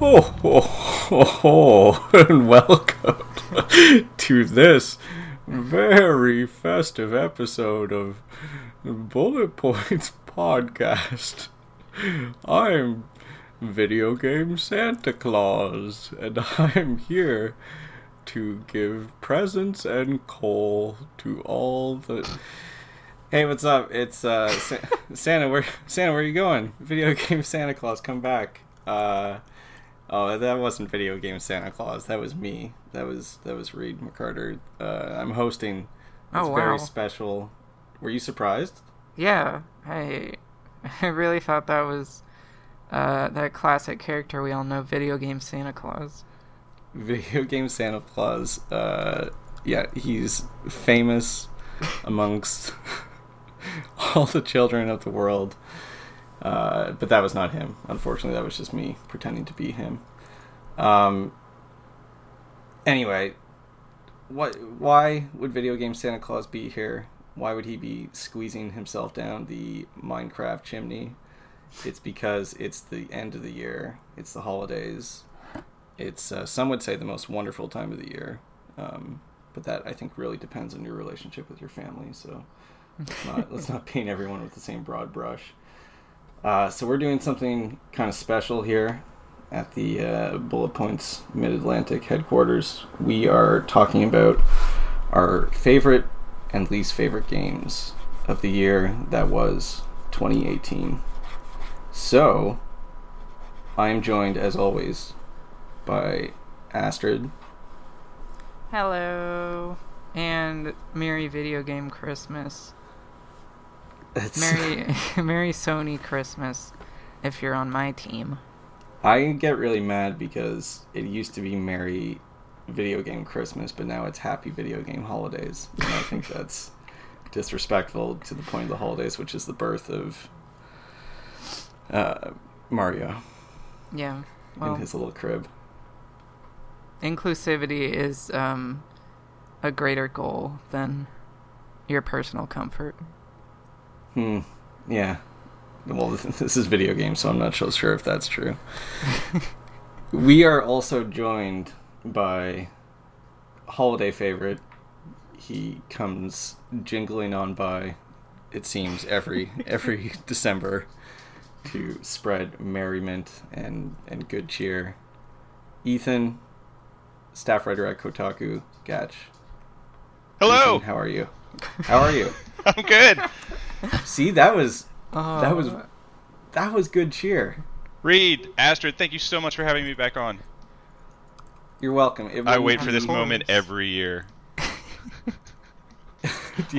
Ho, and welcome to this very festive episode of Bullet Points Podcast. I'm Video Game Santa Claus, and I'm here to give presents and coal to all the. Hey, what's up? It's uh, Santa. Where Santa? Where are you going? Video Game Santa Claus, come back. Uh, oh, that wasn't Video Game Santa Claus. That was me. That was that was Reid McCarter. Uh, I'm hosting. It's Oh, very special. Were you surprised? Yeah, I I really thought that was uh, that classic character we all know, video game Santa Claus. Video Game Santa Claus. Uh, yeah, he's famous amongst all the children of the world. Uh, but that was not him. Unfortunately, that was just me pretending to be him. Um, anyway, what? Why would Video Game Santa Claus be here? Why would he be squeezing himself down the Minecraft chimney? It's because it's the end of the year. It's the holidays. It's uh, some would say the most wonderful time of the year, um, but that I think really depends on your relationship with your family. So let's not let's not paint everyone with the same broad brush. Uh, so we're doing something kind of special here at the uh, Bullet Points Mid Atlantic headquarters. We are talking about our favorite and least favorite games of the year that was 2018. So I am joined as always by Astrid. Hello, and Merry Video Game Christmas. It's- Merry Merry Sony Christmas, if you're on my team. I get really mad because it used to be Merry Video Game Christmas, but now it's Happy Video Game Holidays. And I think that's disrespectful to the point of the holidays, which is the birth of uh, Mario Yeah, in his little crib. inclusivity is um, a greater goal than your personal comfort. Hmm. Yeah. Well, this is video games, so I'm not so sure if that's true. we are also joined by holiday favorite. He comes jingling on by, it seems, every every December to spread merriment and and good cheer. Ethan, staff writer at Kotaku, Gach. Hello. Ethan, how are you? How are you? I'm good. See, that was Oh, that was that was good cheer. Reid, Astrid, thank you so much for having me back on. You're welcome. It I wait for this be- moment every year.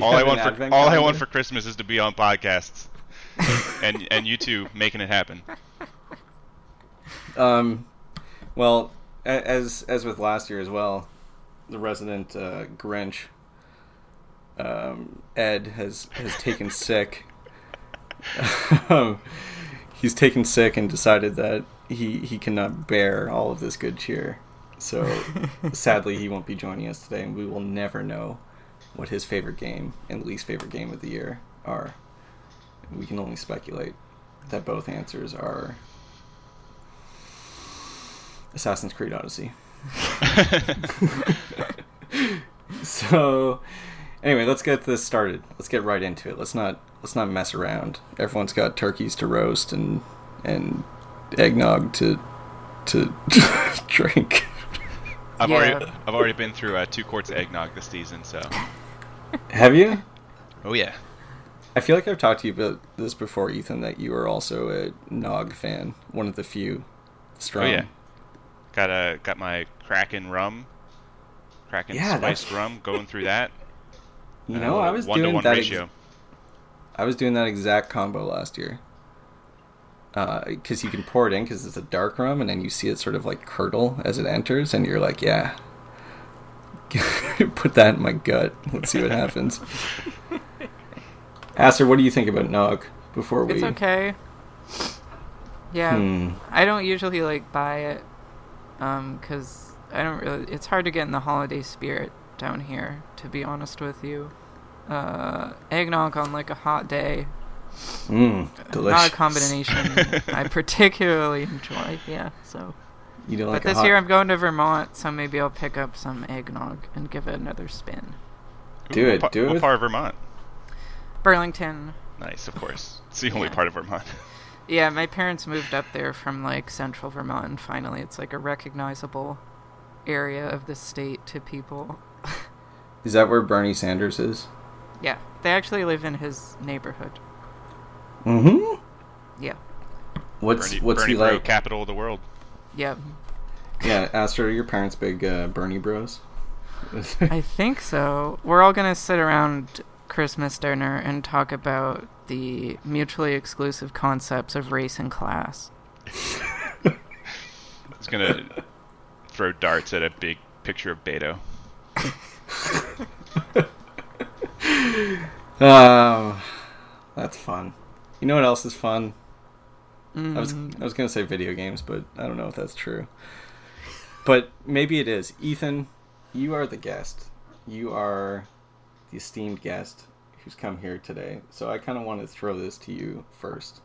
All I want for advent all I want for Christmas is to be on podcasts, and and you two making it happen. Um, well, as as with last year as well, the resident uh, Grinch, um, Ed has has taken sick. um, he's taken sick and decided that he he cannot bear all of this good cheer. So sadly, he won't be joining us today, and we will never know what his favorite game and least favorite game of the year are. We can only speculate that both answers are Assassin's Creed Odyssey. so anyway, let's get this started. Let's get right into it. Let's not let's not mess around. Everyone's got turkeys to roast and and eggnog to to drink. I've Yeah. already I've already been through uh, two quarts of eggnog this season, so Have you? oh yeah. I feel like I've talked to you about this before, Ethan, that you are also a Nog fan, one of the few. Strong. Oh yeah. Got a got my Kraken rum, Kraken Yeah, that's- spiced rum, going through that. You know, Uh, I was doing that. ex- I was doing that exact combo last year. Because you can pour it in because it's a dark rum, and then you see it sort of like curdle as it enters, and you're like, yeah, put that in my gut. Let's see what happens. Aster, what do you think about Nog before we? It's okay. Yeah, Hmm. I don't usually like buy it, um, cause I don't really. It's hard to get in the holiday spirit down here, to be honest with you. Uh, eggnog on like a hot day, Mm, delicious. not a combination I particularly enjoy. Yeah, so You don't like but this hot- year I'm going to Vermont, so maybe I'll pick up some eggnog and give it another spin. Do what it, pa- do it What with- part of Vermont? Burlington. Nice, of course. It's the only Yeah. part of Vermont. Yeah, my parents moved up there from like central Vermont, and finally it's like a recognizable area of the state to people. Is that where Bernie Sanders is? Yeah, they actually live in his neighborhood. Mm-hmm. Yeah, What's Bernie, what's Bernie he Bro, like? capital of the world. yeah. Yeah, Astro, are your parents big uh, Bernie Bros? I think so. We're all gonna sit around Christmas dinner and talk about the mutually exclusive concepts of race and class. It's gonna throw darts at a big picture of Beto. Oh, that's fun. You know what else is fun? I was Mm, I was gonna say video games, but I don't know if that's true. But maybe it is. Ethan, you are the guest. You are the esteemed guest who's come here today. So I kind of want to throw this to you first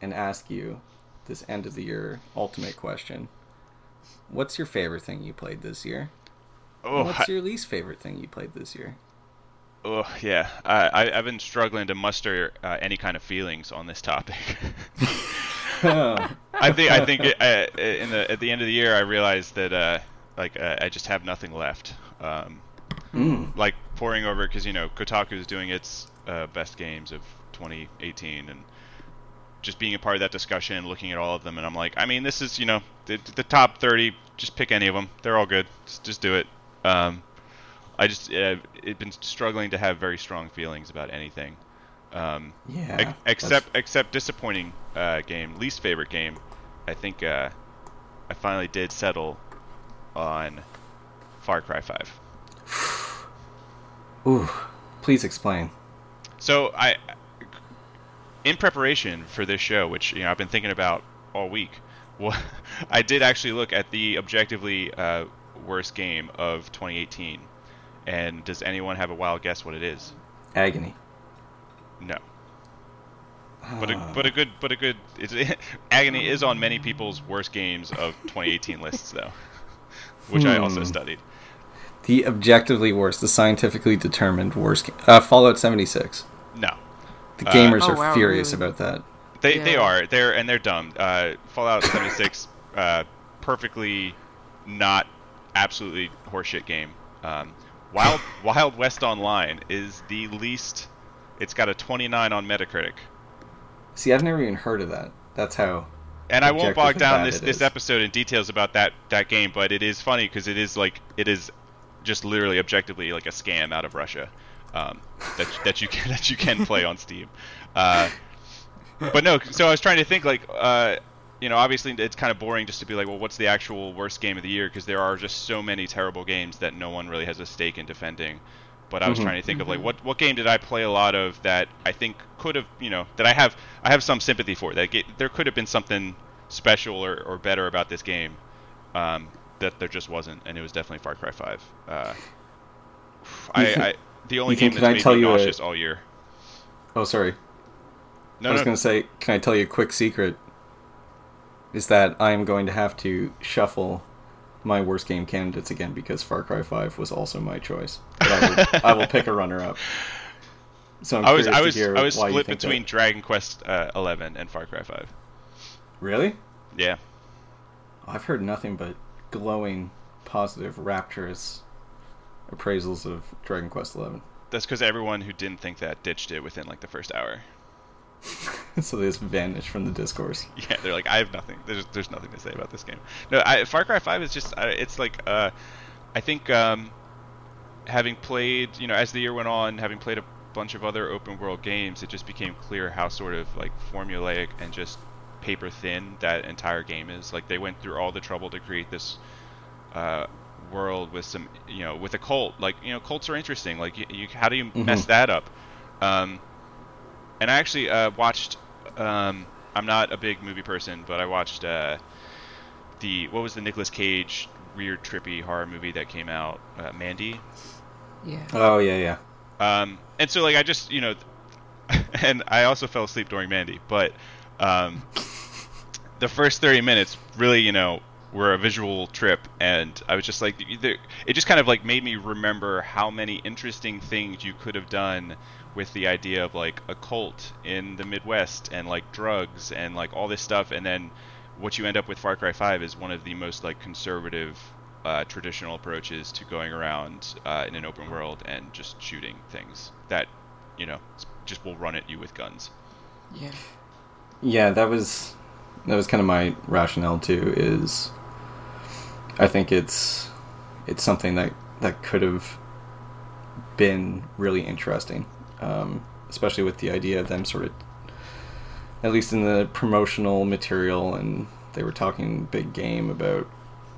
and ask you this end of the year ultimate question. What's your favorite thing you played this year? Oh, What's I- your least favorite thing you played this year? oh yeah. I, I, I've been struggling to muster uh, any kind of feelings on this topic. I think I think it, uh, in the at the end of the year I realized that uh, like uh, I just have nothing left. Um, Mm. like pouring over because you know Kotaku is doing its uh, best games of 2018 and just being a part of that discussion, looking at all of them, and I'm like, I mean, this is you know the, the top 30. Just pick any of them; they're all good. Just, just do it. Um, I just uh, it been struggling to have very strong feelings about anything. Um, Yeah. ex- except except disappointing uh, game, least favorite game. I think uh, I finally did settle on Far Cry 5. Ooh, please explain. So I, in preparation for this show, which you know I've been thinking about all week, well, I did actually look at the objectively uh, worst game of 2018. And does anyone have a wild guess what it is? Agony. No. But a, but a good but a good it's, agony is on many people's worst games of 2018 lists though, which I also Hmm. studied. The objectively worst, the scientifically determined worst. Game. Uh, Fallout 76. No, The Uh, gamers Oh, are wow, furious really? about that. They they are they're and they're dumb. Uh, Fallout 76, uh, perfectly not absolutely horseshit game. Um, Wild Wild West Online is the least. It's got a 29 on Metacritic, See, I've never even heard of that. That's how. and I won't bog down this this episode in details about that that game, but it is funny because it is like it is just literally objectively like a scam out of Russia um, that that you can that you can play on Steam. Uh, but no, so I was trying to think like, uh, you know, obviously it's kind of boring just to be like, well, what's the actual worst game of the year? Because there are just so many terrible games that no one really has a stake in defending. But I was Mhm. trying to think of like what what game did I play a lot of that I think could have you know that I have I have some sympathy for that ga- there could have been something special or, or better about this game um, that there just wasn't and it was definitely Far Cry 5. Uh, I, I the only game can that's I made tell me you a- nauseous all year. Oh, sorry. No, I was no, going to say, can I tell you a quick secret? Is that I am going to have to shuffle my worst game candidates again because Far Cry 5 was also my choice. But I will, I will pick a runner up. So I'm I was I was I was split between that. Dragon Quest uh, 11 and Far Cry 5. Really? Yeah. I've heard nothing but glowing, positive, rapturous appraisals of Dragon Quest Eleven. That's because everyone who didn't think that ditched it within like the first hour. so they just vanished from the discourse. Yeah, they're like, I have nothing. There's there's nothing to say about this game. No, I, Far Cry 5 is just uh, it's like uh, I think um, having played you know as the year went on, having played a bunch of other open world games, it just became clear how sort of like formulaic and just paper thin that entire game is. Like they went through all the trouble to create this uh, world with some you know with a cult. Like you know cults are interesting. Like you, you how do you mess Mhm. that up? Um, and I actually uh, watched. Um, I'm not a big movie person, but I watched uh, the what was the Nicolas Cage weird trippy horror movie that came out, uh, Mandy. Yeah. Oh yeah, yeah. Um, and so like I just you know, and I also fell asleep during Mandy, but um, the first 30 minutes really you know were a visual trip, and I was just like, it just kind of like made me remember how many interesting things you could have done with the idea of like a cult in the Midwest and like drugs and like all this stuff, and then what you end up with Far Cry 5 is one of the most like conservative uh, traditional approaches to going around uh, in an open world and just shooting things that you know just will run at you with guns. Yeah. Yeah, that was that was kind of my rationale too. Is I think it's it's something that that could have been really interesting, um, especially with the idea of them sort of, at least in the promotional material, and they were talking big game about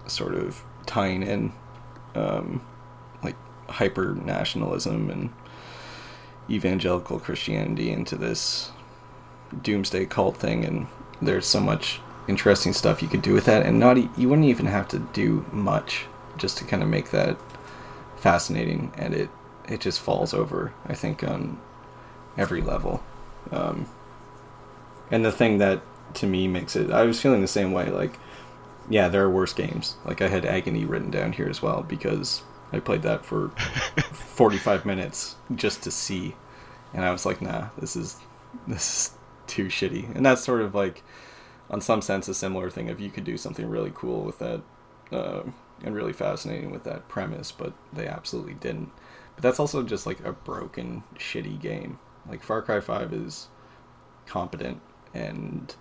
sort of tying in um, like hyper nationalism and evangelical Christianity into this doomsday cult thing, and there's so much interesting stuff you could do with that, and not you wouldn't even have to do much just to kind of make that fascinating, and it it just falls over. I think on every level, um, and the thing that to me makes it, I was feeling the same way. Like, yeah, there are worse games. Like I had Agony written down here as well because I played that for 45 minutes just to see, and I was like, nah, this is this is too shitty, and that's sort of like on some sense a similar thing if you could do something really cool with that uh, and really fascinating with that premise but they absolutely didn't but that's also just like a broken shitty game like far cry 5 is competent and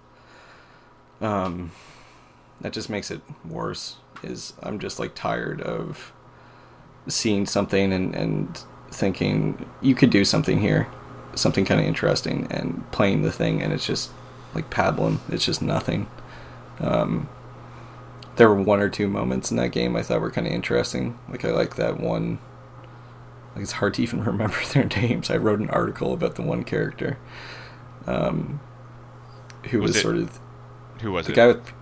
um that just makes it worse is i'm just like tired of seeing something and and thinking you could do something here something kind of interesting and playing the thing and it's just like paddling. It's just nothing. Um, there were one or two moments in that game I thought were kind of interesting. Like I like that one. Like it's hard to even remember their names. I wrote an article about the one character, um, who was, was sort of who was the it? guy with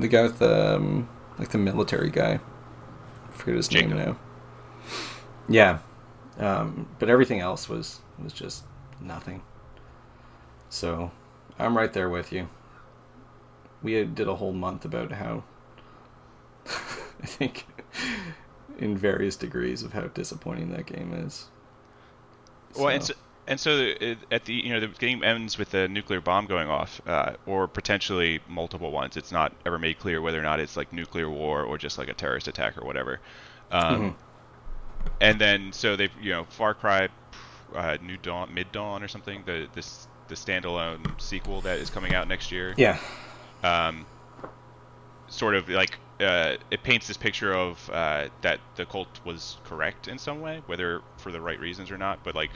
the guy with the um, like the military guy. I forget his Jacob. name now. Yeah, um, but everything else was was just nothing. So I'm right there with you. We did a whole month about how I think in various degrees of how disappointing that game is. Well, and so, and so at the you know the game ends with a nuclear bomb going off, uh, or potentially multiple ones. It's not ever made clear whether or not it's like nuclear war or just like a terrorist attack or whatever. Um, mm-hmm. And then so they you know Far Cry, uh, New Dawn, Mid Dawn or something. The this the standalone sequel that is coming out next year. Yeah. Um, sort of like uh, it paints this picture of uh, that the cult was correct in some way, whether for the right reasons or not. But like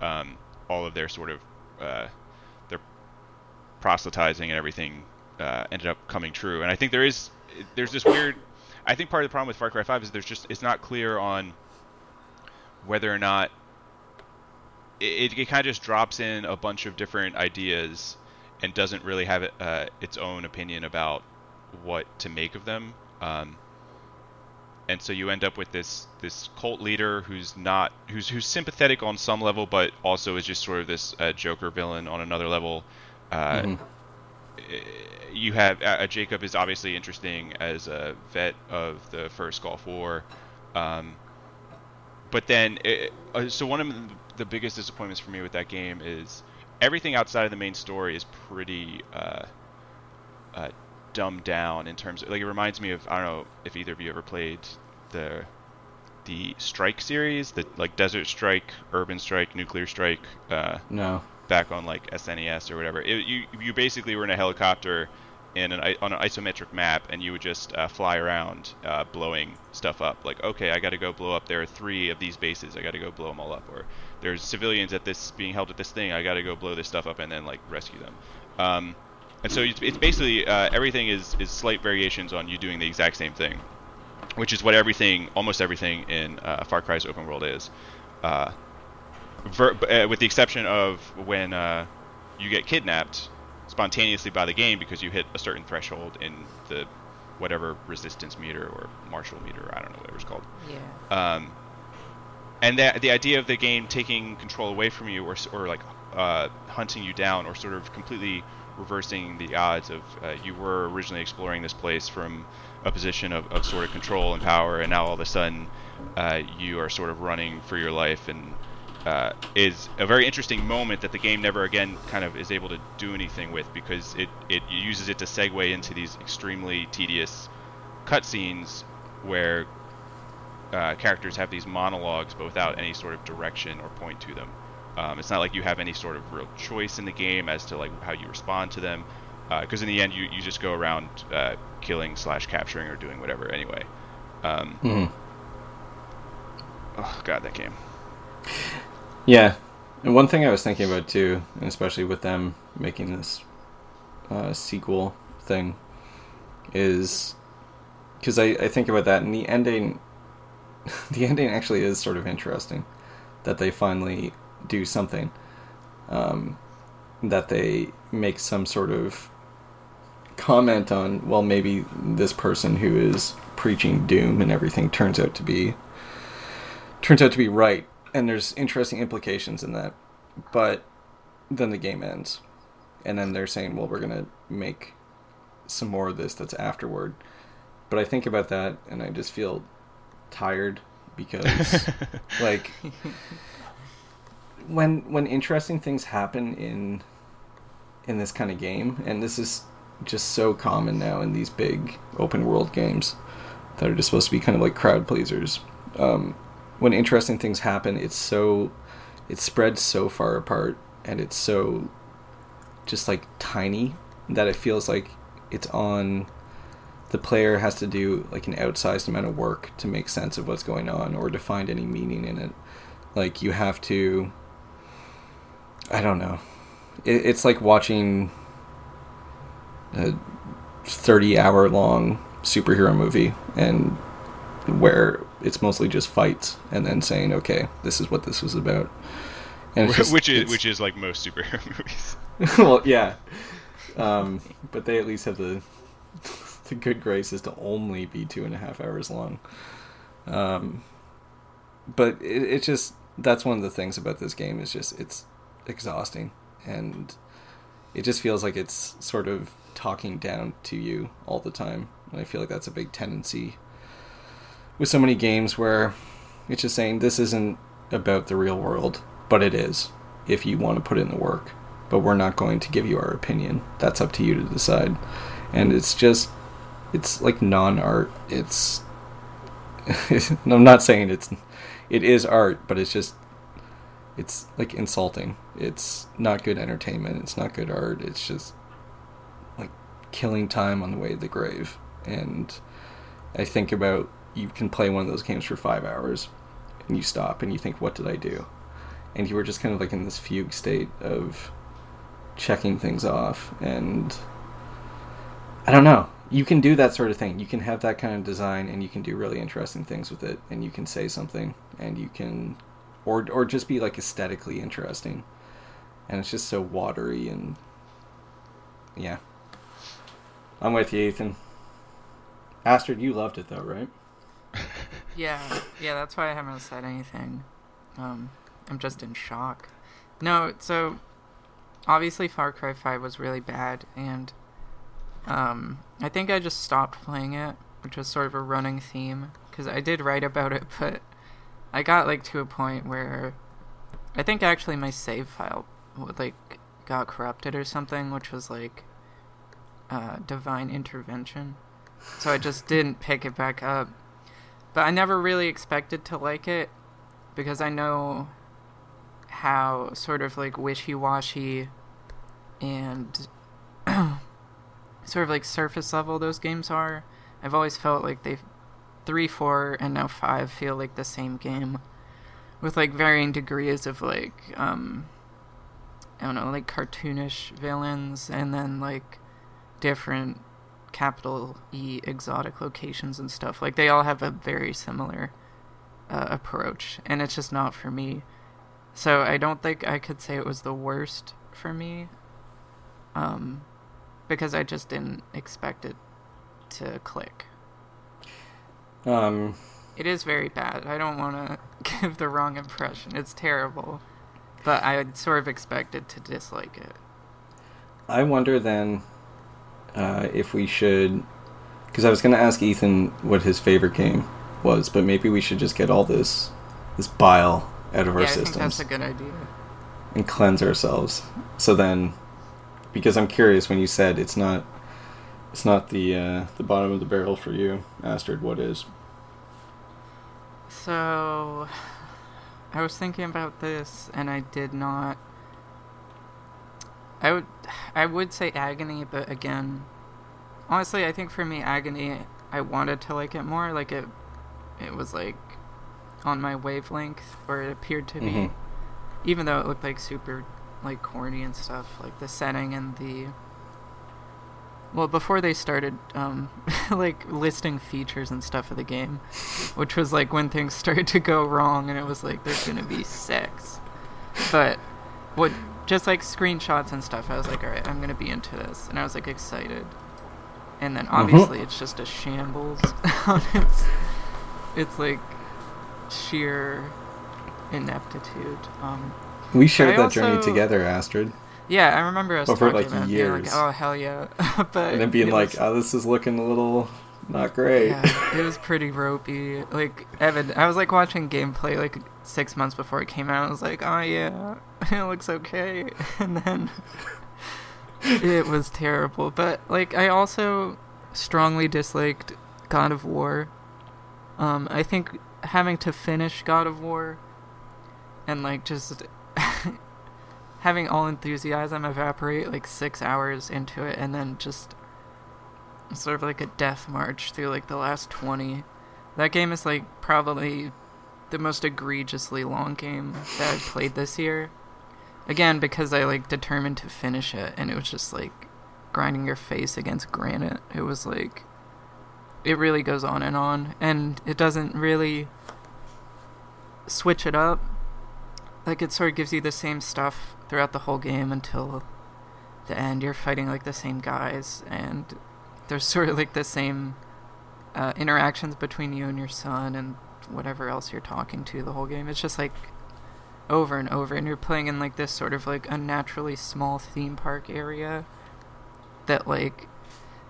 um, all of their sort of uh, their proselytizing and everything uh, ended up coming true. And I think there is there's this weird. I think part of the problem with Far Cry 5 is there's just it's not clear on whether or not it, it kind of just drops in a bunch of different ideas and doesn't really have uh, its own opinion about what to make of them. Um, and so you end up with this this cult leader who's not who's who's sympathetic on some level, but also is just sort of this uh, Joker villain on another level. Uh, mm-hmm. You have uh, Jacob is obviously interesting as a vet of the first Gulf War, um, but then it, uh, so one of the biggest disappointments for me with that game is everything outside of the main story is pretty uh, uh, dumbed down in terms of like it reminds me of I don't know if either of you ever played the the Strike series, the like Desert Strike, Urban Strike, Nuclear Strike. Uh, no. Back on like SNES or whatever, it, you you basically were in a helicopter in an on an isometric map, and you would just uh, fly around, uh, blowing stuff up. Like, okay, I got to go blow up. There are three of these bases. I got to go blow them all up. Or there's civilians at this being held at this thing. I got to go blow this stuff up and then like rescue them. Um, and so it's, it's basically uh, everything is is slight variations on you doing the exact same thing, which is what everything, almost everything in uh, Far Cry's open world is. Uh, ver- uh, with the exception of when uh, you get kidnapped spontaneously by the game because you hit a certain threshold in the whatever resistance meter or martial meter, I don't know whatever it's called. Yeah. Um, and the the idea of the game taking control away from you or or like uh, hunting you down or sort of completely reversing the odds of uh, you were originally exploring this place from a position of, of sort of control and power, and now all of a sudden uh, you are sort of running for your life and uh, is a very interesting moment that the game never again kind of is able to do anything with because it, it uses it to segue into these extremely tedious cutscenes where uh, characters have these monologues but without any sort of direction or point to them. Um, it's not like you have any sort of real choice in the game as to like how you respond to them, because uh, in the end you, you just go around uh, killing slash capturing or doing whatever anyway. Um, Mhm. Oh god, that game. Yeah, and one thing I was thinking about too, and especially with them making this uh, sequel thing, is because I, I think about that, and the ending, the ending actually is sort of interesting, that they finally do something, um, that they make some sort of comment on, well, maybe this person who is preaching doom and everything turns out to be turns out to be right. And there's interesting implications in that. But then the game ends. And then they're saying well we're going to make some more of this that's afterward. But i think about that and i just feel tired because like when when interesting things happen in in this kind of game and this is just so common now in these big open world games that are just supposed to be kind of like crowd pleasers um, when interesting things happen it's so it's spread so far apart and it's so just like tiny that it feels like it's on the player has to do like an outsized amount of work to make sense of what's going on or to find any meaning in it. Like you have to i don't know it, it's like watching a 30 hour long superhero movie and where it's mostly just fights and then saying okay this is what this was about and just- which is which is like most superhero movies. well, yeah. Um, but they at least have the the good graces to only be two and a half hours long. Um, but it, it just that's one of the things about this game is just it's exhausting and it just feels like it's sort of talking down to you all the time. And I feel like that's a big tendency with so many games where it's just saying this isn't about the real world, but it is if you want to put in the work. But we're not going to give you our opinion. That's up to you to decide. And it's just, it's like non art. It's, I'm not saying it's, it is art, but it's just, it's like insulting. It's not good entertainment. It's not good art. It's just like killing time on the way to the grave. And I think about you can play one of those games for five hours and you stop and you think, what did I do? And you were just kind of like in this fugue state of checking things off. And I don't know. You can do that sort of thing. You can have that kind of design and you can do really interesting things with it. And you can say something and you can, or, or just be like aesthetically interesting. And it's just so watery and yeah. I'm with you, Ethan. Astrid, you loved it though, right? Yeah, yeah, that's why I haven't said anything. Um, I'm just in shock. No, so obviously Far Cry 5 was really bad, and um, I think I just stopped playing it, which was sort of a running theme, because I did write about it, but I got like to a point where I think actually my save file like got corrupted or something, which was like uh, divine intervention. So I just didn't pick it back up. But I never really expected to like it because I know how sort of like wishy washy and sort of like surface level those games are. I've always felt like they've three, four, and now five feel like the same game with like varying degrees of like um I don't know, like cartoonish villains and then like different capital E exotic locations and stuff. Like they all have a very similar uh, approach, and it's just not for me. So I don't think I could say it was the worst for me, um, because I just didn't expect it to click. Um, It is very bad. I don't want to give the wrong impression. It's terrible, but I sort of expected to dislike it. I wonder then uh, if we should Because I was going to ask Ethan what his favorite game was, but maybe we should just get all this this bile out of our yeah, I think systems that's a good idea. and cleanse ourselves. So then, because I'm curious, when you said it's not it's not the uh, the bottom of the barrel for you, Astrid, what is? So, I was thinking about this, and I did not. I would, I would say agony, but again, honestly, I think for me, agony, I wanted to like it more. Like it, it was like on my wavelength, or it appeared to Mhm. be, even though it looked like super, like corny and stuff. Like the setting and the. Well, before they started, um, like listing features and stuff of the game, which was like when things started to go wrong, and it was like there's gonna be sex. But what, just like screenshots and stuff, I was like, all right, I'm gonna be into this, and I was like excited. And then obviously it's just a shambles. it's, it's like sheer ineptitude. Um, We shared that journey together, Astrid, yeah, I remember us Over, talking like, about being like, years. oh hell yeah, but and then being like, was- "Oh, this is looking a little not great." Yeah, it was pretty ropey. Like Evan, I was like watching gameplay like six months before it came out. I was like, oh yeah, it looks okay, and then it was terrible. But like, I also strongly disliked God of War. Um, I think having to finish God of War and like just having all enthusiasm evaporate like six hours into it, and then just sort of like a death march through like the last 20 that game is like probably the most egregiously long game that i've played this year. Again because i like determined to finish it and it was just like grinding your face against granite. It was like it really goes on and on and it doesn't really switch it up like it sort of gives you the same stuff throughout the whole game until the end you're fighting like the same guys and there's sort of like the same uh, interactions between you and your son and whatever else you're talking to the whole game. It's just like over and over, and you're playing in like this sort of like unnaturally small theme park area that like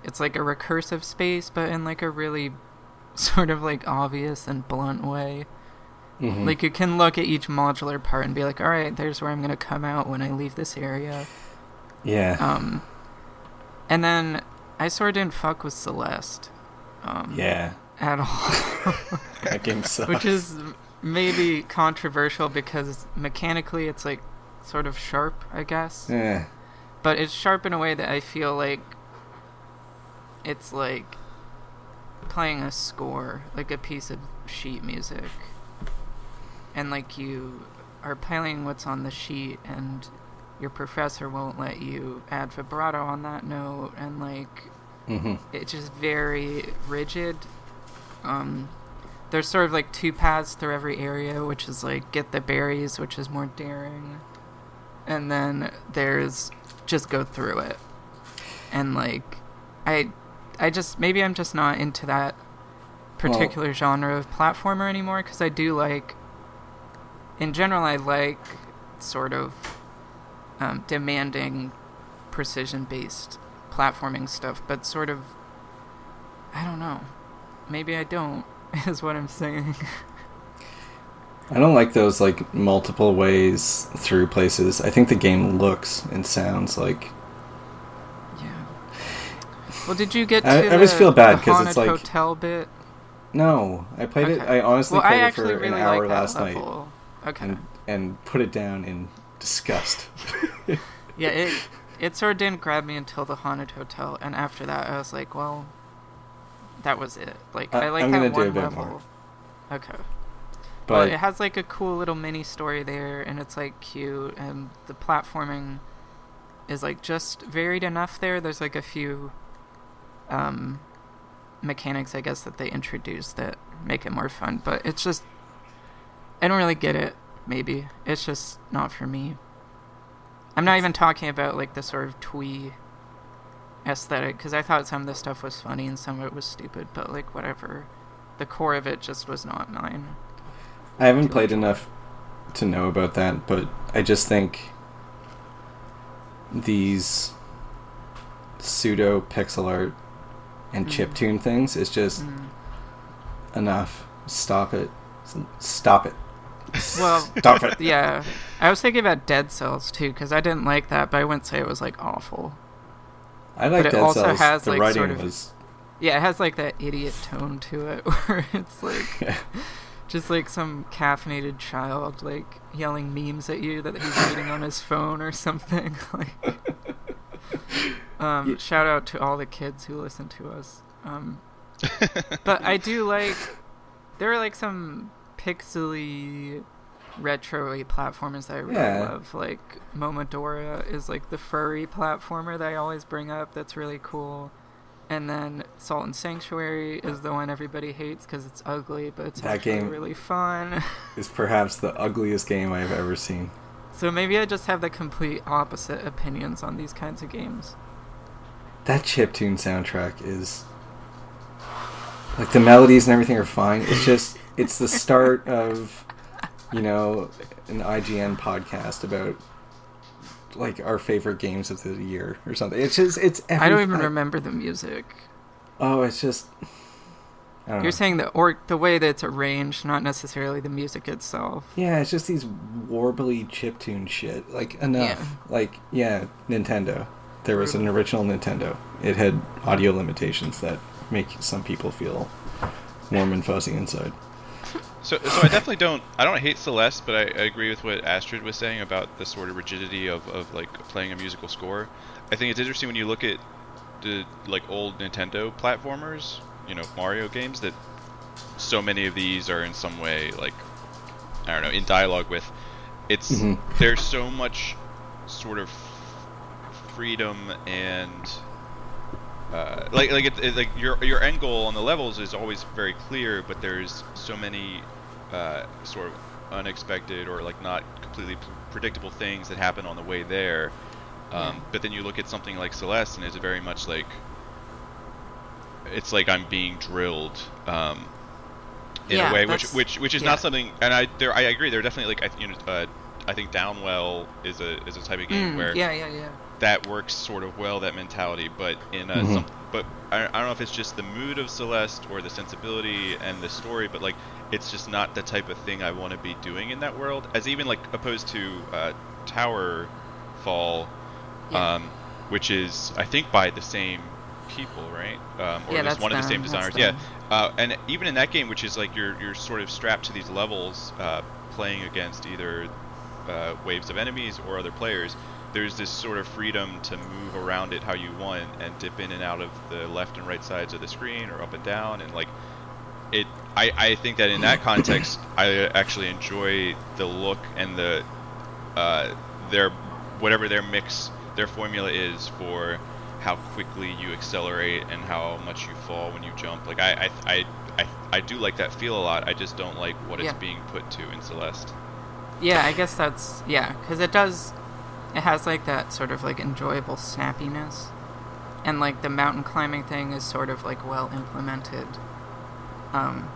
it's like a recursive space, but in like a really sort of like obvious and blunt way. Mhm. Like you can look at each modular part and be like, all right, there's where I'm gonna come out when I leave this area. yeah, Um, and then I sort of didn't fuck with Celeste. Um, yeah, At all. that game sucks. Which is maybe controversial because mechanically it's like sort of sharp, I guess. yeah, But it's sharp in a way that I feel like it's like playing a score, like a piece of sheet music. And like you are playing what's on the sheet and your professor won't let you add vibrato on that note and like hmm it's just very rigid. Um, there's sort of like two paths through every area, which is like get the berries, which is more daring, and then there's just go through it. And like, I, I just maybe I'm just not into that particular genre of platformer anymore because I do like. In general, I like sort of um, demanding precision-based platforming stuff, but sort of I don't know. Maybe I don't is what I'm saying. I don't like those like multiple ways through places. I think the game looks and sounds like yeah. Well, did you get to I- I the, always feel bad the 'cause haunted it's like- hotel bit? no. I played it. I honestly well, played I it for really an hour like that last night level. Okay. and and put it down in disgust. yeah, it it sort of didn't grab me until the haunted hotel, and after that, I was like, well, that was it. Like I- I like I'm that one a bit level. more. Okay. But well, it has like a cool little mini story there, and it's like cute, and the platforming is like just varied enough there. There's like a few um, mechanics, I guess, that they introduce that make it more fun, but it's just I don't really get it. Maybe it's just not for me. I'm not even talking about like the sort of twee aesthetic because I thought some of the stuff was funny and some of it was stupid, but like whatever. The core of it just was not mine. I haven't played much. enough to know about that, but I just think these pseudo pixel art and chip tune things is just Mm. enough. Stop it. Stop it. Well, Stop it. yeah. I was thinking about Dead Cells too because I didn't like that, but I wouldn't say it was like awful. I like But it also Cells. has, the like, writing sort of- was Yeah, it has like that idiot tone to it where it's like just like some caffeinated child like yelling memes at you that he's reading on his phone or something. like, um, Ye- shout out to all the kids who listen to us. Um, but I do like there are like some pixely retro platformers that I really Yeah. love. Like Momodora is like the furry platformer that I always bring up. That's really cool. And then Salt and Sanctuary is the one everybody hates because it's ugly, but it's That actually game- really fun. is perhaps the ugliest game I've ever seen. so maybe I just have the complete opposite opinions on these kinds of games. That chiptune soundtrack is like the melodies and everything are fine. It's just it's the start of you know an IGN podcast about like our favorite games of the year or something. It's just it's. Every, I don't even remember the music. Oh, it's just. I don't know. You're saying the or the way that it's arranged, not necessarily the music itself. Yeah, it's just these warbly chiptune shit. Like enough. Yeah. Like yeah, Nintendo. There was an original Nintendo. It had audio limitations that make some people feel warm and fuzzy inside. So, so I definitely don't. I don't hate Celeste, but I, I agree with what Astrid was saying about the sort of rigidity of, of like playing a musical score. I think it's interesting when you look at the like old Nintendo platformers, you know, Mario games, that so many of these are in some way like I don't know in dialogue with. It's Mhm. there's so much sort of freedom and uh, like like it, it, like your your end goal on the levels is always very clear, but there's so many uh, sort of unexpected or like not completely p- predictable things that happen on the way there. Um, Yeah. But then you look at something like Celeste, and it's very much like it's like I'm being drilled um, in Yeah, a way, which which which is yeah. not something. And I there I agree. There are definitely like I you know uh, I think Downwell is a is a type of game Mm, where yeah, yeah, yeah. That works sort of well that mentality but in a, Mhm. some, but I, I don't know if it's just the mood of celeste or the sensibility and the story but like it's just not the type of thing i want to be doing in that world as even like opposed to uh, tower fall Yeah. um, which is i think by the same people right um, or Yeah, at least that's one of the same designers yeah uh, and even in that game which is like you're you're sort of strapped to these levels uh, playing against either uh, waves of enemies or other players there's this sort of freedom to move around it how you want and dip in and out of the left and right sides of the screen or up and down and like it I, I think that in that context I actually enjoy the look and the uh, their whatever their mix their formula is for how quickly you accelerate and how much you fall when you jump like I I, I, I, I do like that feel a lot I just don't like what Yeah. it's being put to in Celeste Yeah, I guess that's yeah, because it does. It has like that sort of like enjoyable snappiness, and like the mountain climbing thing is sort of like well implemented. Um,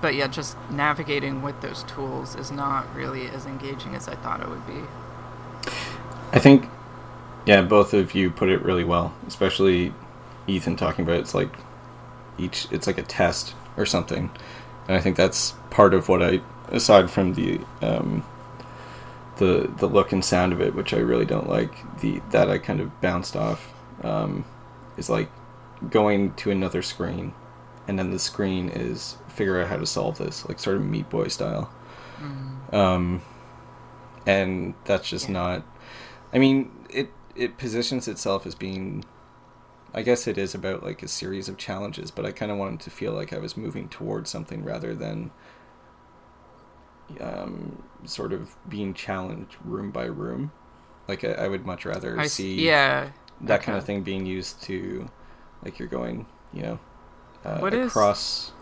but yeah, just navigating with those tools is not really as engaging as I thought it would be. I think, yeah, both of you put it really well, especially Ethan talking about it's like each, it's like a test or something. And I think that's part of what I, aside from the, um, the the look and sound of it, which I really don't like, the that I kind of bounced off, um, is like going to another screen, and then the screen is figure out how to solve this, like sort of Meat Boy style. Um, and that's just Yeah. not. I mean, it it positions itself as being. I guess it is about like a series of challenges, but I kind of wanted to feel like I was moving towards something rather than um, sort of being challenged room by room. Like I, I would much rather I s- see yeah, that kind of thing being used to, like you're going, you know, uh, What is- across.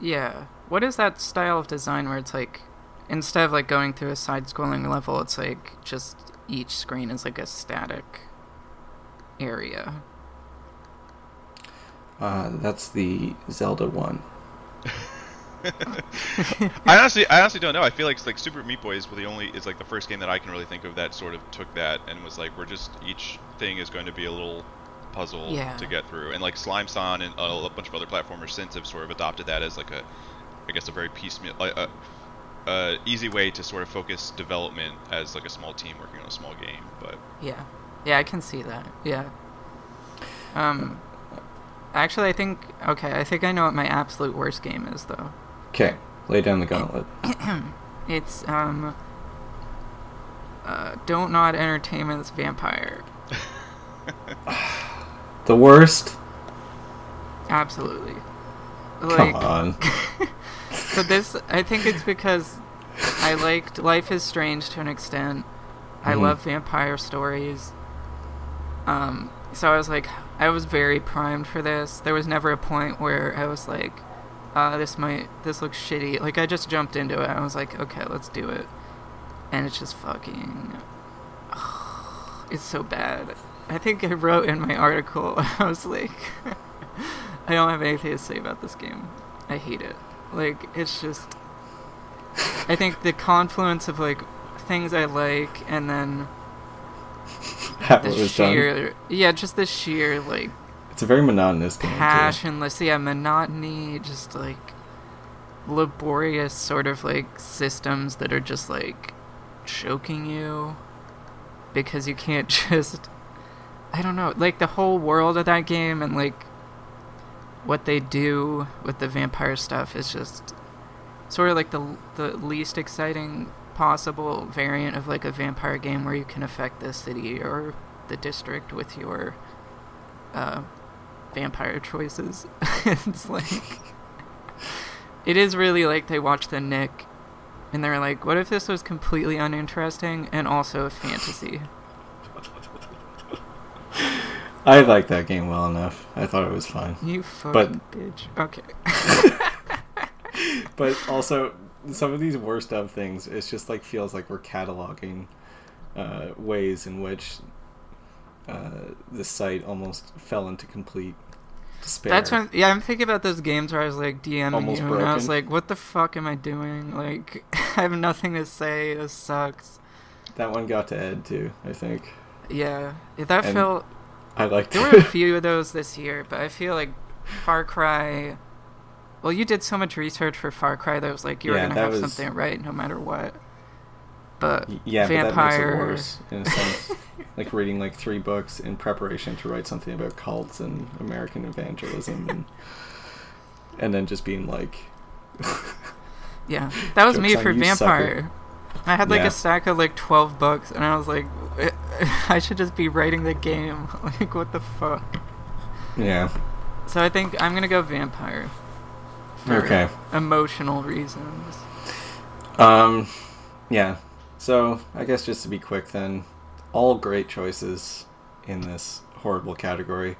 yeah. What is that style of design where it's like instead of like going through a side-scrolling level, it's like just each screen is like a static area. Uh, that's the Zelda one. I honestly, I honestly don't know. I feel like like Super Meat Boy is the only is like the first game that I can really think of that sort of took that and was like, we're just each thing is going to be a little puzzle Yeah. to get through. And like Slime-san and a, bunch of other platformers since have sort of adopted that as like a, I guess a very piecemeal, like a, a easy way to sort of focus development as like a small team working on a small game. But Yeah. Yeah, I can see that. Yeah. Um actually I think okay, I think I know what my absolute worst game is though. Okay, lay down the gauntlet. It's um uh Don't Nod Entertainment's Vampyr. The worst? Absolutely. Come on. so this I think it's because I liked Life is Strange to an extent. I Mhm. love vampire stories. Um so I was like I was very primed for this. There was never a point where I was like uh this might this looks shitty. Like I just jumped into it. I was like, okay, let's do it. And it's just fucking it's so bad. I think I wrote in my article I was like I don't have anything to say about this game. I hate it. Like it's just I think the confluence of like things I like and then the done. sheer yeah, just the sheer like It's a very monotonous game. passionless yeah, monotony, just like laborious sort of like systems that are just like choking you because you can't just I don't know, like the whole world of that game and like what they do with the vampire stuff is just sort of like the the least exciting possible variant of like a vampire game where you can affect the city or the district with your uh, vampire choices. it's like it is really like they watch the Knick and they're like, what if this was completely uninteresting and also a fantasy? I liked that game well enough. I thought it was fine. You fucking But- bitch. Okay. But also, some of these worst of things, it's just like feels like we're cataloging uh, ways in which uh, the site almost fell into complete despair. That's when yeah, I'm thinking about those games where I was like DMing Almost you and I was like, what the fuck am I doing? Like I have nothing to say. This sucks. that one got to Ed too. I think Yeah, that And felt. I liked There were a few of those this year, but I feel like Far Cry. Well, you did so much research for Far Cry that was like you were gonna have was- something right no matter what. But yeah, Vampyr. but that makes it worse in a sense. like reading like three books in preparation to write something about cults and American evangelism, and, and then just being like, Yeah, that was me for Vampyr. I had like Yeah. a stack of like 12 books, and I was like, I should just be writing the game. like, what the fuck? yeah, So I think I'm gonna go Vampyr. for okay. Emotional reasons. Um, yeah. So I guess just to be quick, then, all great choices in this horrible category.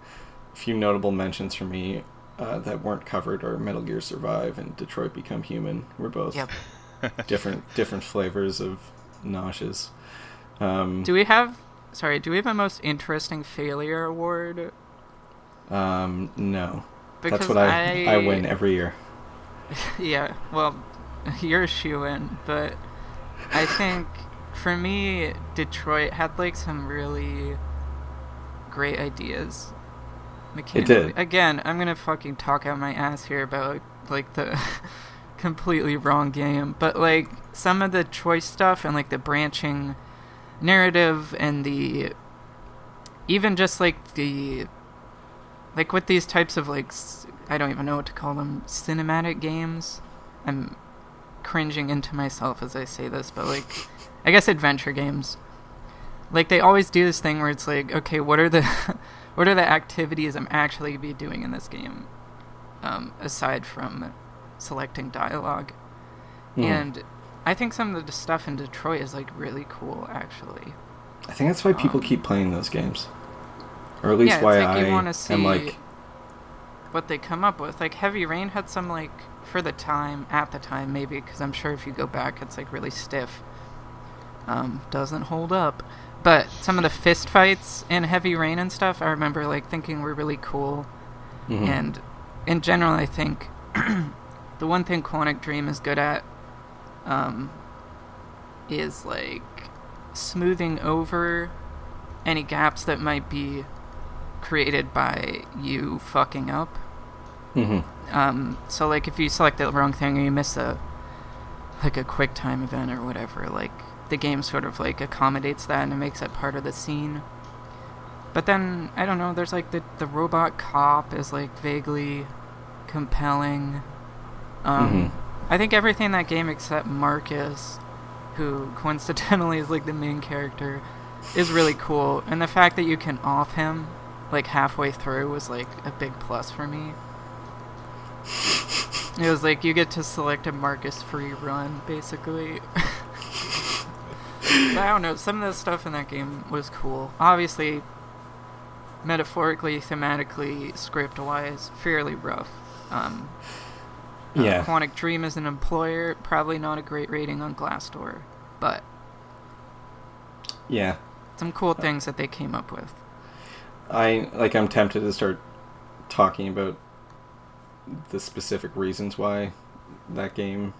A few notable mentions for me uh, that weren't covered are Metal Gear Survive and Detroit Become Human. We're both Yep. different different flavors of nauseous. Um, Do we have? Sorry, do we have a most interesting failure award? um, no, Because that's what I, I win every year. yeah, well, you're a shoe in, but I think for me, Detroit had like some really great ideas. Mechanically. did. Again, I'm gonna fucking talk out my ass here about like the completely wrong game, but like some of the choice stuff and like the branching narrative and the even just like the like with these types of like I don't even know what to call them cinematic games. I'm cringing into myself as I say this, but like I guess adventure games. Like they always do this thing where it's like, okay, what are the what are the activities I'm actually gonna be doing in this game? Um, aside from selecting dialogue. Hmm. And I think some of the stuff in Detroit is like really cool actually. I think that's why people um, keep playing those games, or at least Yeah, why like I wanna see- am like, what they come up with. Like Heavy Rain had some like for the time, at the time maybe, because I'm sure if you go back, it's like really stiff. Um, doesn't hold up. But some of the fist fights in Heavy Rain and stuff, I remember like thinking were really cool. mhm. And in general, I think the one thing Quantic Dream is good at um, is like smoothing over any gaps that might be created by you fucking up. Mm-hmm. Um, so like if you select the wrong thing or you miss a like a quick time event or whatever, like the game sort of like accommodates that and it makes it part of the scene. But then I don't know, there's like the the robot cop is like vaguely compelling. Um, I think everything in that game except Marcus, who coincidentally is like the main character, is really cool. And the fact that you can off him like halfway through was like a big plus for me. It was like you get to select a Marcus free run, basically. I don't know. Some of the stuff in that game was cool. Obviously, metaphorically, thematically, script wise, fairly rough. Um, uh, Yeah. Quantic Dream as an employer, probably not a great rating on Glassdoor, but Yeah. some cool things that they came up with. I like. I'm tempted to start talking about the specific reasons why that game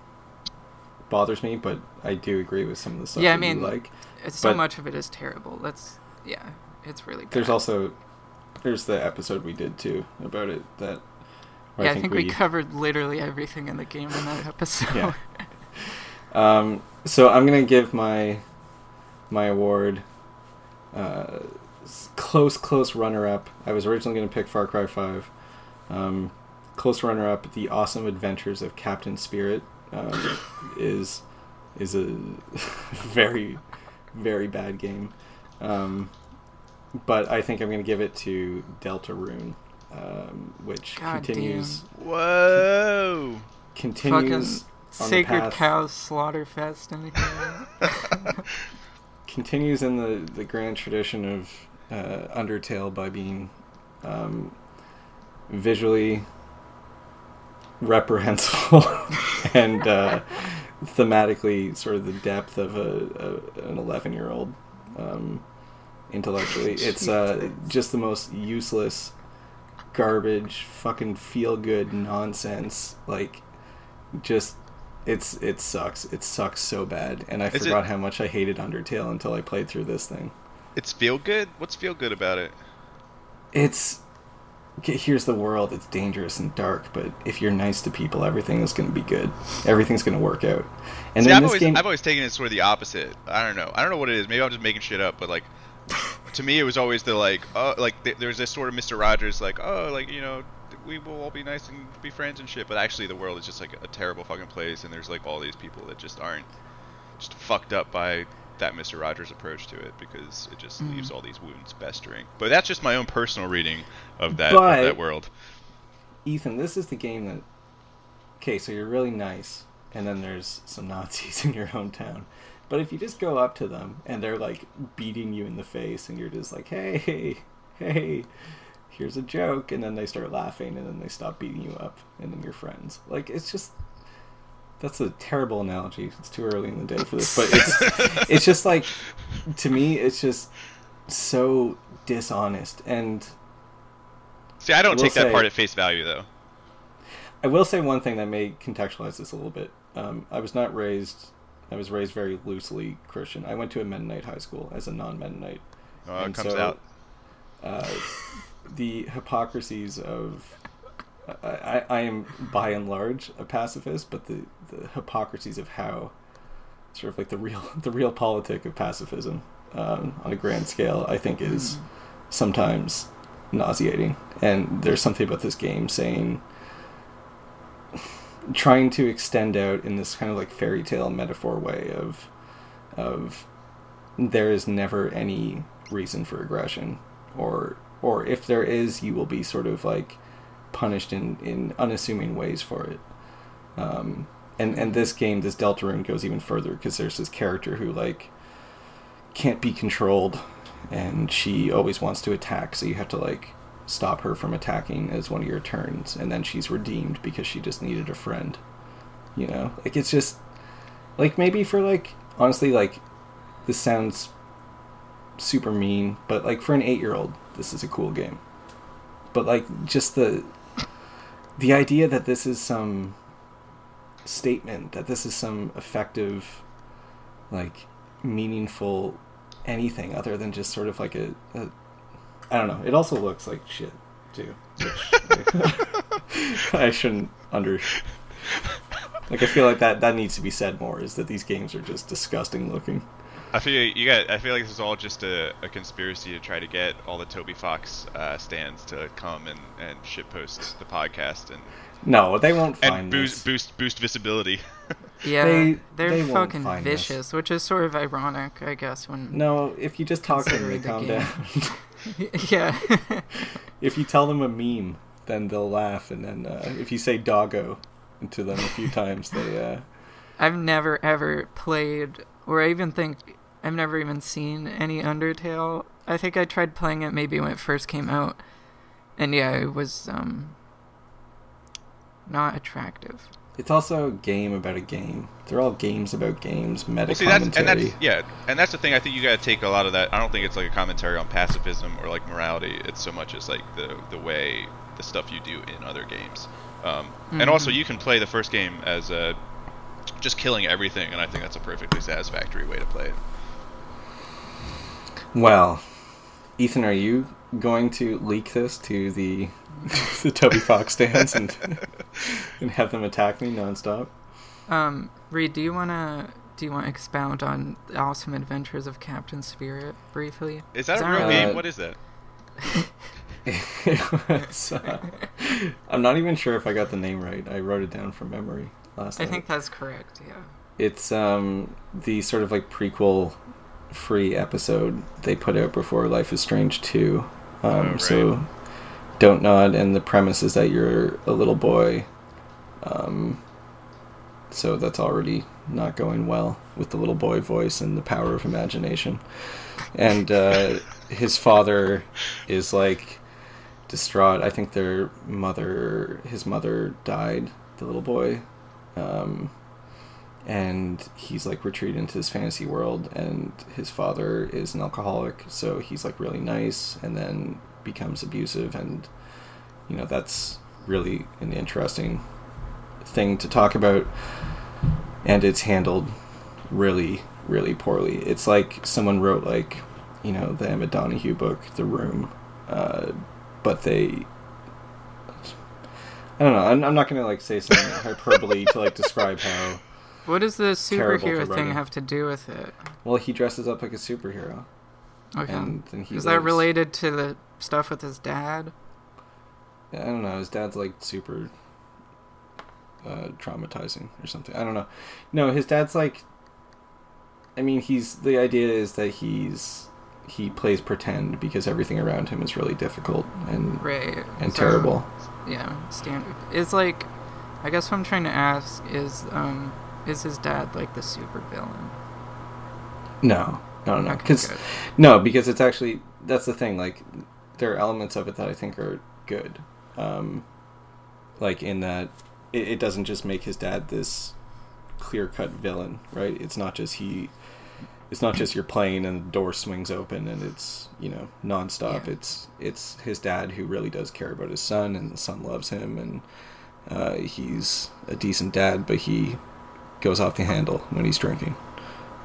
bothers me, but I do agree with some of the stuff Yeah, I mean, like. It's, so But- much of it is terrible. That's yeah, it's really bad. There's also there's the episode we did too about it that. yeah, I think, we, we covered literally everything in the game in that episode. Yeah. Um, so I'm gonna give my my award uh, close close runner up. I was originally gonna pick Far Cry Five. Um, close runner up, The Awesome Adventures of Captain Spirit um, is is a very very bad game. Um, but I think I'm gonna give it to Deltarune, um, which God continues Whoa! continues on the Sacred path- Cow Slaughterfest in here. continues in the, the grand tradition of uh, Undertale by being um, visually reprehensible and uh, thematically sort of the depth of a, a an 11 year old um, intellectually. It's uh, just the most useless garbage, fucking feel good nonsense. Like, just it's it sucks. It sucks so bad, and I Is it- forgot how much I hated Undertale until I played through this thing. It's feel good. What's feel good about it? It's here's the world. It's dangerous and dark, but if you're nice to people, everything is going to be good. Everything's going to work out. And See, then I've this always, game, I've always taken it sort of the opposite. I don't know. I don't know what it is. Maybe I'm just making shit up, but like, to me, it was always the like, oh, like th- there's this sort of Mr. Rogers, like, oh, like you know, we will all be nice and be friends and shit. But actually, the world is just like a terrible fucking place, and there's like all these people that just aren't just fucked up by that Mr. Rogers approach to it because it just Mhm. leaves all these wounds festering. But that's just my own personal reading of that But- of that world. Ethan, this is the game that. Okay, so you're really nice, and then there's some Nazis in your hometown. But if you just go up to them and they're like beating you in the face, and you're just like, hey, hey, here's a joke, and then they start laughing, and then they stop beating you up, and then you're friends. Like, it's just. That's a terrible analogy. It's too early in the day for this, but it's it's just like to me, it's just so dishonest and See, I don't take that part at face value though. I will say one thing that may contextualize this a little bit. Um, I was not raised. I was raised very loosely Christian. I went to a Mennonite high school as a non-Mennonite. Oh, it And comes so, out. Uh, the hypocrisies of. I, I, am by and large a pacifist, but the, the hypocrisies of how, sort of like the real the realpolitik of pacifism um, on a grand scale, I think is sometimes nauseating. And there's something about this game saying trying to extend out in this kind of like fairy tale metaphor way of of there is never any reason for aggression or or if there is you will be sort of like punished in in unassuming ways for it. Um and and this game this deltarune goes even further because there's this character who like can't be controlled and she always wants to attack so you have to like stop her from attacking as one of your turns and then she's redeemed because she just needed a friend you know? Like it's just like maybe for like honestly like this sounds super mean but like for an 8 year old this is a cool game. But like just the the idea that this is some statement that this is some effective like meaningful anything other than just sort of like a, a I don't know. It also looks like shit too. I shouldn't under. Like I feel like that that needs to be said more. Is that these games are just disgusting looking. I feel you got. I feel like this is all just a, a conspiracy to try to get all the Toby Fox uh, stands to come and and shitpost the podcast and No, they won't find and boost this. boost boost visibility. Yeah, They- they, are they fucking find this. vicious, which is sort of ironic, I guess. When No, if you just talk to them, they the calm game. down. yeah, if you tell them a meme, then they'll laugh, and then uh, if you say doggo to them a few times, they. Uh, I've never ever played, or I even think I've never even seen any Undertale. I think I tried playing it maybe when it first came out, and yeah, it was um not attractive. it's also a game about a game. They're all games about games, meta Well, see, that's commentary. and that's yeah, and that's the thing. I think you got to take a lot of that. I don't think it's like a commentary on pacifism or like morality. It's so much as like the the way the stuff you do in other games. Um, And also, Mhm. you can play the first game as uh, just killing everything, and I think that's a perfectly satisfactory way to play it. Well, Ethan, are you going to leak this to the the Toby Fox stands and and have them attack me nonstop? Um, Reid, do you wanna do you want to expound on the awesome adventures of Captain Spirit briefly? Is that Is a that real right? game? Uh, What is that? It was, uh, I'm not even sure if I got the name right. I wrote it down from memory last time. I night. think that's correct. Yeah. it's um the sort of like prequel free episode they put out before Life is Strange 2. Um, Oh, right. So don't nod, and the premise is that you're a little boy. Um, so that's already not going well with the little boy voice and the power of imagination. And uh, his father is like distraught. I think their mother, his mother died, the little boy. Um, and he's like retreated into his fantasy world and his father is an alcoholic so he's like really nice and then becomes abusive and you know that's really an interesting thing to talk about and it's handled really really poorly. It's like someone wrote like you know the Emma Donoghue book The Room uh, but they I don't know I'm, I'm not gonna like say some hyperbole to like describe how What does the superhero thing have to do with it? Well, he dresses up like a superhero, Okay. and Is that related to the stuff with his dad? I don't know. His dad's like super uh, traumatizing or something. I don't know. No, his dad's like. I mean, he's the idea is that he's he plays pretend because everything around him is really difficult and Right. and so- terrible. Yeah, standard. It's like, I guess what I'm trying to ask is, um, is his dad like the super villain? No, no, no. Because good. no, because it's actually that's the thing. Like, there are elements of it that I think are good. Um, like in that it, it doesn't just make his dad this clear cut villain, right? It's not just he. It's not just you're playing and the door swings open and it's you know nonstop. Yeah. It's it's his dad who really does care about his son and the son loves him and uh, he's a decent dad, but he goes off the handle when he's drinking.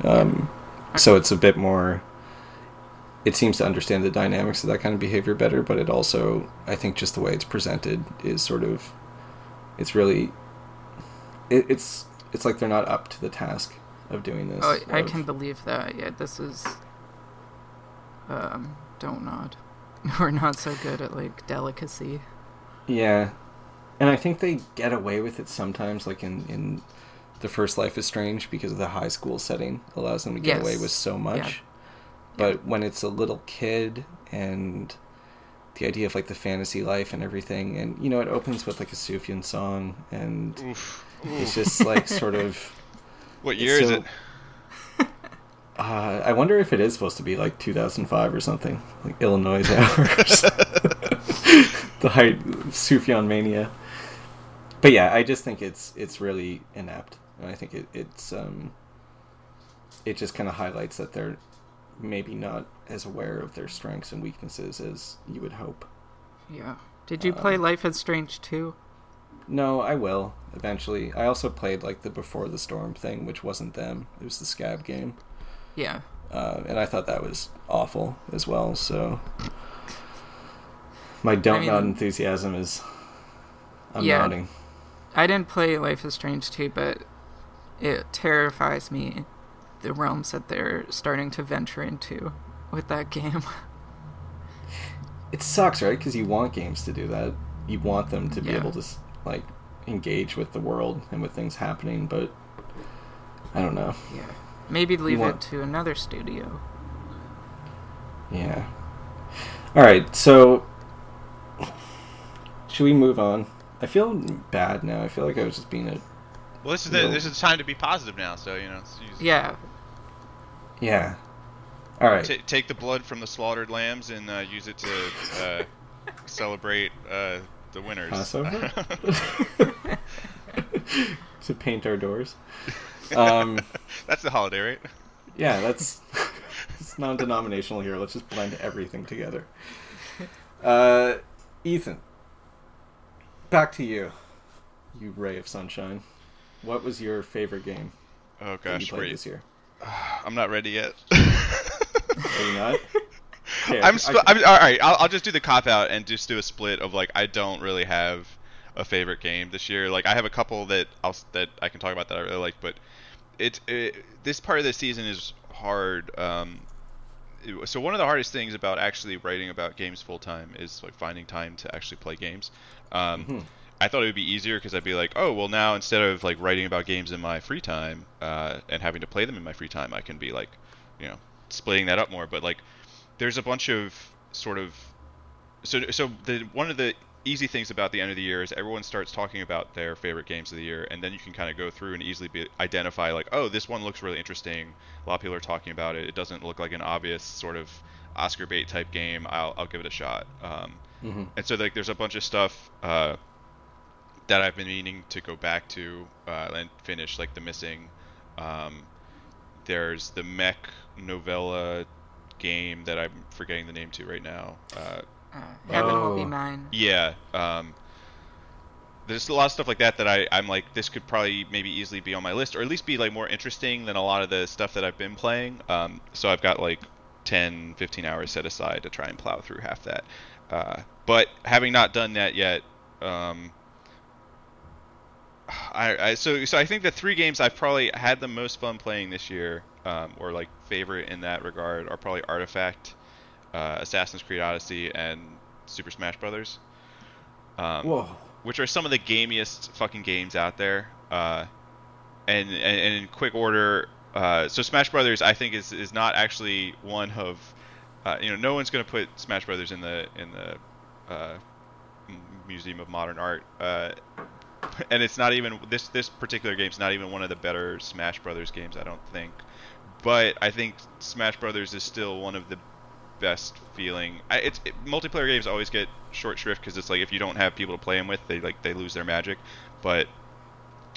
Um, so it's a bit more. It seems to understand the dynamics of that kind of behavior better, but it also, I think, just the way it's presented is sort of, it's really, it, it's it's like they're not up to the task of doing this. Oh, I of- can believe that. Yeah, this is. Um, don't nod. We're not so good at like delicacy. Yeah, and I think they get away with it sometimes, like in in the first Life is Strange, because of the high school setting allows them to get Yes. away with so much. Yeah. But when it's a little kid and the idea of like the fantasy life and everything, and you know, it opens with like a Sufjan song, and Oof. it's just like sort of. What year is it? Uh, I wonder if it is supposed to be like 2005 or something, like Illinois hours. the height Sufjan mania. But yeah, I just think it's it's really inept, and I think it, it's um, it just kind of highlights that they're maybe not as aware of their strengths and weaknesses as you would hope. Yeah. Did you play Um, Life is Strange too? No, I will eventually. I also played like the Before the Storm thing, which wasn't them; it was the Scab game. Yeah. uh, and I thought that was awful as well. So My don't I mean- nod enthusiasm is. I'm Yeah. nodding. I didn't play Life is Strange 2, but it terrifies me the realms that they're starting to venture into with that game. It sucks, right? Because you want games to do that. You want them to be Yeah. able to like engage with the world and with things happening, but I don't know. yeah. Maybe leave want- it to another studio. Yeah. All right, so should we move on? I feel bad now. I feel like I was just being a Well, this is the this is the time to be positive now. So you know, it's- you- Yeah. yeah. All right. ta- take the blood from the slaughtered lambs and uh, use it to uh, celebrate uh, the winners. Passover? to paint our doors. Um, That's the holiday, right? yeah, that's it's non-denominational here. Let's just blend everything together. Uh, Ethan, back to you. You ray of sunshine. What was your favorite game Oh gosh, wait. this year? I'm not ready yet. Are you not? Okay, I- I'm, sp- can- I'm all right. I'll, I'll just do the cop out and just do a split of like I don't really have a favorite game this year. Like I have a couple that I'll that I can talk about that I really like, but it, it this part of the season is hard. Um, it- so one of the hardest things about actually writing about games full time is like finding time to actually play games. Um, Mhm. I thought it would be easier because I'd be like, oh well, now instead of like writing about games in my free time uh, and having to play them in my free time, I can be like, you know, splitting that up more. But like, there's a bunch of sort of so so the one of the easy things about the end of the year is everyone starts talking about their favorite games of the year, and then you can kind of go through and easily be, identify like, oh, this one looks really interesting. A lot of people are talking about it. It doesn't look like an obvious sort of Oscar bait type game. I'll I'll give it a shot. Um, Mhm. and so like there's a bunch of stuff uh, that I've been meaning to go back to uh, and finish, like the missing. Um, there's the mech novella game that I'm forgetting the name to right now. Uh, Uh, Heaven will be Oh. mine. yeah. Um, there's a lot of stuff like that that I, I'm like, this could probably maybe easily be on my list, or at least be like more interesting than a lot of the stuff that I've been playing. Um, so I've got like 10, 15 hours set aside to try and plow through half that. Uh, but having not done that yet, um, I, I so so I think the three games I've probably had the most fun playing this year, um, or like favorite in that regard, are probably Artifact, uh, Assassin's Creed Odyssey, and Super Smash Brothers. Um, Whoa. which are some of the gamiest fucking games out there. Uh, and, and and in quick order, uh, so Smash Brothers I think is is not actually one of, uh, you know, no one's gonna put Smash Brothers in the in the uh, Museum of Modern Art. And it's not even this this particular game's not even one of the better Smash Brothers games I don't think. But I think Smash Brothers is still one of the best feeling. I, it's it, multiplayer games always get short shrift because it's like if you don't have people to play them with, they like they lose their magic. But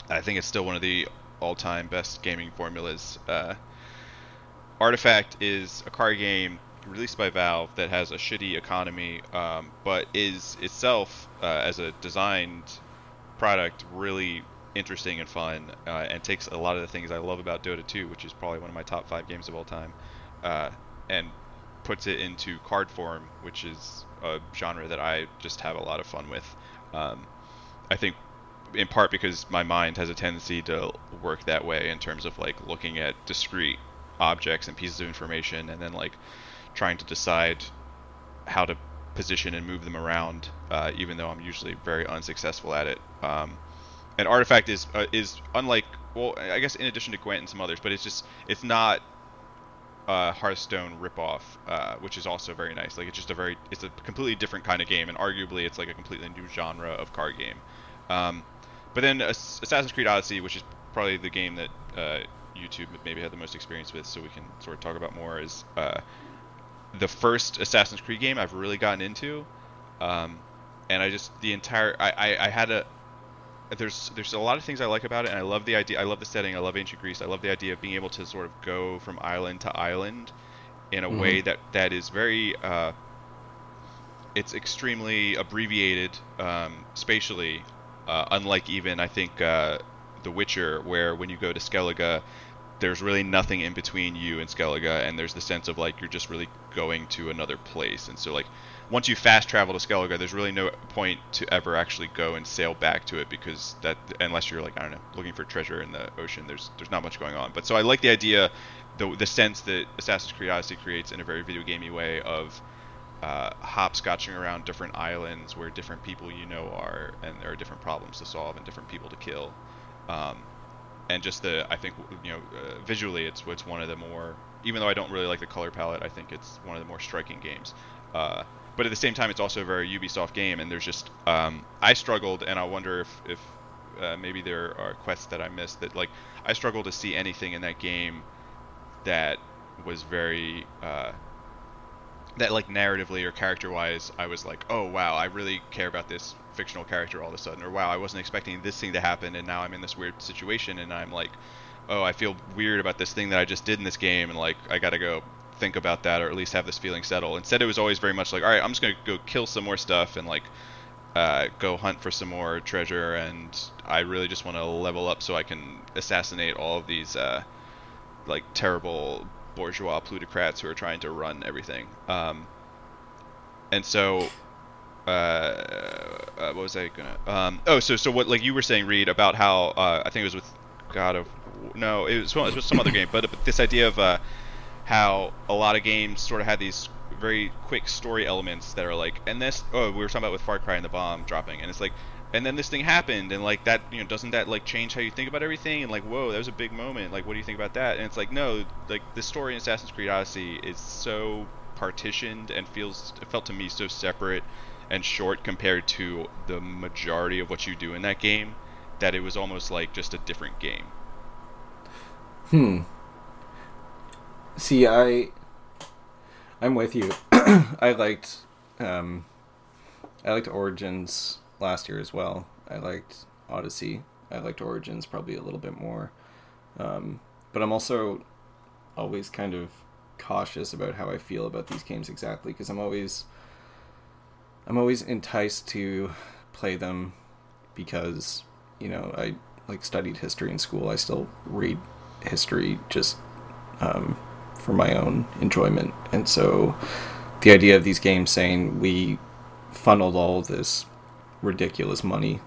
I think it's still one of the all-time best gaming formulas. Uh, Artifact is a card game released by Valve that has a shitty economy, um, but is itself uh, as a designed product really interesting and fun, uh, and takes a lot of the things I love about Dota 2, which is probably one of my top five games of all time, uh, and puts it into card form, which is a genre that I just have a lot of fun with. Um, I think in part because my mind has a tendency to work that way in terms of like looking at discrete objects and pieces of information and then like trying to decide how to position and move them around uh, even though I'm usually very unsuccessful at it um, and artifact is uh, is unlike well I guess in addition to Gwent and some others but it's just it's not a Hearthstone ripoff, uh, which is also very nice. Like it's just a very, it's a completely different kind of game, and arguably it's like a completely new genre of card game. Um, but then Assassin's Creed Odyssey, which is probably the game that uh, YouTube maybe had the most experience with, so we can sort of talk about more, is uh, the first Assassin's Creed game I've really gotten into. Um, and I just the entire I, I, I had a there's there's a lot of things I like about it, and I love the idea. I love the setting. I love ancient Greece. I love the idea of being able to sort of go from island to island in a Mhm. way that that is very. Uh, it's extremely abbreviated um, spatially, uh, unlike even I think uh, The Witcher, where when you go to Skellige, there's really nothing in between you and Skellige, and there's the sense of like you're just really going to another place. And so like once you fast travel to Skellige, there's really no point to ever actually go and sail back to it because that unless you're like I don't know looking for treasure in the ocean, there's there's not much going on. But so I like the idea, the the sense that Assassin's Creed Odyssey creates in a very video gamey way of uh, hopscotching around different islands where different people you know are, and there are different problems to solve and different people to kill. Um, and just the I think you know uh, visually it's it's one of the more even though I don't really like the color palette I think it's one of the more striking games. Uh, but at the same time it's also a very Ubisoft game and there's just um, I struggled and I wonder if if uh, maybe there are quests that I missed that like I struggled to see anything in that game that was very uh, that like narratively or character wise I was like oh wow I really care about this fictional character all of a sudden, or wow, I wasn't expecting this thing to happen, and now I'm in this weird situation, and I'm like, oh, I feel weird about this thing that I just did in this game, and like I gotta go think about that, or at least have this feeling settle. Instead, it was always very much like, all right, I'm just gonna go kill some more stuff and like uh, go hunt for some more treasure, and I really just want to level up so I can assassinate all of these uh, like terrible bourgeois plutocrats who are trying to run everything. Um, and so uh, uh, what was I gonna? Um, oh, so so what like you were saying, Reid, about how uh, I think it was with God of no, it was, it was some other game, but, but this idea of uh, how a lot of games sort of had these very quick story elements that are like, and this oh we were talking about with Far Cry and the bomb dropping, and it's like, and then this thing happened, and like that you know doesn't that like change how you think about everything, and like whoa that was a big moment, like what do you think about that? And it's like no, like the story in Assassin's Creed Odyssey is so partitioned and feels felt to me so separate and short compared to the majority of what you do in that game that it was almost like just a different game. Hmm. See, I I'm with you. I liked um I liked Origins last year as well. I liked Odyssey. I liked Origins probably a little bit more. Um, but I'm also always kind of cautious about how I feel about these games exactly because I'm always I'm always enticed to play them because you know I like studied history in school. I still read history just um, for my own enjoyment, and so the idea of these games saying we funneled all this ridiculous money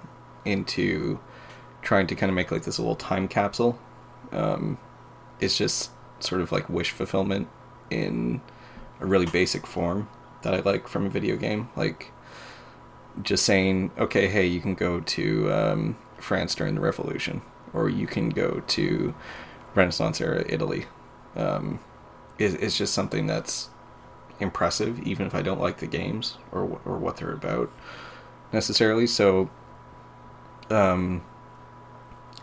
into trying to kind of make like this little time capsule um, is just sort of like wish fulfillment in a really basic form that I like from a video game. Like just saying, okay, hey, you can go to um, France during the Revolution, or you can go to Renaissance era Italy. Um, is is just something that's impressive, even if I don't like the games or or what they're about necessarily. So, um,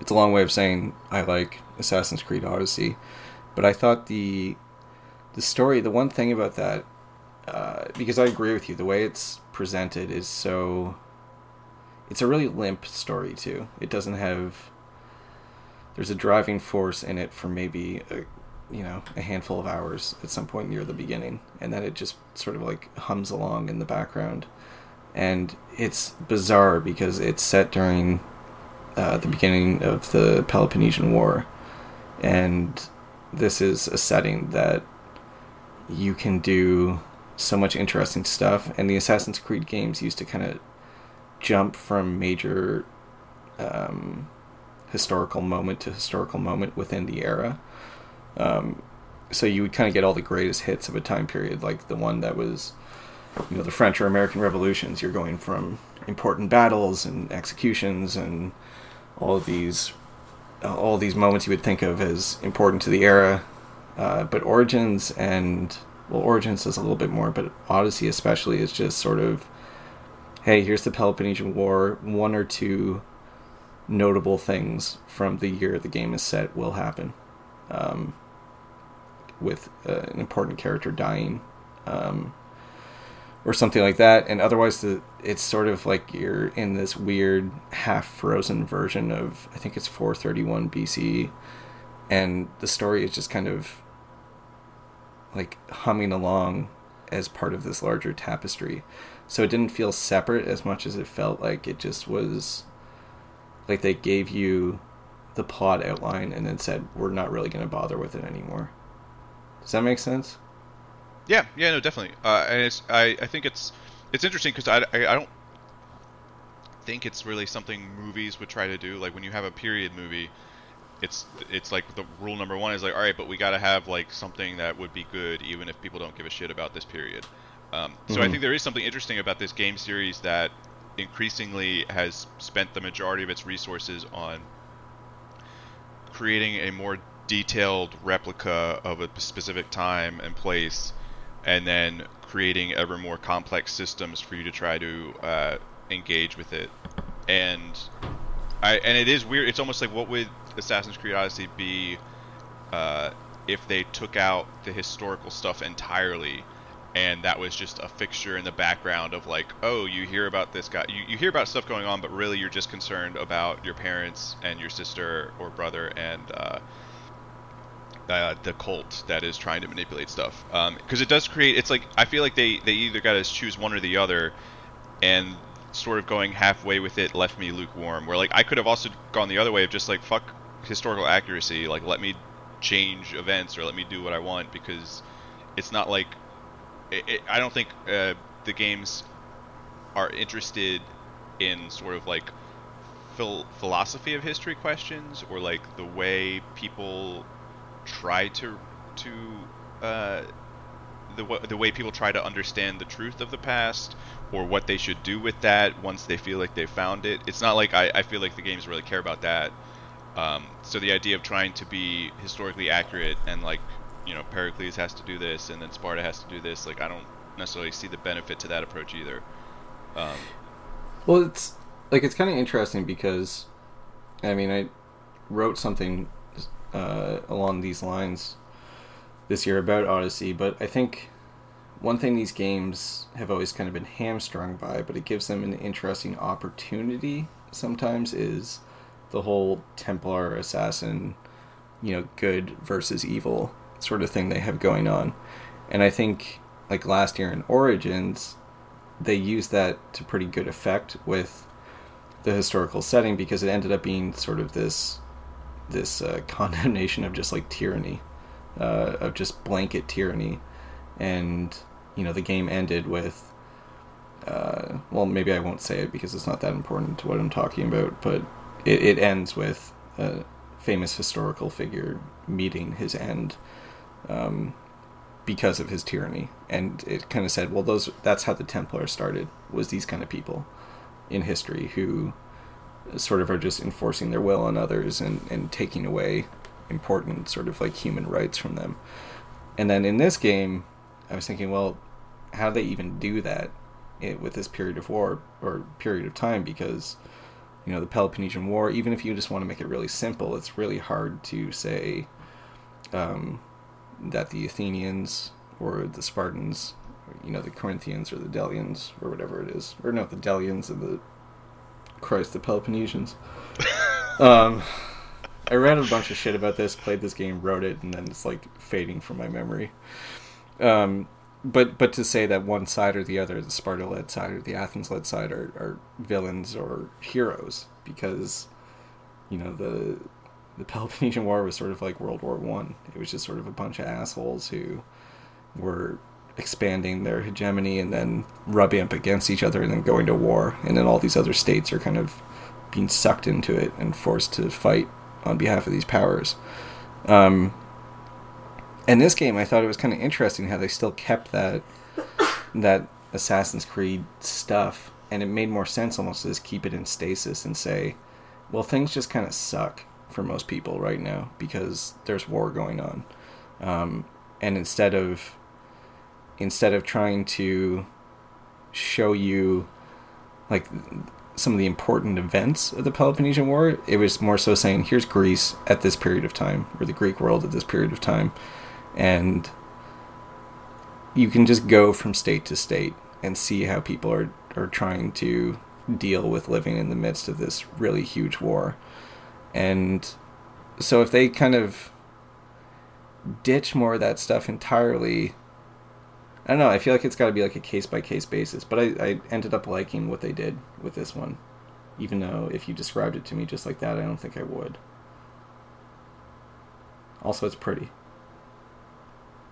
it's a long way of saying I like Assassin's Creed Odyssey, but I thought the the story, the one thing about that uh, because I agree with you. The way it's presented is so. It's a really limp story too. It doesn't have. There's a driving force in it for maybe a, you know, a handful of hours at some point near the beginning, and then it just sort of like hums along in the background, and it's bizarre because it's set during uh, the beginning of the Peloponnesian War, and this is a setting that you can do so much interesting stuff. And the Assassin's Creed games used to kind of jump from major um, historical moment to historical moment within the era. Um, so you would kind of get all the greatest hits of a time period, like the one that was, you know, the French or American revolutions. You're going from important battles and executions and all these, all of these moments you would think of as important to the era. Uh, but Origins and well, Origins does a little bit more, but Odyssey especially is just sort of, hey, here's the Peloponnesian War. One or two notable things from the year the game is set will happen, um, with uh, an important character dying, um, or something like that. And otherwise, the it's sort of like you're in this weird half frozen version of I think it's 431 BC, and the story is just kind of like humming along as part of this larger tapestry. So it didn't feel separate as much as it felt like it just was like they gave you the plot outline and then said we're not really going to bother with it anymore. Does that make sense? Yeah, yeah, no, definitely. Uh, and it's I, I think it's it's interesting because I, I, I don't think it's really something movies would try to do. Like when you have a period movie, it's it's like the rule number one is like, all right, but we got to have like something that would be good even if people don't give a shit about this period. Um, so I Mhm. think there is something interesting about this game series that increasingly has spent the majority of its resources on creating a more detailed replica of a specific time and place, and then creating ever more complex systems for you to try to uh, engage with it. And I and it is weird. It's almost like what would Assassin's Creed Odyssey be uh, if they took out the historical stuff entirely? And that was just a fixture in the background of like, oh, you hear about this guy, you, you hear about stuff going on, but really you're just concerned about your parents and your sister or brother and uh, uh, the cult that is trying to manipulate stuff. Because it does create, it's like I feel like they they either got to choose one or the other, and sort of going halfway with it left me lukewarm. Where like I could have also gone the other way of just like fuck historical accuracy, like let me change events or let me do what I want because it's not like it, it, I don't think uh, the games are interested in sort of like phil- philosophy of history questions or like the way people try to to uh, the the way people try to understand the truth of the past or what they should do with that once they feel like they've found it. It's not like I, I feel like the games really care about that. Um, so the idea of trying to be historically accurate and like you know Pericles has to do this and then Sparta has to do this, like I don't necessarily see the benefit to that approach either. Um, Well, it's like it's kind of interesting because, I mean, I wrote something uh, along these lines this year about Odyssey, but I think one thing these games have always kind of been hamstrung by, but it gives them an interesting opportunity sometimes, is the whole Templar assassin, you know, good versus evil sort of thing they have going on. And I think, like last year in Origins, they used that to pretty good effect with the historical setting because it ended up being sort of this this uh, condemnation of just like tyranny, uh, of just blanket tyranny, and you know the game ended with. Uh, well, maybe I won't say it because it's not that important to what I'm talking about, but it, it ends with a famous historical figure meeting his end um, because of his tyranny, and it kind of said, well, those that's how the Templars started was these kind of people in history who sort of are just enforcing their will on others and, and taking away important sort of like human rights from them. And then in this game, I was thinking, well, how do they even do that with this period of war or period of time? Because you know the Peloponnesian War, even if you just want to make it really simple, it's really hard to say um, that the Athenians or the Spartans, you know, the Corinthians or the Delians or whatever it is, or no, the Delians and the Christ, the Peloponnesians. um, I read a bunch of shit about this, played this game, wrote it, and then it's like fading from my memory. Um, but but to say that one side or the other, the Sparta-led side or the Athens-led side, are, are villains or heroes because you know the the Peloponnesian War was sort of like World War One. It was just sort of a bunch of assholes who were expanding their hegemony and then rubbing up against each other and then going to war. And then all these other states are kind of being sucked into it and forced to fight on behalf of these powers. Um, and this game, I thought it was kind of interesting how they still kept that that Assassin's Creed stuff, and it made more sense almost to just keep it in stasis and say, well, things just kind of suck for most people right now because there's war going on, um, and instead of instead of trying to show you like some of the important events of the Peloponnesian War, it was more so saying, here's Greece at this period of time, or the Greek world at this period of time, and you can just go from state to state and see how people are, are trying to deal with living in the midst of this really huge war. And so if they kind of ditch more of that stuff entirely, I don't know, I feel like it's got to be like a case by case basis. But I, I ended up liking what they did with this one. Even though if you described it to me just like that, I don't think I would. Also, it's pretty.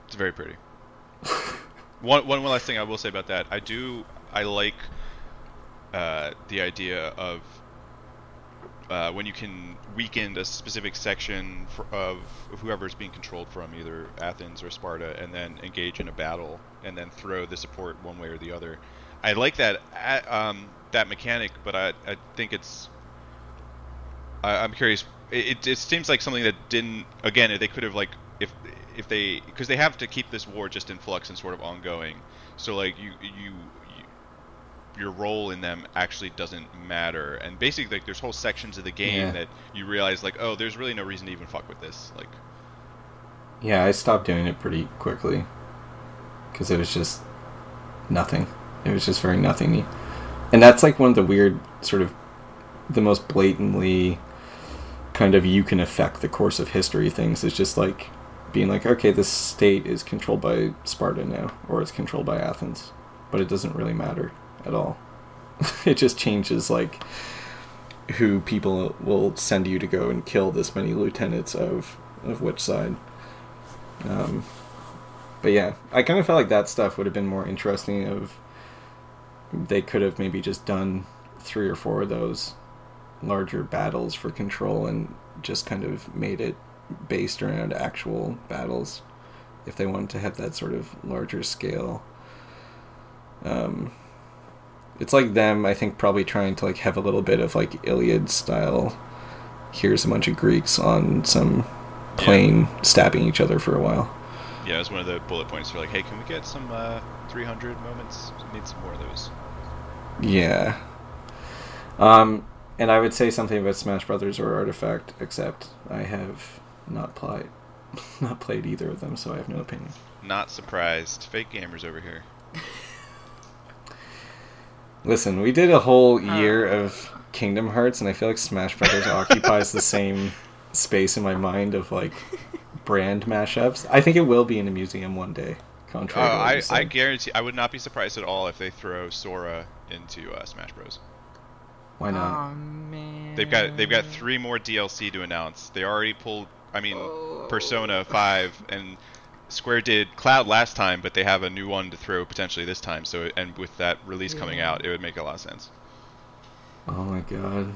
It's very pretty. one, one last thing I will say about that, I do I like uh, the idea of uh, when you can weaken a specific section for, of whoever is being controlled from, either Athens or Sparta, and then engage in a battle, and then throw the support one way or the other. I like that um, that mechanic, but I, I think it's. I, am curious. It, it seems like something that didn't. Again, they could have like if if they because they have to keep this war just in flux and sort of ongoing. So like you you your role in them actually doesn't matter. And basically, like there's whole sections of the game yeah. that you realize like, oh, there's really no reason to even fuck with this. Like, yeah, I stopped doing it pretty quickly because it was just nothing. It was just very nothingy, and that's like one of the weird sort of the most blatantly kind of you can affect the course of history things is just like being like okay this state is controlled by sparta now or it's controlled by athens but it doesn't really matter at all. it just changes like who people will send you to go and kill this many lieutenants of of which side. Um, but yeah, I kind of felt like that stuff would have been more interesting. Of they could have maybe just done three or four of those larger battles for control and just kind of made it based around actual battles if they wanted to have that sort of larger scale. Um, it's like them, I think, probably trying to like have a little bit of like Iliad style. Here's a bunch of Greeks on some plane yeah. stabbing each other for a while. Yeah, it was one of the bullet points for like, hey, can we get some uh, 300 moments? We need some more of those. Yeah. Um, and I would say something about Smash Brothers or Artifact, except I have not played, not played either of them, so I have no opinion. Not surprised. Fake gamers over here. Listen, we did a whole uh. year uh, of Kingdom Hearts, and I feel like Smash Brothers occupies the same space in my mind of like brand mashups. I think it will be in a museum one day. Contrary uh, I, I guarantee, I would not be surprised at all if they throw Sora into uh, Smash Bros. Why not? Oh, man. They've got they've got three more DLC to announce. They already pulled. I mean, oh. Persona Five, and Square did Cloud last time, but they have a new one to throw potentially this time. So, and with that release yeah. coming out, it would make a lot of sense. Oh my god!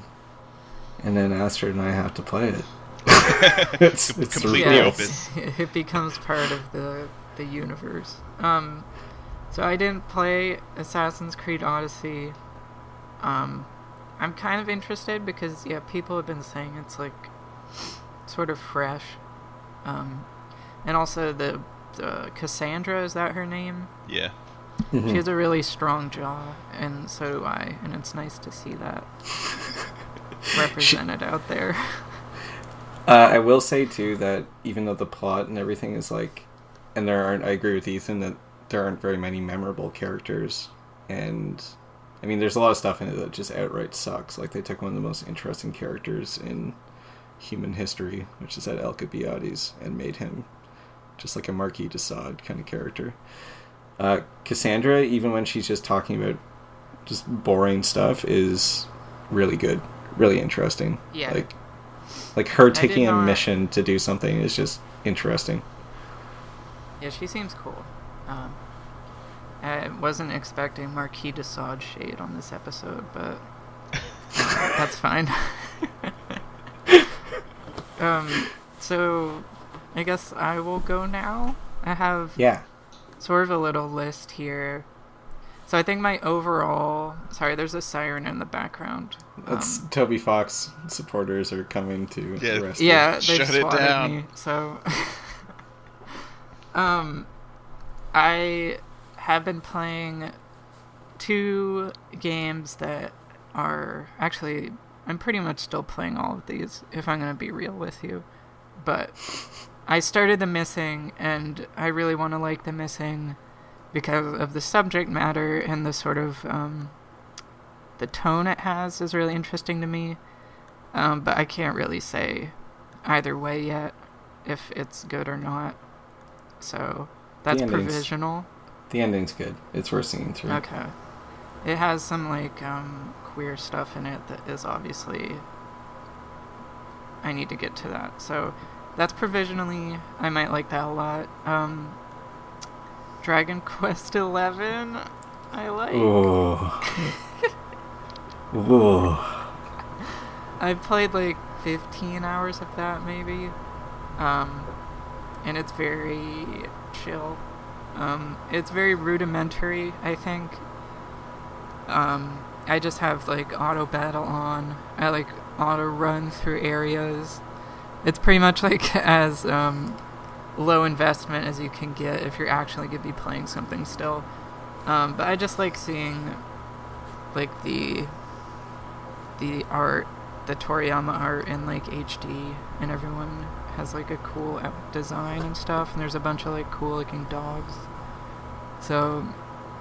And then Astrid and I have to play it. it's, it's completely open. It becomes part of the the universe. Um, so I didn't play Assassin's Creed Odyssey. Um, I'm kind of interested because yeah, people have been saying it's like sort of fresh. Um, and also the, the Cassandra is that her name? Yeah. Mm-hmm. She has a really strong jaw, and so do I, and it's nice to see that represented she, out there. Uh, I will say too that even though the plot and everything is like, and there aren't, I agree with Ethan that there aren't very many memorable characters, and I mean, there's a lot of stuff in it that just outright sucks. Like they took one of the most interesting characters in human history, which is that Alcibiades, and made him just like a Marquis de Sade kind of character. Uh, Cassandra, even when she's just talking about just boring stuff, is really good, really interesting. Yeah. Like, like her taking a mission to do something is just interesting. Yeah, she seems cool. Um, I wasn't expecting Marquis de Sade shade on this episode, but that's fine. um, so I guess I will go now. I have yeah sort of a little list here. So I think my overall sorry, there's a siren in the background. That's um, Toby Fox supporters are coming to yeah, arrest Yeah, they Shut it down. me. So um I have been playing two games that are actually I'm pretty much still playing all of these if I'm going to be real with you. But I started The Missing, and I really want to like The Missing because of the subject matter and the sort of um, the tone it has is really interesting to me. Um, but I can't really say either way yet if it's good or not. So that's the provisional. The ending's good. It's worth seeing through. Okay. It has some like um, queer stuff in it that is obviously I need to get to that. So that's provisionally. I might like that a lot. Um, Dragon Quest Eleven. I like. Oh. oh. I've played like 15 hours of that maybe. Um, and it's very chill. Um, it's very rudimentary, I think. Um, I just have like auto battle on. I like auto run through areas. It's pretty much like as um, low investment as you can get if you're actually gonna be playing something still. Um, but I just like seeing like the the art, the Toriyama art in like HD, and everyone has like a cool design and stuff. And there's a bunch of like cool looking dogs. So,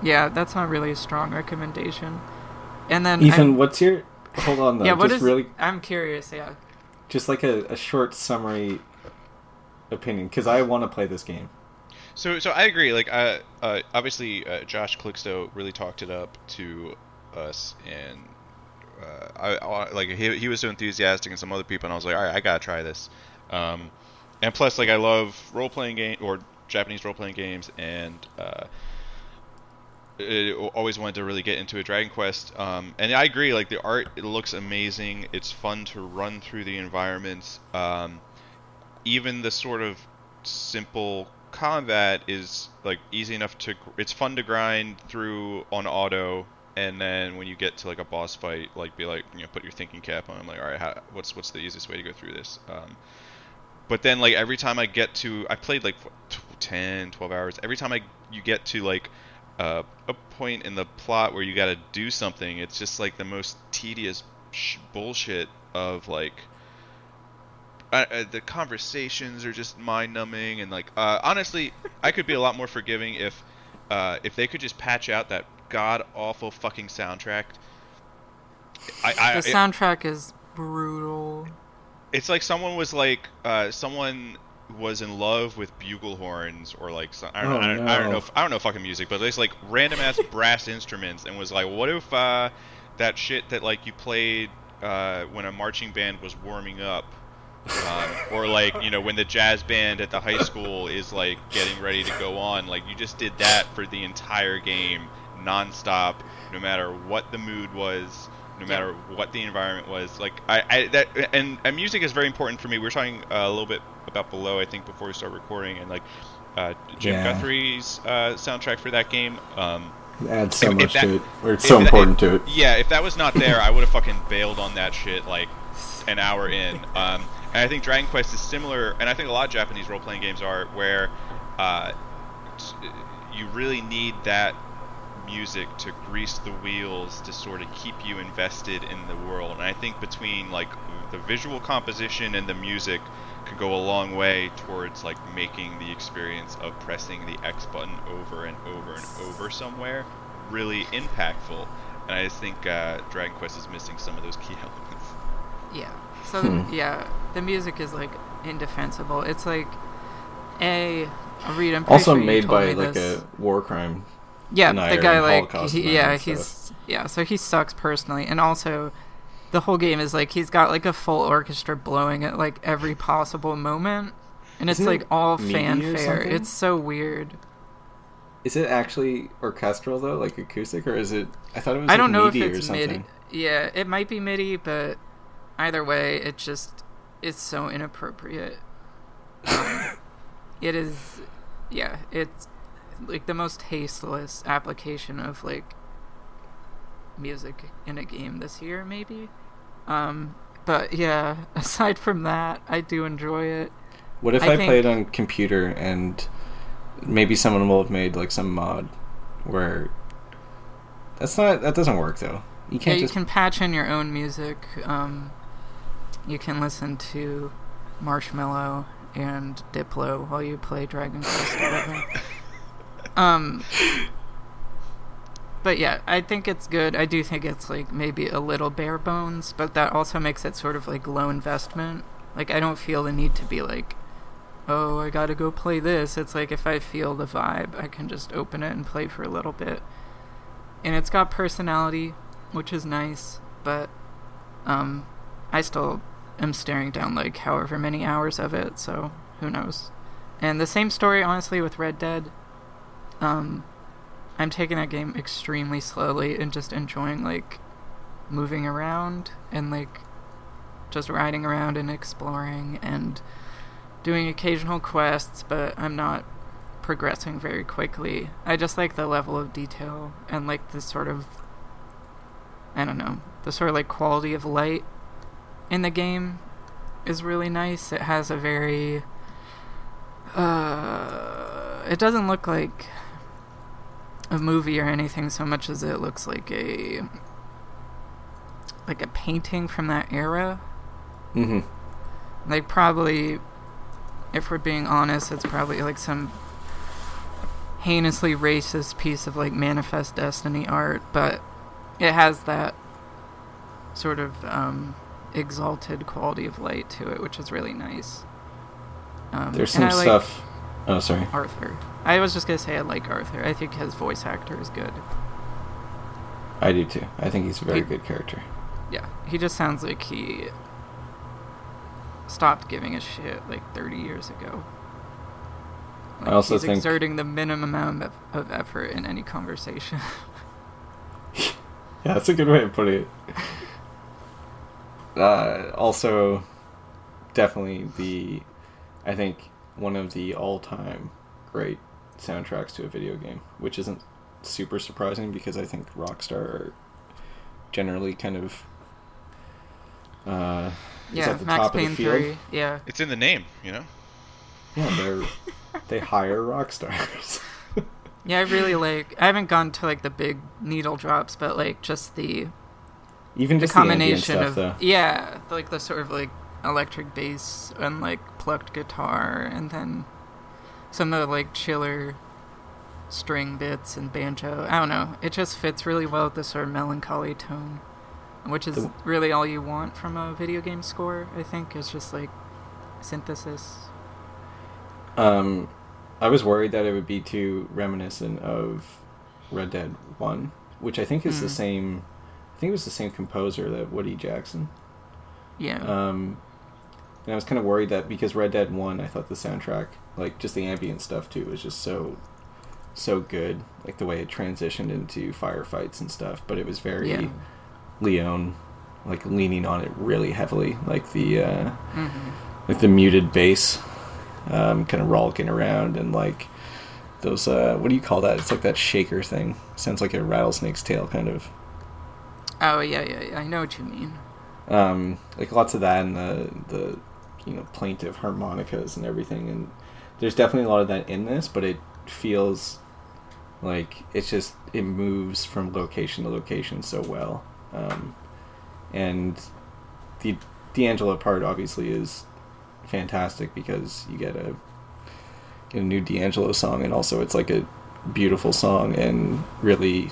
yeah, that's not really a strong recommendation. And then Ethan, I'm- what's your? Hold on though. yeah, what just is? really, I'm curious. Yeah. Just like a, a short summary opinion, because I want to play this game. So, so I agree. Like, uh, uh, obviously, uh, Josh Clickstow really talked it up to us, and uh, I, I like he, he was so enthusiastic, and some other people, and I was like, all right, I gotta try this. Um, and plus, like, I love role playing game or Japanese role playing games, and uh, always wanted to really get into a Dragon Quest. Um, and I agree. Like, the art, it looks amazing. It's fun to run through the environments. Um, even the sort of simple combat is like easy enough to it's fun to grind through on auto and then when you get to like a boss fight like be like you know put your thinking cap on I'm like all right how, what's what's the easiest way to go through this um, but then like every time I get to I played like t- 10 12 hours every time I you get to like uh, a point in the plot where you got to do something it's just like the most tedious sh- bullshit of like the conversations are just mind-numbing and like uh, honestly i could be a lot more forgiving if uh, if they could just patch out that god awful fucking soundtrack I, I, The soundtrack is brutal. it's like someone was like uh, someone was in love with bugle horns or like some, I, don't Oh, know, I, don't, I don't know if, I don't know fucking music but it's like random ass brass instruments and was like what if uh, that shit that like you played uh, when a marching band was warming up um, or like you know when the jazz band at the high school is like getting ready to go on like you just did that for the entire game nonstop no matter what the mood was no matter what the environment was like i, I that and, and music is very important for me we were talking uh, a little bit about below i think before we start recording and like uh, jim Yeah. guthrie's uh, soundtrack for that game um, Adds so If- if much that- to it, or it's if so that- important to it. yeah, if that was not there, I would have fucking bailed on that shit like an hour in. Um, and I think Dragon Quest is similar, and I think a lot of Japanese role playing games are where uh, you really need that music to grease the wheels to sort of keep you invested in the world. And I think between like the visual composition and the music could go a long way towards like making the experience of pressing the X button over and over and over somewhere really impactful. And I just think uh, Dragon Quest is missing some of those key elements. Yeah. So Hmm. yeah, the music is like indefensible. It's like a a read. I'm Also sure made by like this. a war crime. yeah, denier the guy like he, yeah and he's yeah so he sucks personally, and also the whole game is like he's got like a full orchestra blowing at like every possible moment, and it's Isn't like it all MIDI fanfare. It's so weird. Is it actually orchestral though, like acoustic, or is it? I thought it was. I like don't know if MIDI or it's something. MIDI. Yeah, it might be MIDI, but either way, it just it's so inappropriate. Um, it is, yeah, it's like the most tasteless application of like music in a game this year, maybe. Um, but yeah, aside from that, I do enjoy it. What if I I, think- played on computer and maybe someone will have made like some mod where that's not that doesn't work though. You can't you just can patch in your own music. Um, you can listen to Marshmello and Diplo while you play Dragon Quest um, but yeah, I think it's good. I do think it's like maybe a little bare bones, but that also makes it sort of like low investment. Like I don't feel the need to be like, oh, I gotta go play this. It's like if I feel the vibe, I can just open it and play for a little bit. And it's got personality, which is nice, but um, I still am staring down like however many hours of it, so who knows. And the same story honestly with Red Dead. Um I'm taking that game extremely slowly and just enjoying like moving around and like just riding around and exploring and doing occasional quests, but I'm not progressing very quickly. I just like the level of detail and like the sort of I don't know, the sort of like quality of light in the game is really nice. It has a very uh it doesn't look like a movie or anything so much as it looks like a like a painting from that era. Mm-hmm. Like probably if we're being honest, it's probably like some heinously racist piece of like manifest destiny art, but it has that sort of um, exalted quality of light to it, which is really nice. Um, There's some like stuff. Oh, sorry. Arthur. I was just gonna say I like Arthur. I think his voice actor is good. I do too. I think he's a very He- good character. Yeah, he just sounds like he stopped giving a shit like 30 years ago. I also he's think- exerting the minimum amount of, of effort in any conversation. Yeah, that's a good way of putting it. Uh, also, definitely the, I think one of the all-time great soundtracks to a video game, which isn't super surprising because I think Rockstar are generally kind of. Uh, yeah, at the Max top Payne of the field. 3. Yeah. It's in the name, you know. Yeah, they're they hire rock stars. Yeah, I really like. I haven't gone to like the big needle drops, but like just the Even the just the ambient combination stuff, of though. yeah, like the sort of like electric bass and like plucked guitar, and then some of the like chiller string bits and banjo. I don't know. It just fits really well with the sort of melancholy tone, which is really all you want from a video game score. I think is just like synthesis. Um, I was worried that it would be too reminiscent of Red Dead One, which I think is the Mm. same. I think it was the same composer that Woody Jackson. Yeah. Um, and I was kind of worried that because Red Dead One, I thought the soundtrack, like just the ambient stuff too, was just so, so good. Like the way it transitioned into firefights and stuff, but it was very Yeah. Leon, like leaning on it really heavily, like the. Uh, hmm like the muted bass, um, kind of rollicking around and like those uh, what do you call that? It's like that shaker thing. Sounds like a rattlesnake's tail, kind of. Oh yeah, yeah, yeah. I know what you mean. Um, like lots of that and the the you know plaintive harmonicas and everything. And there's definitely a lot of that in this, but it feels like it's just it moves from location to location so well. Um, and the D'Angelo part obviously is fantastic because you get a get a new D'Angelo song, and also it's like a beautiful song and really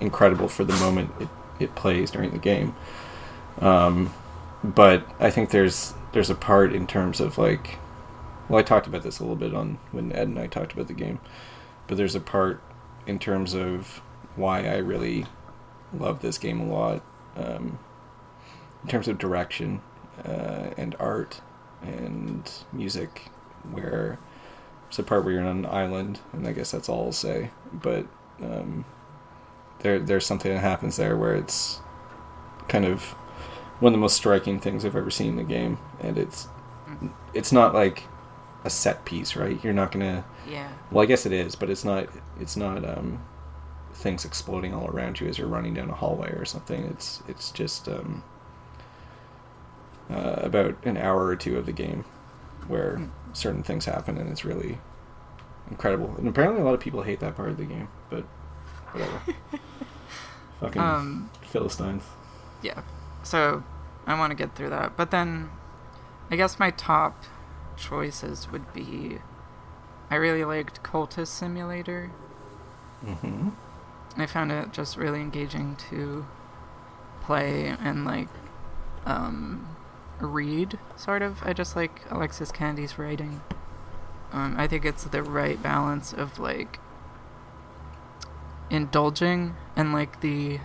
incredible for the moment it, it plays during the game. Um, but I think there's there's a part in terms of like, well, I talked about this a little bit on when Ed and I talked about the game, but there's a part in terms of why I really love this game a lot. Um, in terms of direction uh, and art and music, where it's a part where you're on an island, and I guess that's all I'll say. But um, there, there's something that happens there where it's kind of one of the most striking things I've ever seen in the game, and it's it's not like a set piece, right? You're not gonna. Yeah. Well, I guess it is, but it's not. It's not um, things exploding all around you as you're running down a hallway or something. It's it's just um, uh, about an hour or two of the game where Hmm. certain things happen, and it's really incredible. And apparently, a lot of people hate that part of the game, but whatever. Fucking Um. philistines. Yeah. So I want to get through that, but then I guess my top choices would be I really liked Cultist Simulator. hmm I found it just really engaging to play and like um, read, sort of. I just like Alexis Kennedy's writing. Um, I think it's the right balance of like indulging and like the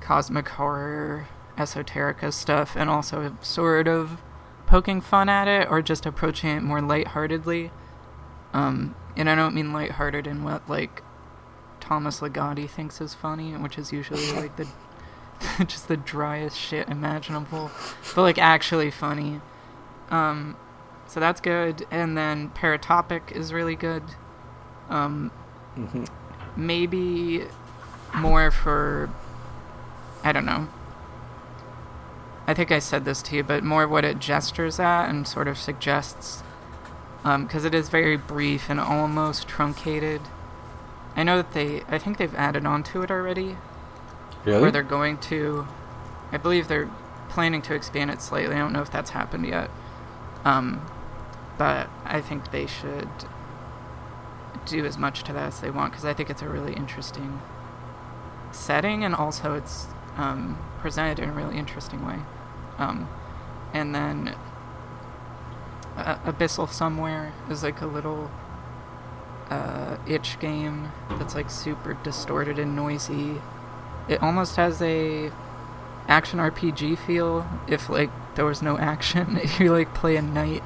cosmic horror esoterica stuff and also sort of poking fun at it or just approaching it more lightheartedly. Um, and I don't mean lighthearted in what like Thomas Ligotti thinks is funny, which is usually like the just the driest shit imaginable, but like actually funny. Um, so that's good. And then Paratopic is really good. Um, hmm maybe more for I don't know. I think I said this to you, but more what it gestures at and sort of suggests, because it is very brief and almost truncated. I know that they, I think they've added on to it already, Really? or they're going to. I believe they're planning to expand it slightly. I don't know if that's happened yet. Um, but I think they should do as much to that as they want because I think it's a really interesting setting and also it's um, presented in a really interesting way. Um, and then uh, Abyssal Somewhere is like a little uh, itch game that's like super distorted and noisy. It almost has a action RPG feel if like there was no action. you like play a knight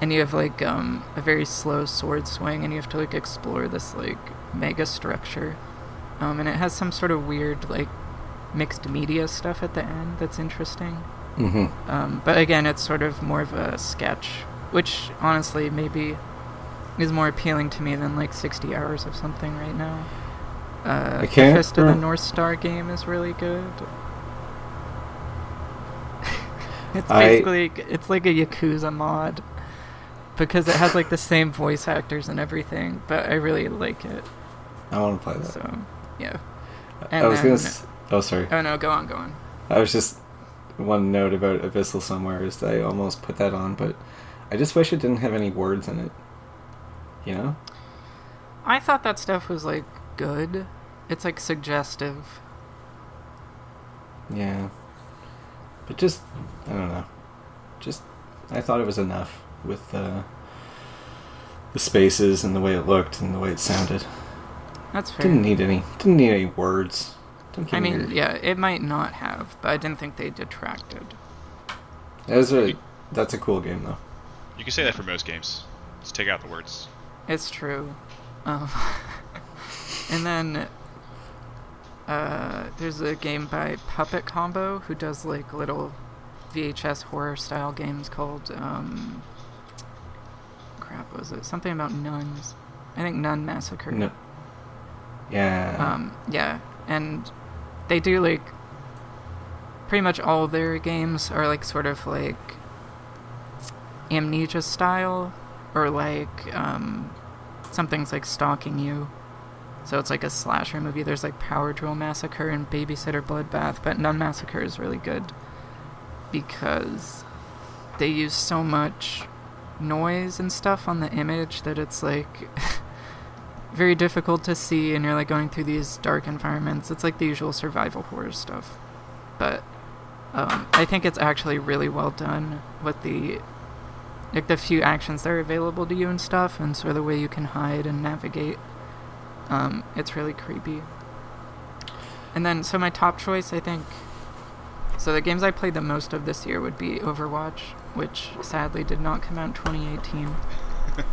and you have like um, a very slow sword swing and you have to like explore this like mega structure. Um, and it has some sort of weird like mixed media stuff at the end that's interesting. Hmm Um, but again, it's sort of more of a sketch, which honestly maybe is more appealing to me than like 60 hours of something right now. Uh, I can't Fist of the North Star game is really good. it's I- basically it's like a Yakuza mod because it has like the same voice actors and everything. But I really like it. I want to play that. So yeah. I and was gonna. S- oh, sorry. Oh no, go on, go on. I was just one note about Abyssal somewhere is that I almost put that on, but I just wish it didn't have any words in it. You know? I thought that stuff was like good. It's like suggestive. Yeah. But just I don't know. Just I thought it was enough with uh, the spaces and the way it looked and the way it sounded. That's fair. Didn't need any. Didn't need any words. Don't give I me mean, your- yeah, it might not have, but I didn't think they detracted. That was a. That's a cool game though. You can say that for most games. Just take out the words. It's true. Um, and then uh, there's a game by Puppet Combo who does like little VHS horror style games called um, crap was it something about nuns? I think Nun Massacre. No. Yeah. Um, yeah, and they do like pretty much all their games are like sort of like amnesia style or like um, something's like stalking you. So it's like a slasher movie. There's like Power Drill Massacre and Babysitter Bloodbath, but Nun Massacre is really good because they use so much noise and stuff on the image that it's like very difficult to see and you're like going through these dark environments. It's like the usual survival horror stuff. But um, I think it's actually really well done with the like the few actions that are available to you and stuff and sort of the way you can hide and navigate. Um, it's really creepy. And then so my top choice I think so the games I played the most of this year would be Overwatch, which sadly did not come out in 2018.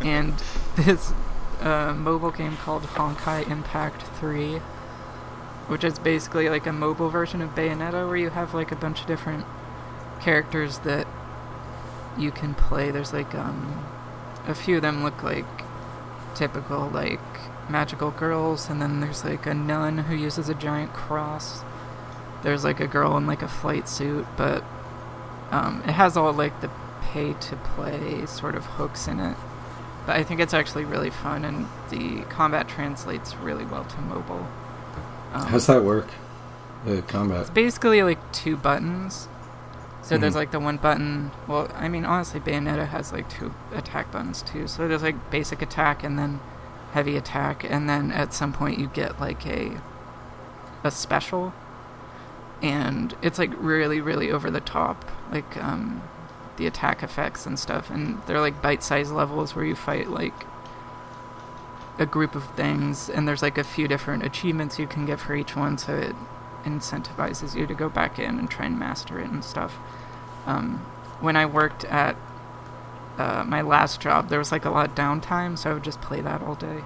and this uh, mobile game called Honkai Impact 3, which is basically like a mobile version of Bayonetta where you have like a bunch of different characters that you can play. There's like um, a few of them look like typical like magical girls, and then there's like a nun who uses a giant cross. There's like a girl in like a flight suit, but um, it has all like the pay to play sort of hooks in it. But I think it's actually really fun, and the combat translates really well to mobile. Um, How's that work? The combat. It's basically like two buttons. So there's Mhm. like the one button. Well, I mean, honestly, Bayonetta has like two attack buttons too. So there's like basic attack and then heavy attack, and then at some point you get like a a special, and it's like really, really over the top, like um, the attack effects and stuff. And they're like bite-sized levels where you fight like a group of things, and there's like a few different achievements you can get for each one. So it incentivizes you to go back in and try and master it and stuff. Um, when I worked at uh, my last job, there was like a lot of downtime, so I would just play that all day.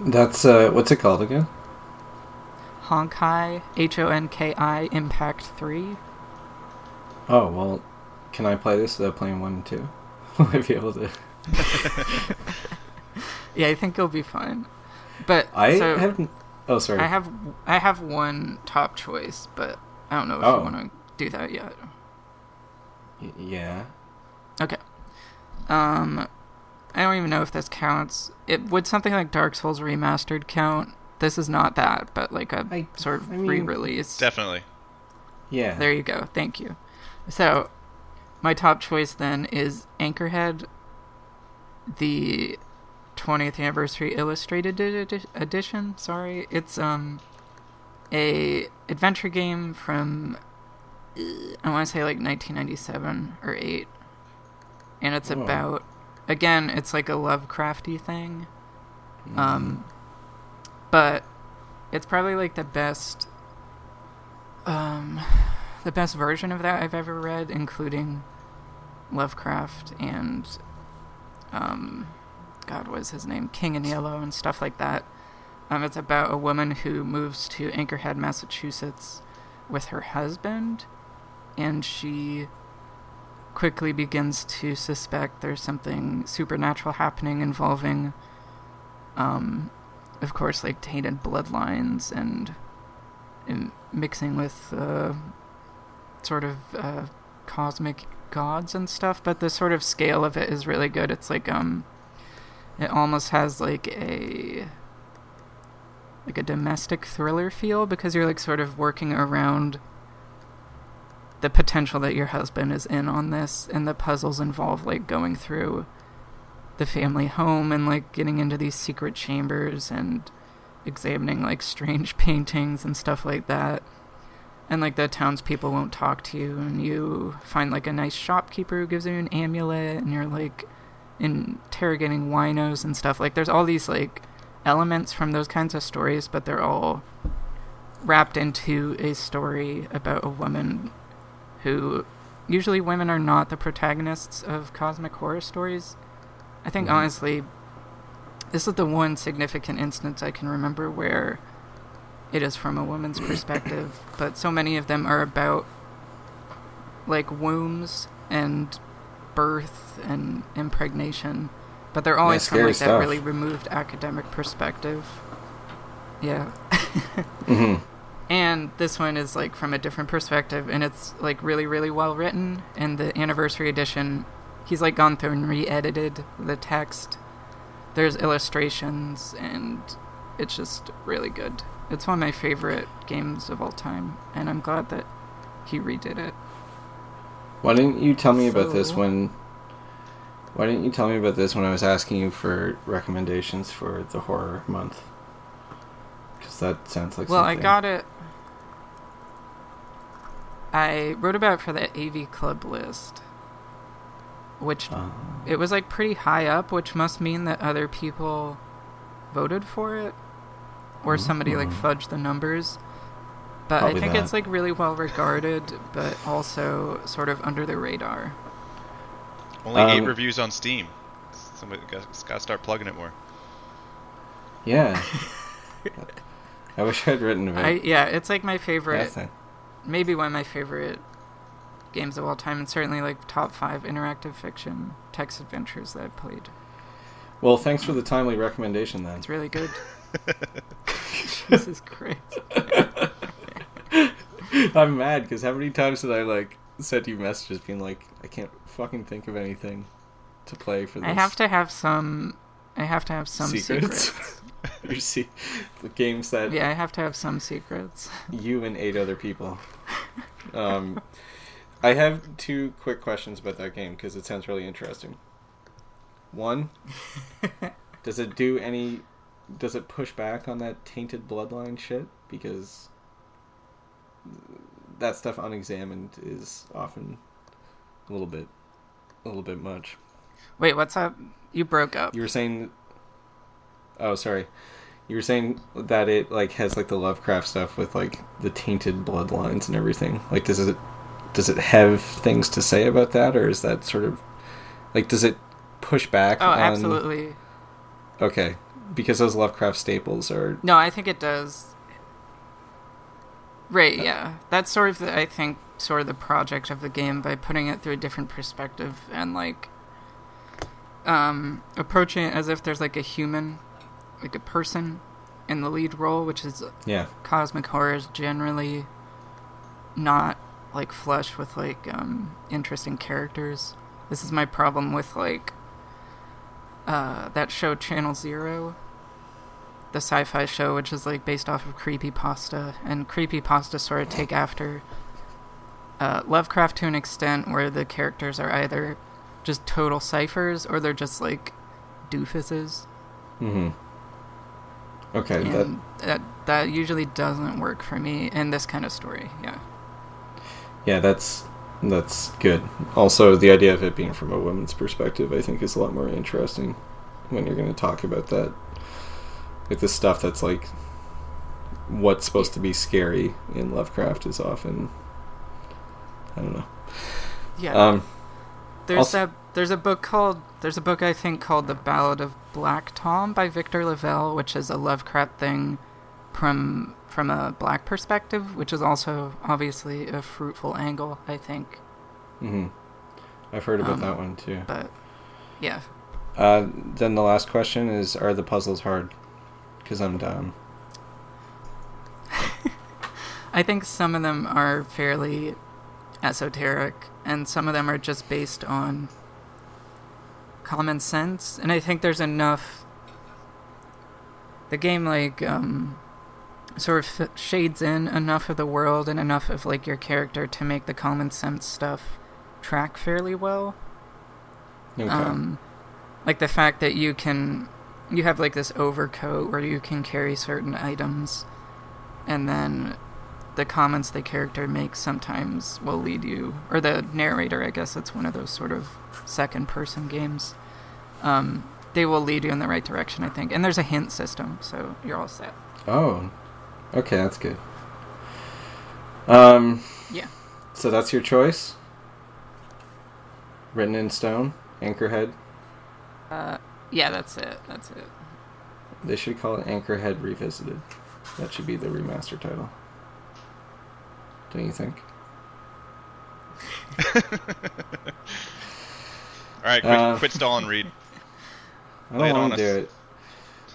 That's uh, what's it called again? Honkai, H O N K I, Impact 3. Oh well, can I play this without playing one and two? Will I be able to? Yeah, I think it'll be fine. But I so haven't. Oh, sorry. I have I have one top choice, but I don't know if Oh. you want to do that yet. Y- yeah. Okay. Um, I don't even know if this counts. It would something like Dark Souls Remastered count? This is not that, but like a I- sort of I mean- re-release. Definitely. Yeah. There you go. Thank you. So, my top choice then is Anchorhead, the 20th anniversary illustrated edi- edition. Sorry, it's um a adventure game from uh, I want to say like 1997 or 8, and it's Whoa. about again it's like a Lovecrafty thing. Mm-hmm. Um, but it's probably like the best, um, the best version of that I've ever read, including Lovecraft and, um, God, was his name? King in Yellow and stuff like that. Um, it's about a woman who moves to Anchorhead, Massachusetts, with her husband, and she quickly begins to suspect there's something supernatural happening involving um, of course, like tainted bloodlines and, and mixing with uh, sort of uh, cosmic gods and stuff. But the sort of scale of it is really good. It's like um, it almost has like a like a domestic thriller feel because you're like sort of working around the potential that your husband is in on this and the puzzles involve like going through the family home and like getting into these secret chambers and examining like strange paintings and stuff like that. And like the townspeople won't talk to you, and you find like a nice shopkeeper who gives you an amulet, and you're like interrogating winos and stuff. Like there's all these like elements from those kinds of stories, but they're all wrapped into a story about a woman who usually women are not the protagonists of cosmic horror stories. I think Mhm. honestly, this is the one significant instance I can remember where it is from a woman's perspective, but so many of them are about like wombs and birth and impregnation, but they're always from scary like that really removed academic perspective. Yeah. hmm And this one is like from a different perspective, and it's like really, really well written. And the anniversary edition, he's like gone through and re-edited the text. There's illustrations, and it's just really good. It's one of my favorite games of all time, and I'm glad that he redid it. Why didn't you tell me about this when? Why didn't you tell me about this when I was asking you for recommendations for the horror month? Because that sounds like something. well, something. I got it. I wrote about it for the AV Club list, which Uh, it was like pretty high up, which must mean that other people voted for it, or somebody like Mhm. fudged the numbers. But Probably I think that. it's like really well regarded, but also sort of under the radar. Only eight Um, reviews on Steam. Somebody got, to start plugging it more. yeah. I wish I'd written about I yeah, it's like my that favorite, thing. maybe one of my favorite games of all time, and certainly like top five interactive fiction text adventures that I've played. Well, thanks for the timely recommendation then. It's really good. Jesus Christ. I'm mad because how many times did I like send you messages being like, I can't fucking think of anything to play for this. I have to have some. I have to have some Secrets? secrets. You see, the games that yeah, I have to have some secrets. you and eight other people. Um, I have two quick questions about that game because it sounds really interesting. One, does it do any? Does it push back on that tainted bloodline shit? Because that stuff unexamined is often a little bit, a little bit much. Wait, what's up? You broke up. You were saying. Oh, sorry. You were saying that it like has like the Lovecraft stuff with like the tainted bloodlines and everything. Like, does it does it have things to say about that, or is that sort of like does it push back? Oh, on... absolutely. Okay, because those Lovecraft staples are No, I think it does. Right, yeah. That's sort of, the, I think, sort of the project of the game by putting it through a different perspective and, like, um, approaching it as if there's, like, a human, like a person in the lead role, which is yeah cosmic horror is generally not, like, flush with, like, um, interesting characters. This is my problem with, like, uh, that show Channel Zero the sci-fi show, which is like based off of Creepy Pasta, and Creepy Pasta sort of take after uh, Lovecraft to an extent, where the characters are either just total ciphers or they're just like doofuses. Mm-hmm. Okay, that that that usually doesn't work for me in this kind of story. Yeah. yeah, that's that's good. Also, the idea of it being from a woman's perspective, I think, is a lot more interesting when you're going to talk about that. Like the stuff that's like what's supposed to be scary in Lovecraft is often I don't know. Yeah. Um, There's Also- a there's a book called there's a book I think called The Ballad of Black Tom by Victor LaValle, which is a Lovecraft thing from from a black perspective, which is also obviously a fruitful angle, I think. hmm I've heard about Um, that one too. But yeah, Uh, then the last question is: Are the puzzles hard? Because I'm dumb. I think some of them are fairly esoteric, and some of them are just based on common sense. And I think there's enough. The game, like, um, sort of shades in enough of the world and enough of, like, your character to make the common sense stuff track fairly well. Okay. Um, like the fact that you can, you have like this overcoat where you can carry certain items, and then the comments the character makes sometimes will lead you, or the narrator, I guess it's one of those sort of second person games. Um, they will lead you in the right direction, I think. And there's a hint system, so you're all set. oh, okay, that's good. Um, Yeah. so that's your choice. Written in stone, Anchorhead. Uh, yeah, that's it. That's it. They should call it Anchorhead Revisited. That should be the remaster title. Don't you think? All right, quit, Uh, quit stalling, Reid. I don't want to do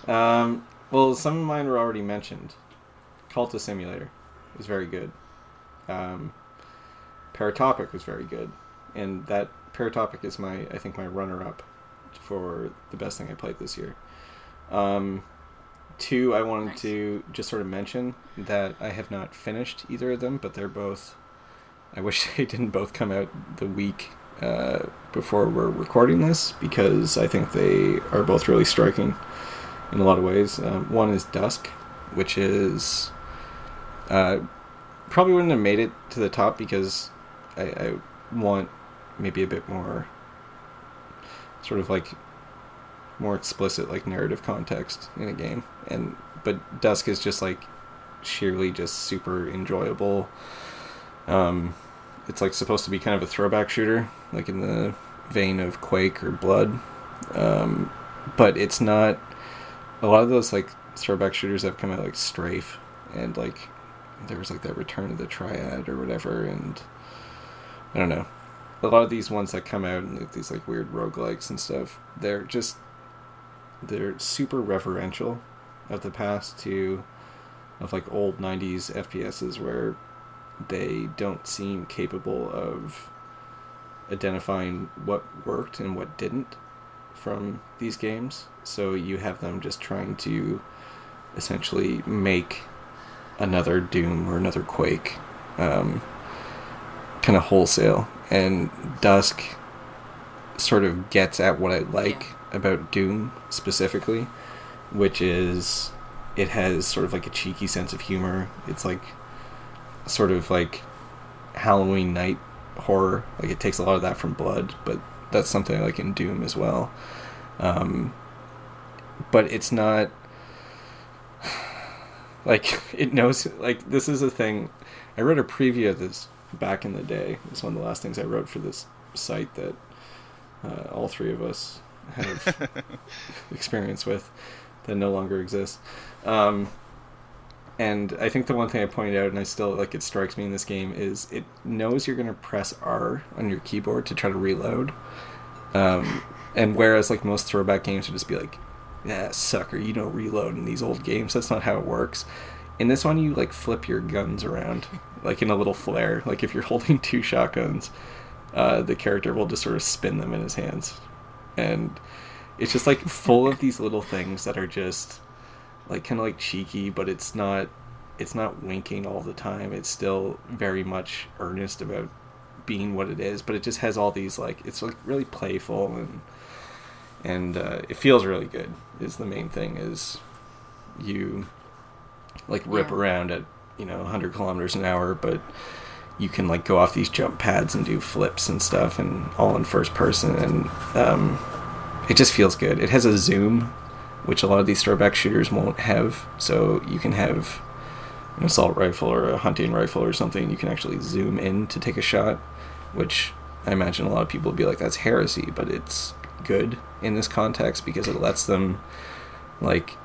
it. Um, well, some of mine were already mentioned. Cultist Simulator was very good. Um, Paratopic was very good, and that Paratopic is my, I think, my runner-up for the best thing I played this year. Um, two, I wanted Nice. to just sort of mention that I have not finished either of them, but they're both. I wish they didn't both come out the week uh, before we're recording this because I think they are both really striking in a lot of ways. Um, one is Dusk, which is uh, probably wouldn't have made it to the top because I, I want maybe a bit more sort of like more explicit like narrative context in a game. And but dusk is just like sheerly just super enjoyable. Um it's like supposed to be kind of a throwback shooter like in the vein of quake or blood. Um but it's not a lot of those like throwback shooters have come out like strafe and like there was like that return of the triad or whatever and i don't know. A lot of these ones that come out and these like weird roguelikes and stuff they're just they're super referential of the past to of like old 90s fps's where they don't seem capable of identifying what worked and what didn't from these games. So you have them just trying to essentially make another doom or another quake um, kind of wholesale. And dusk sort of gets at what i like about doom specifically which is it has sort of like a cheeky sense of humor. It's like sort of like halloween night horror. Like it takes a lot of that from blood but that's something I like in doom as well. Um, but it's not like it knows like this is a thing. I read a preview of this back in the day. It's one of the last things I wrote for this site that uh, all three of us have experience with that no longer exists. Um, and I think the one thing I pointed out, and I still like it strikes me in this game, is it knows you're going to press R on your keyboard to try to reload. Um, and whereas like most throwback games would just be like, "Yeah, sucker, you don't reload in these old games." That's not how it works. In this one, you like flip your guns around, like in a little flare. Like if you're holding two shotguns, uh, the character will just sort of spin them in his hands, and it's just like full of these little things that are just like kind of like cheeky, but it's not it's not winking all the time. It's still very much earnest about being what it is, but it just has all these like it's like really playful and and uh, it feels really good. Is the main thing is you like rip Yeah. around at you know 100 kilometers an hour, but you can like go off these jump pads and do flips and stuff, and all in first person, and um, it just feels good. It has a zoom, which a lot of these throwback shooters won't have. So you can have an assault rifle or a hunting rifle or something. You can actually zoom in to take a shot, which I imagine a lot of people would be like, "That's heresy," but it's good in this context because it lets them like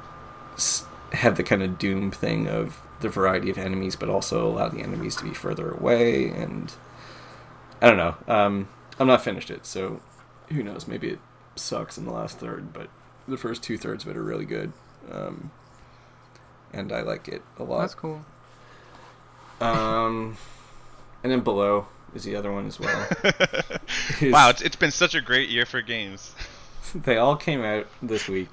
have the kind of doom thing of the variety of enemies, but also allow the enemies to be further away. And I don't know. Um, I'm not finished it, so who knows? Maybe it sucks in the last third, but the first two thirds of it are really good. Um, and I like it a lot. That's cool. Um, and then below is the other one as well. Is- wow, it's, it's been such a great year for games. they all came out this week.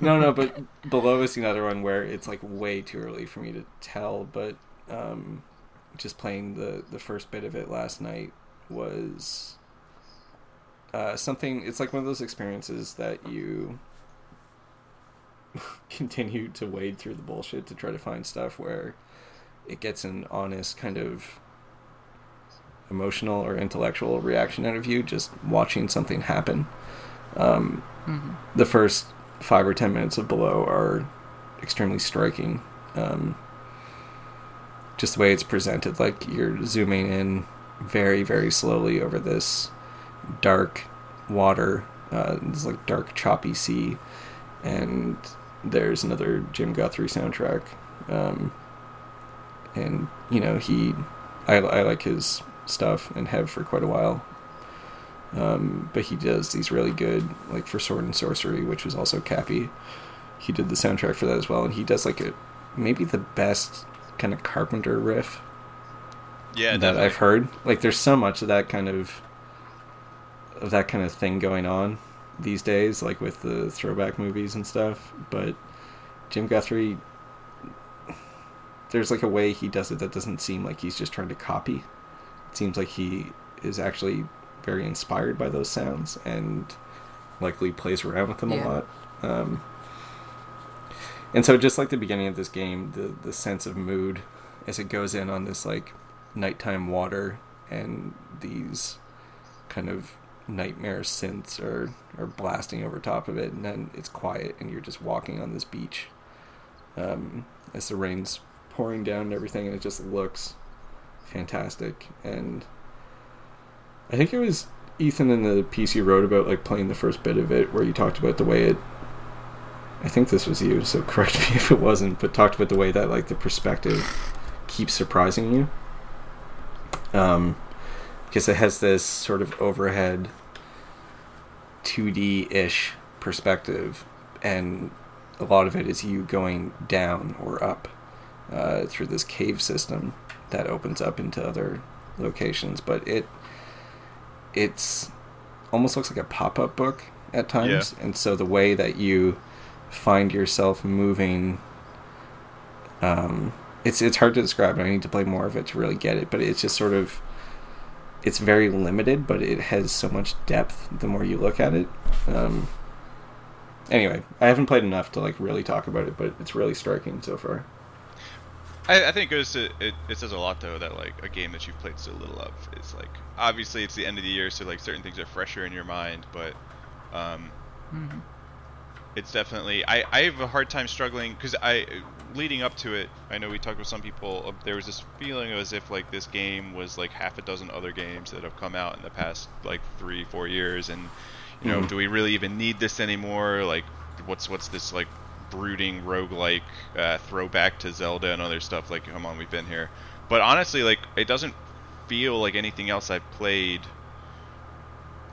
No, no, but below is another one where it's like way too early for me to tell. But um, just playing the the first bit of it last night was uh, something. It's like one of those experiences that you continue to wade through the bullshit to try to find stuff where it gets an honest kind of emotional or intellectual reaction out of you just watching something happen. Um, hmm the first five or ten minutes of Below are extremely striking. Um, just the way it's presented, like you're zooming in very, very slowly over this dark water, uh, this like dark, choppy sea, and there's another Jim Guthrie soundtrack. Um, and you know he, I, I like his stuff and have for quite a while. Um, but he does these really good, like for Sword and Sworcery, which was also Capy. He did the soundtrack for that as well, and he does like a maybe the best kind of Carpenter riff Yeah, that definitely. I've heard. Like, there's so much of that kind of of that kind of thing going on these days, like with the throwback movies and stuff. But Jim Guthrie, there's like a way he does it that doesn't seem like he's just trying to copy. Seems like he is actually very inspired by those sounds and likely plays around with them Yeah. a lot. Um, and so, just like the beginning of this game, the the sense of mood as it goes in on this like nighttime water and these kind of nightmare synths are are blasting over top of it, and then it's quiet, and you're just walking on this beach um, as the rain's pouring down and everything, and it just looks fantastic. And I think it was Ethan in the piece you wrote about like playing the first bit of it, where you talked about the way it. I think this was you, so correct me if it wasn't, but talked about the way that like the perspective keeps surprising you. Um, because it has this sort of overhead 2D ish perspective, and a lot of it is you going down or up uh, through this cave system that opens up into other locations. But it it's almost looks like a pop up book at times, yeah. and so the way that you find yourself moving um, it's it's hard to describe. I need to play more of it to really get it, but it's just sort of it's very limited, but it has so much depth the more you look at it. Um, anyway, I haven't played enough to like really talk about it, but it's really striking so far. I, I think it goes to it, it says a lot though that like a game that you've played so little of is like obviously it's the end of the year so like certain things are fresher in your mind but um hmm it's definitely I, I have a hard time struggling because I leading up to it I know we talked with some people uh, there was this feeling as if like this game was like half a dozen other games that have come out in the past like three four years and you know Mhm. do we really even need this anymore like what's what's this like brooding roguelike uh, throwback to Zelda and other stuff like come on we've been here but honestly like it doesn't feel like anything else I've played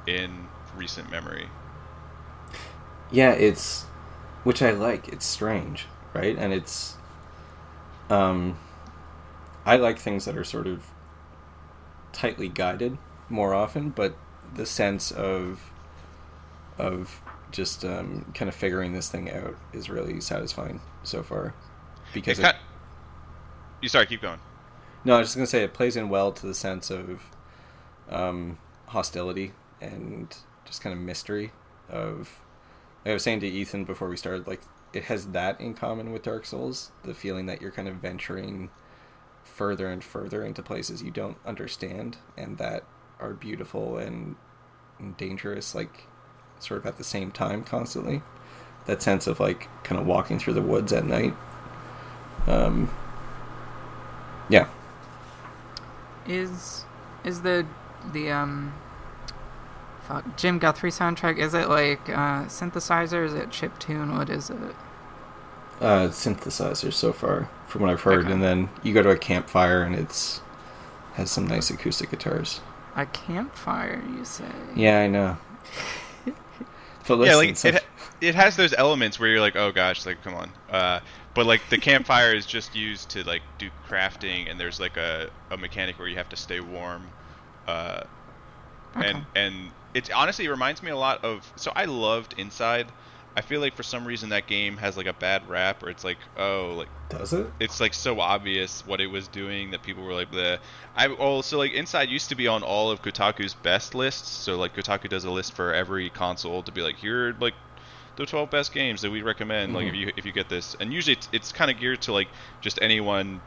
in recent memory Yeah, it's which I like. It's strange, right? And it's um I like things that are sort of tightly guided more often, but the sense of of just um, kind of figuring this thing out is really satisfying so far. Because It it, you sorry, keep going. no, I was just gonna say it plays in well to the sense of um, hostility and just kind of mystery of. Like I was saying to Ethan before we started, like it has that in common with Dark Souls, the feeling that you're kind of venturing further and further into places you don't understand and that are beautiful and, and dangerous, like sort of at the same time constantly. That sense of like kind of walking through the woods at night. Um, yeah, Is is the the um fuck Jim Guthrie soundtrack? Is it like uh, synthesizer? Is it chip tune? What is it? uh, synthesizers so far, from what I've heard. Okay. And then you go to a campfire and it's has some nice acoustic guitars. A campfire, you say? Yeah, I know. But listen, yeah, like some- it, it has those elements where you're like, oh gosh, like come on. Uh, but like the campfire is just used to like do crafting, and there's like a, a mechanic where you have to stay warm. Uh, Okay. and and it honestly reminds me a lot of. So I loved Inside. I feel like for some reason that game has like a bad rap, or it's like, oh, like does it? it's like so obvious what it was doing that people were like the I also like Inside used to be on all of Kotaku's best lists. So like Kotaku does a list for every console to be like here like the 12 best games that we recommend like if Mhm. you if you get this. And usually it's, it's kind of geared to like just anyone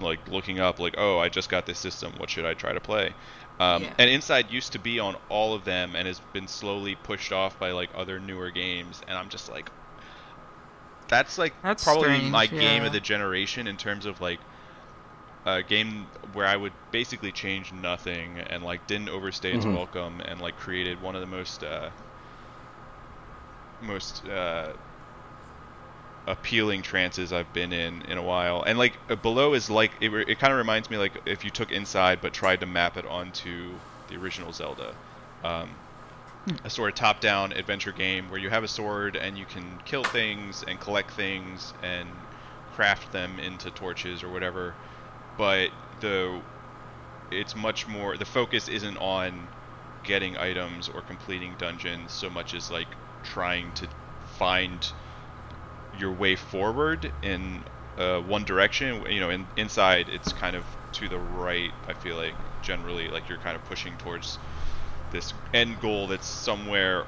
like looking up like oh I just got this system what should I try to play. Um, Yeah. And Inside used to be on all of them and has been slowly pushed off by like other newer games and I'm just like that's like That's probably strange, my game of the generation in terms of like a game where I would basically change nothing and like didn't overstay its Mhm. welcome and like created one of the most uh, most uh, appealing trances I've been in in a while. And like uh, below is like it, it kind of reminds me like if you took Inside but tried to map it onto the original Zelda. Um, a sort of top-down adventure game where you have a sword and you can kill things and collect things and craft them into torches or whatever. But the it's much more the focus isn't on getting items or completing dungeons so much as like trying to find your way forward in uh, one direction. You know, in, inside it's kind of to the right. I feel like generally like you're kind of pushing towards this end goal that's somewhere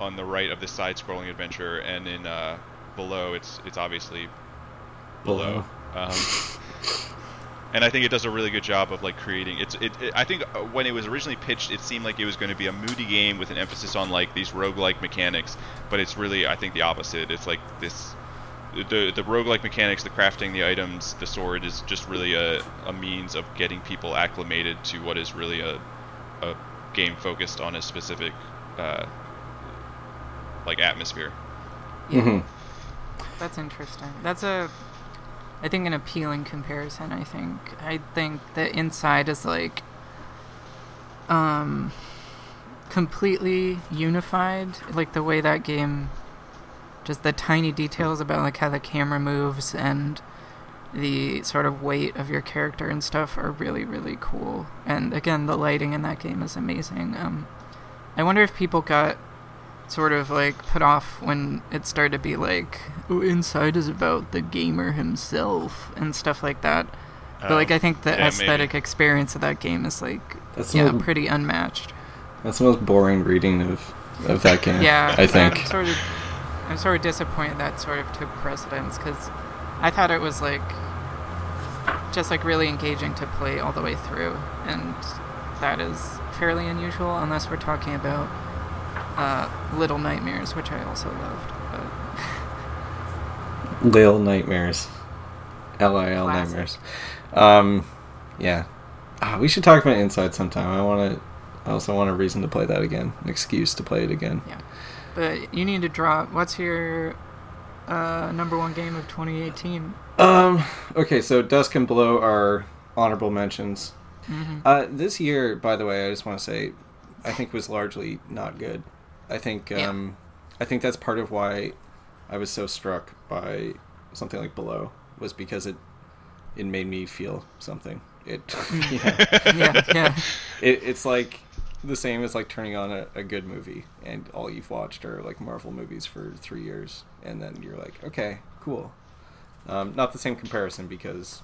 on the right of this side-scrolling adventure, and in uh, below it's it's obviously below. Um, and I think it does a really good job of like creating. It's it, it. I think uh, when it was originally pitched, it seemed like it was going to be a moody game with an emphasis on like these roguelike mechanics, but it's really I think the opposite. It's like this. The, the roguelike mechanics, the crafting, the items, the sword is just really a, a means of getting people acclimated to what is really a, a game focused on a specific uh, like atmosphere. hmm That's interesting. That's a, I think, an appealing comparison. I think. I think the Inside is like, um, completely unified. Like the way that game, just the tiny details about like how the camera moves and the sort of weight of your character and stuff are really really cool. And again, the lighting in that game is amazing. Um, I wonder if people got sort of like put off when it started to be like, oh, Inside is about the gamer himself and stuff like that. But like, I think the Um, yeah, aesthetic maybe. experience of that game is like, That's yeah, most, pretty unmatched. that's the most boring reading of of that game. Yeah, I think. I'm sort of, I'm sort of disappointed that sort of took precedence because I thought it was like, just like really engaging to play all the way through, and that is fairly unusual unless we're talking about uh, Little Nightmares, which I also loved. But Lil Nightmares. L I L Nightmares. Um, yeah. Ah, we should talk about Inside sometime. I want to. I also want a reason to play that again, an excuse to play it again. yeah, but you need to drop. What's your uh, number one game of 2018? Um. Okay, so Dusk and Below are honorable mentions. hmm Uh, this year, by the way, I just want to say, I think was largely not good. I think Yeah. um, I think that's part of why I was so struck by something like Below was because it it made me feel something. It you know, yeah, yeah, it it's like the same as like turning on a, a good movie and all you've watched are like Marvel movies for three years and then you're like, okay, cool. Um, not the same comparison because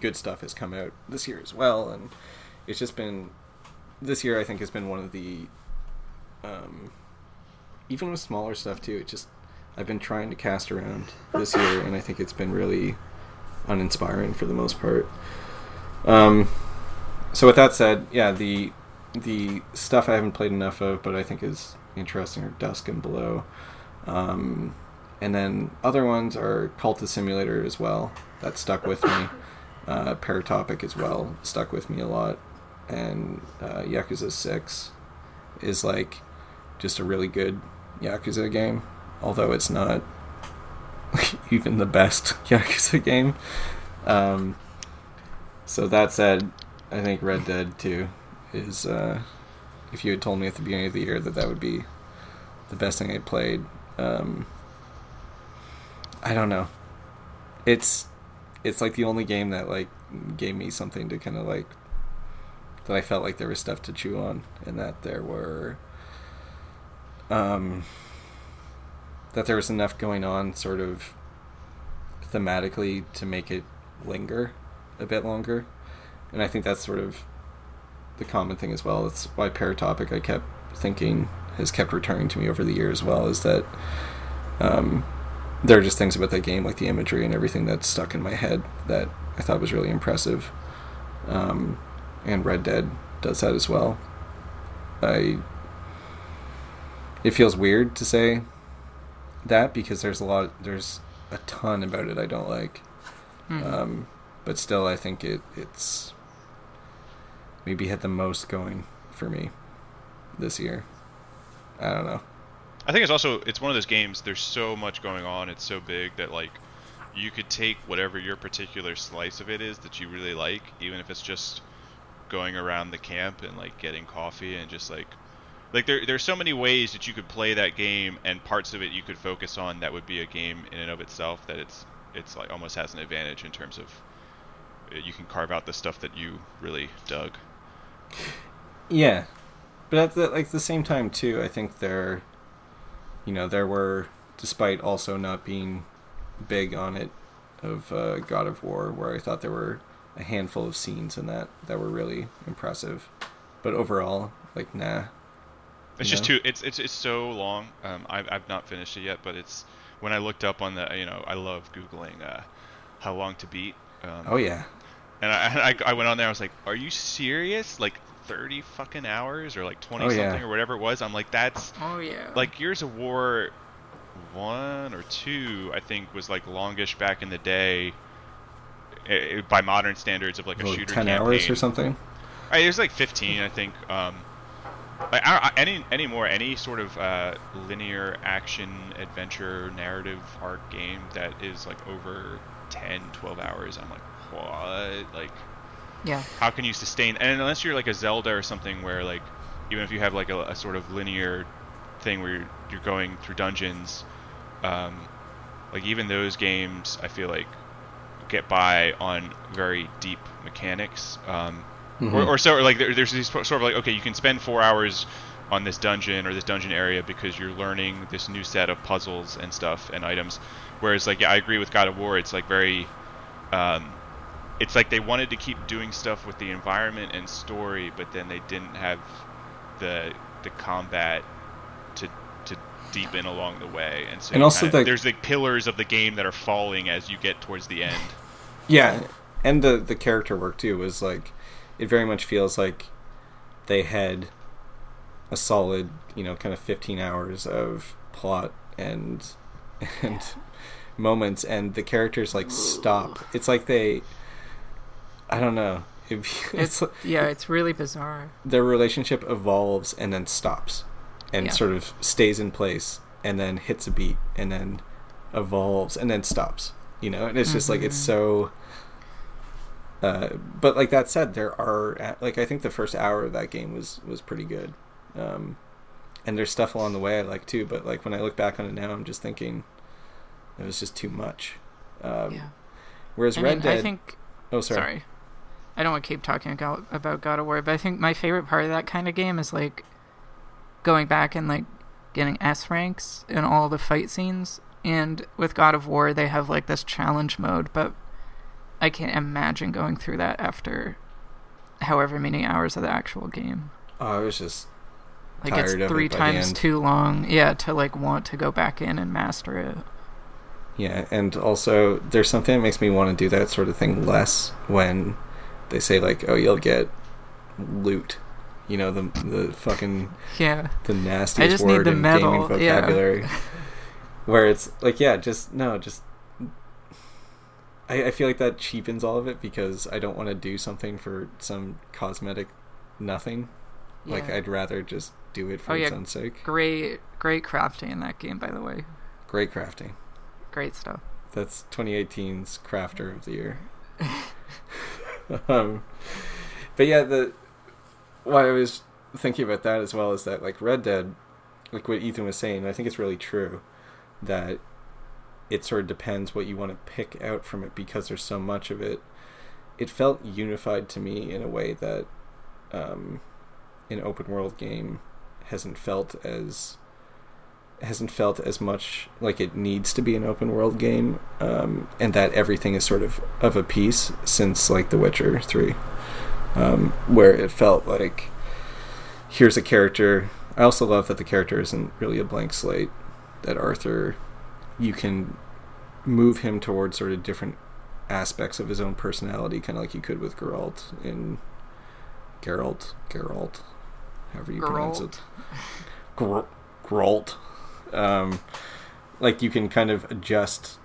good stuff has come out this year as well, and it's just been this year. I think has been one of the um, even with smaller stuff too. It just I've been trying to cast around this year, and I think it's been really uninspiring for the most part. Um, so with that said, yeah, the the stuff I haven't played enough of, but I think is interesting are Dusk and Below. Um, and then other ones are Cultist Simulator as well. That stuck with me. Uh, Paratopic as well stuck with me a lot. And uh, Yakuza 6 is like just a really good Yakuza game, although it's not even the best Yakuza game. Um, so that said, I think Red Dead 2 is. Uh, if you had told me at the beginning of the year that that would be the best thing I played, um, I don't know. It's it's like the only game that like gave me something to kind of like that I felt like there was stuff to chew on, and that there were um that there was enough going on, sort of thematically, to make it linger a bit longer, and I think that's sort of the common thing as well. It's why Paratopic I kept thinking has kept returning to me over the years. As well is that um, there are just things about that game, like the imagery and everything that's stuck in my head that I thought was really impressive. Um, and Red Dead does that as well. I. It feels weird to say that because there's a lot, there's a ton about it I don't like. Mhm. Um, but still, I think it it's maybe had the most going for me this year. I don't know. I think it's also it's one of those games. There's so much going on. It's so big that like you could take whatever your particular slice of it is that you really like, even if it's just going around the camp and like getting coffee and just like like there there's so many ways that you could play that game and parts of it you could focus on that would be a game in and of itself that it's it's like almost has an advantage in terms of uh, you can carve out the stuff that you really dug. Yeah, but at the like the same time too, I think there, you know, there were, despite also not being big on it, of uh, God of War, where I thought there were a handful of scenes in that that were really impressive, but overall, like nah. It's just know? too. It's it's it's so long. Um, I've I've not finished it yet, but it's when I looked up on the you know I love googling uh, how long to beat. Um, Oh yeah, And I, I I went on there. I was like, are you serious? Like thirty fucking hours or like twenty Oh, yeah. something or whatever it was. I'm like, that's Oh yeah. like Gears of War one or two. I think was like longish back in the day. eh, by modern standards of like a Like shooter ten campaign. hours or something. Uh, It was like 15, I think. Um, like, I, I, any anymore, any sort of uh, linear action adventure narrative arc game that is like over 10, 12 hours, I'm like, what? Like, yeah. how can you sustain? And unless you're like a Zelda or something, where like, even if you have like a, a sort of linear thing where you're, you're going through dungeons, um, like even those games, I feel like get by on very deep mechanics. Um, Mhm. or, or so or like there, there's these sort of like okay you can spend four hours on this dungeon or this dungeon area because you're learning this new set of puzzles and stuff and items. Whereas like yeah i agree with god of war. It's like very um, it's like they wanted to keep doing stuff with the environment and story but then they didn't have the the combat to to deepen along the way. And so And also kinda- the- there's like pillars of the game that are falling as you get towards the end. Yeah, and the the character work too was like, it very much feels like they had a solid, you know, kind of 15 hours of plot and and moments and the characters like stop. It's like they I don't know. It, It's yeah, it's really bizarre. their relationship evolves and then stops and Yeah. sort of stays in place and then hits a beat and then evolves and then stops you know and it's just like it's Mhm. so uh, but like that said there are like i think the first hour of that game was was pretty good um, and there's stuff along the way i like too but like when i look back on it now i'm just thinking it was just too much um, yeah. whereas I red mean, dead I think oh sorry, sorry. I don't want to keep talking about, about God of War, but I think my favorite part of that kind of game is like going back and like getting S ranks in all the fight scenes. And with God of War, they have like this challenge mode, but I can't imagine going through that after however many hours of the actual game. oh i was just Like Tired of it's it three the times too long, yeah, to like want to go back in and master it. Yeah, and also there's something that makes me want to do that sort of thing less when they say like, "Oh, you'll get loot," you know, the the fucking Yeah, the nastiest just need word the in metal, gaming yeah. vocabulary. Where it's like, yeah, just no, just. I, I feel like that cheapens all of it because I don't want to do something for some cosmetic nothing. Like. I'd rather just do it for Oh, its yeah. own sake. great, great crafting in that game, by the way. Great crafting. Great stuff. That's 2018's crafter of the year. um, but yeah, the what I was thinking about that as well is that like Red Dead, like what Ethan was saying, I think it's really true that it sort of depends what you want to pick out from it because there's so much of it. It felt unified to me in a way that um, an open world game hasn't felt as hasn't felt as much like it needs to be an open world game, um, and that everything is sort of of a piece since like The Witcher Three, um, where it felt like here's a character. I also love that the character isn't really a blank slate. That Arthur, you can move him towards sort of different aspects of his own personality, kind of like you could with Geralt in Geralt, Geralt, however you pronounce it. Gr- Geralt. Um, like you can kind of adjust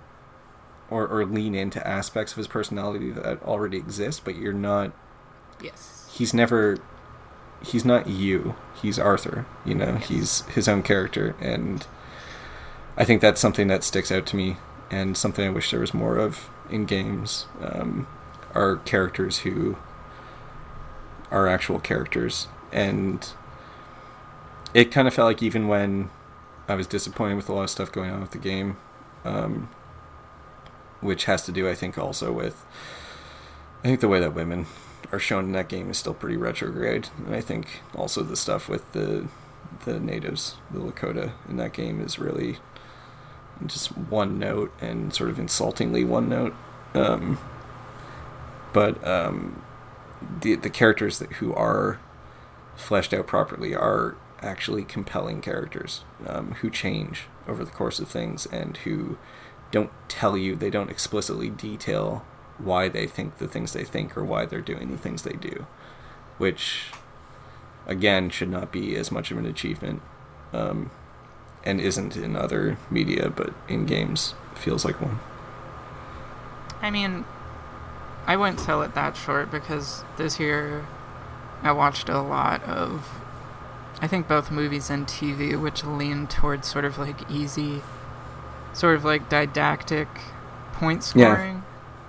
or, or lean into aspects of his personality that already exist, but you're not. Yes. He's never. He's not you. He's Arthur. You know, Yes. he's his own character, and I think that's something that sticks out to me, and something I wish there was more of in games. Um, are characters who are actual characters, and it kind of felt like even when I was disappointed with a lot of stuff going on with the game, um, which has to do, I think, also with I think the way that women are shown in that game is still pretty retrograde, and I think also the stuff with the the natives, the Lakota in that game is really just one note and sort of insultingly one note. Um, but um, the the characters that who are fleshed out properly are actually compelling characters um, who change over the course of things and who don't tell you they don't explicitly detail why they think the things they think or why they're doing the things they do which again should not be as much of an achievement um, and isn't in other media but in games feels like one I mean, I wouldn't sell it that short because this year I watched a lot of, I think both movies and TV, which lean towards sort of like easy, sort of like didactic point Yeah. scoring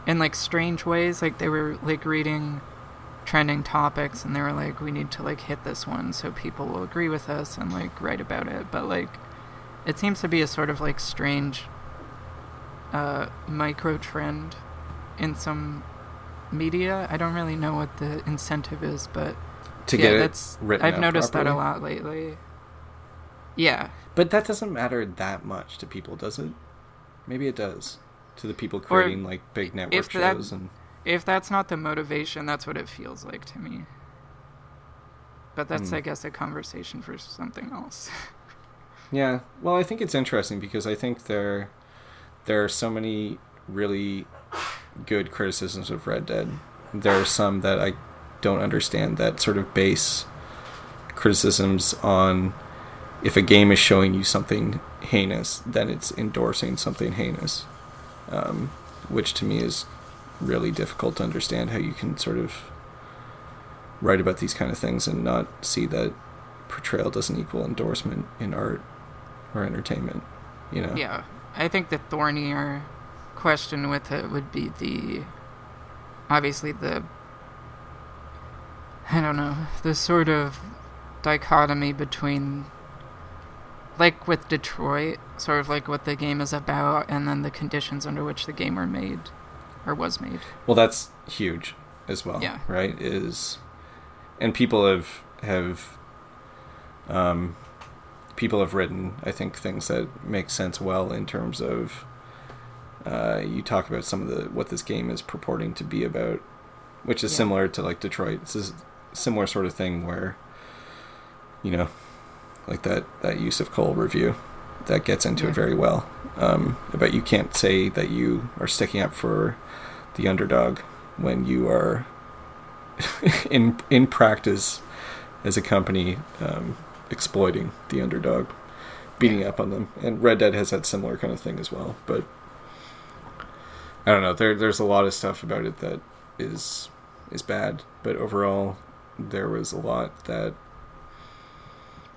in like strange ways. Like they were like reading trending topics and they were like, we need to like hit this one so people will agree with us and like write about it. But like, it seems to be a sort of like strange uh, micro trend in some media. I don't really know what the incentive is, but to yeah, get it that's I've noticed that a lot lately. Yeah, But that doesn't matter that much to people, does it? Maybe it does to the people Or creating like big network if that- shows and if that's not the motivation, that's what it feels like to me. But that's, Hmm. I guess, a conversation for something else. yeah. Well, I think it's interesting because I think there there are so many really good criticisms of Red Dead. There are some that I don't understand that sort of base criticisms on if a game is showing you something heinous, then it's endorsing something heinous, um, which to me is really difficult to understand how you can sort of write about these kind of things and not see that portrayal doesn't equal endorsement in art or entertainment. You know? Yeah, I think the thornier question with it would be the obviously the I don't know the sort of dichotomy between like with Detroit, sort of like what the game is about, and then the conditions under which the game were made or was made. Well, that's huge as well. Yeah. Right. Is and people have have um, people have written I think things that make sense well in terms of uh, you talk about some of the what this game is purporting to be about, which is Yeah. similar to like Detroit. It's a similar sort of thing where you know like that that Yussef Cole review that gets into Yeah. it very well. Um, but you can't say that you are sticking up for the underdog when you are in in practice as a company um, exploiting the underdog, beating up on them. And Red Dead has that similar kind of thing as well. But I don't know. There there's a lot of stuff about it that is is bad, but overall there was a lot that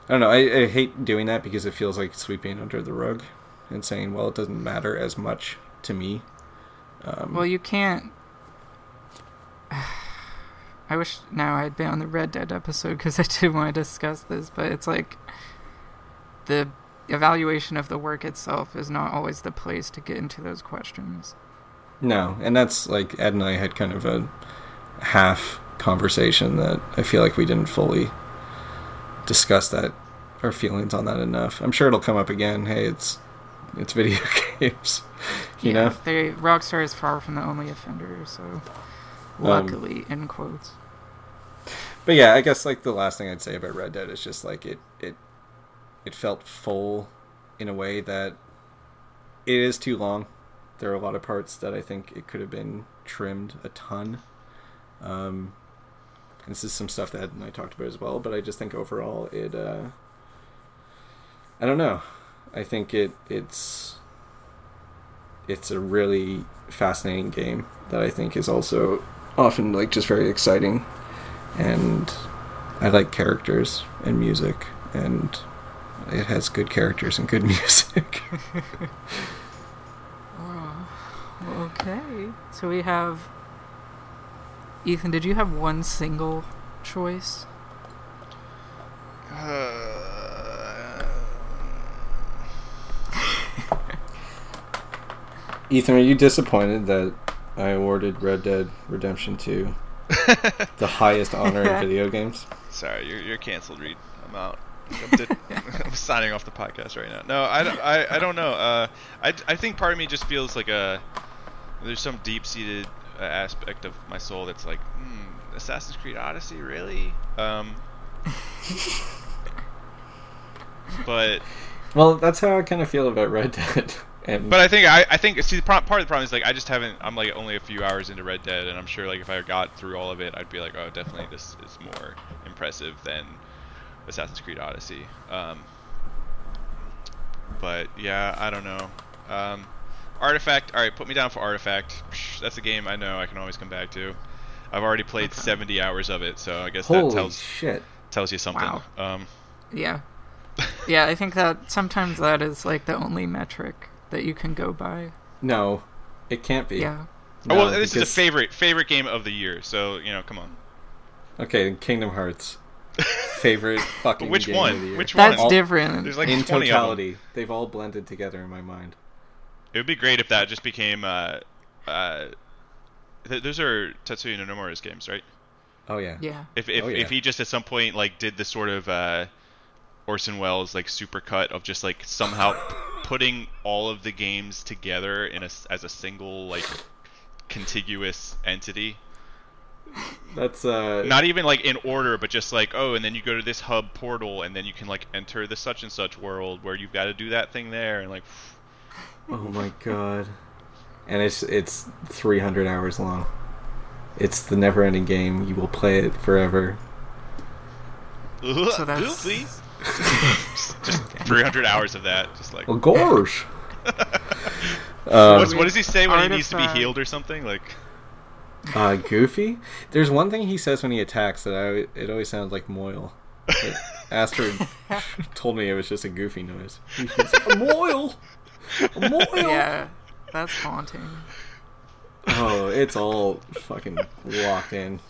I don't know. I, I hate doing that because it feels like sweeping under the rug and saying, "Well, it doesn't matter as much to me." Um, Well, you can't. I wish now I'd been on the Red Dead episode because I did want to discuss this, but it's like the evaluation of the work itself is not always the place to get into those questions. No, and that's like Ed and I had kind of a half conversation that I feel like we didn't fully discuss that our feelings on that enough. I'm sure it'll come up again. Hey, it's it's video games, you yeah, know. they Rockstar is far from the only offender, so luckily, in quotes. But yeah, I guess like the last thing I'd say about Red Dead is just like it it it felt full in a way that it is too long. There are a lot of parts that I think it could have been trimmed a ton. Um, and this is some stuff that Ed and I talked about as well, but I just think overall it uh, I don't know. I think it it's it's a really fascinating game that I think is also often like just very exciting and I like characters and music, and it has good characters and good music. Okay, so we have Ethan. Did you have one single choice? Uh, Ethan, are you disappointed that I awarded Red Dead Redemption 2 the highest honor in video games? Sorry, you're, you're canceled, Reid. I'm out. I'm, di- I'm signing off the podcast right now. No, I, don't- I, I don't know. Uh, I, I think part of me just feels like a there's some deep-seated uh, aspect of my soul that's like, hmm, Assassin's Creed Odyssey, really? Um, but Well, that's how I kind of feel about Red Dead. And but I think I, I think see the pro- part of the problem is like I just haven't I'm like only a few hours into Red Dead and I'm sure like if I got through all of it I'd be like oh definitely this is more impressive than Assassin's Creed Odyssey. Um, but yeah, I don't know. Um, Artifact, all right, put me down for Artifact. Psh, That's a game I know I can always come back to. I've already played Okay. 70 hours of it, so I guess that tells shit! tells you something. Wow. Um, Yeah. Yeah, I think that sometimes that is like the only metric that you can go by. No, it can't be. Yeah. oh, No, well, this is a favorite favorite game of the year, so you know, come on. Okay, Kingdom Hearts, favorite fucking. Which game one? Of the year. Which one? That's All- different. There's like in 20 of them. totality, they've all blended together in my mind. It would be great if that just became. Uh, uh, th- those are Tetsuya Nomura's games, right? Oh yeah. yeah. If if, Oh, yeah. if he just at some point like did the sort of uh, Orson Welles like supercut of just like somehow p- putting all of the games together in a s as a single like contiguous entity. That's uh. Not even like in order, but just like oh, and then you go to this hub portal, and then you can like enter the such and such world where you've got to do that thing there, and like Oh my god. And it's it's 300 hours long. It's the never-ending game. You will play it forever. So that's- Goofy. Just, just 300 hours of that. Just like. Well, gosh. uh, What's, what does he say when he needs to be healed or something? Like. uh, Goofy. There's one thing he says when he attacks that I it always sounds like Moyle. But Astrid told me it was just a Goofy noise. He goes, a Moyle. A Moyle. Yeah, that's haunting. Oh, it's all fucking locked in.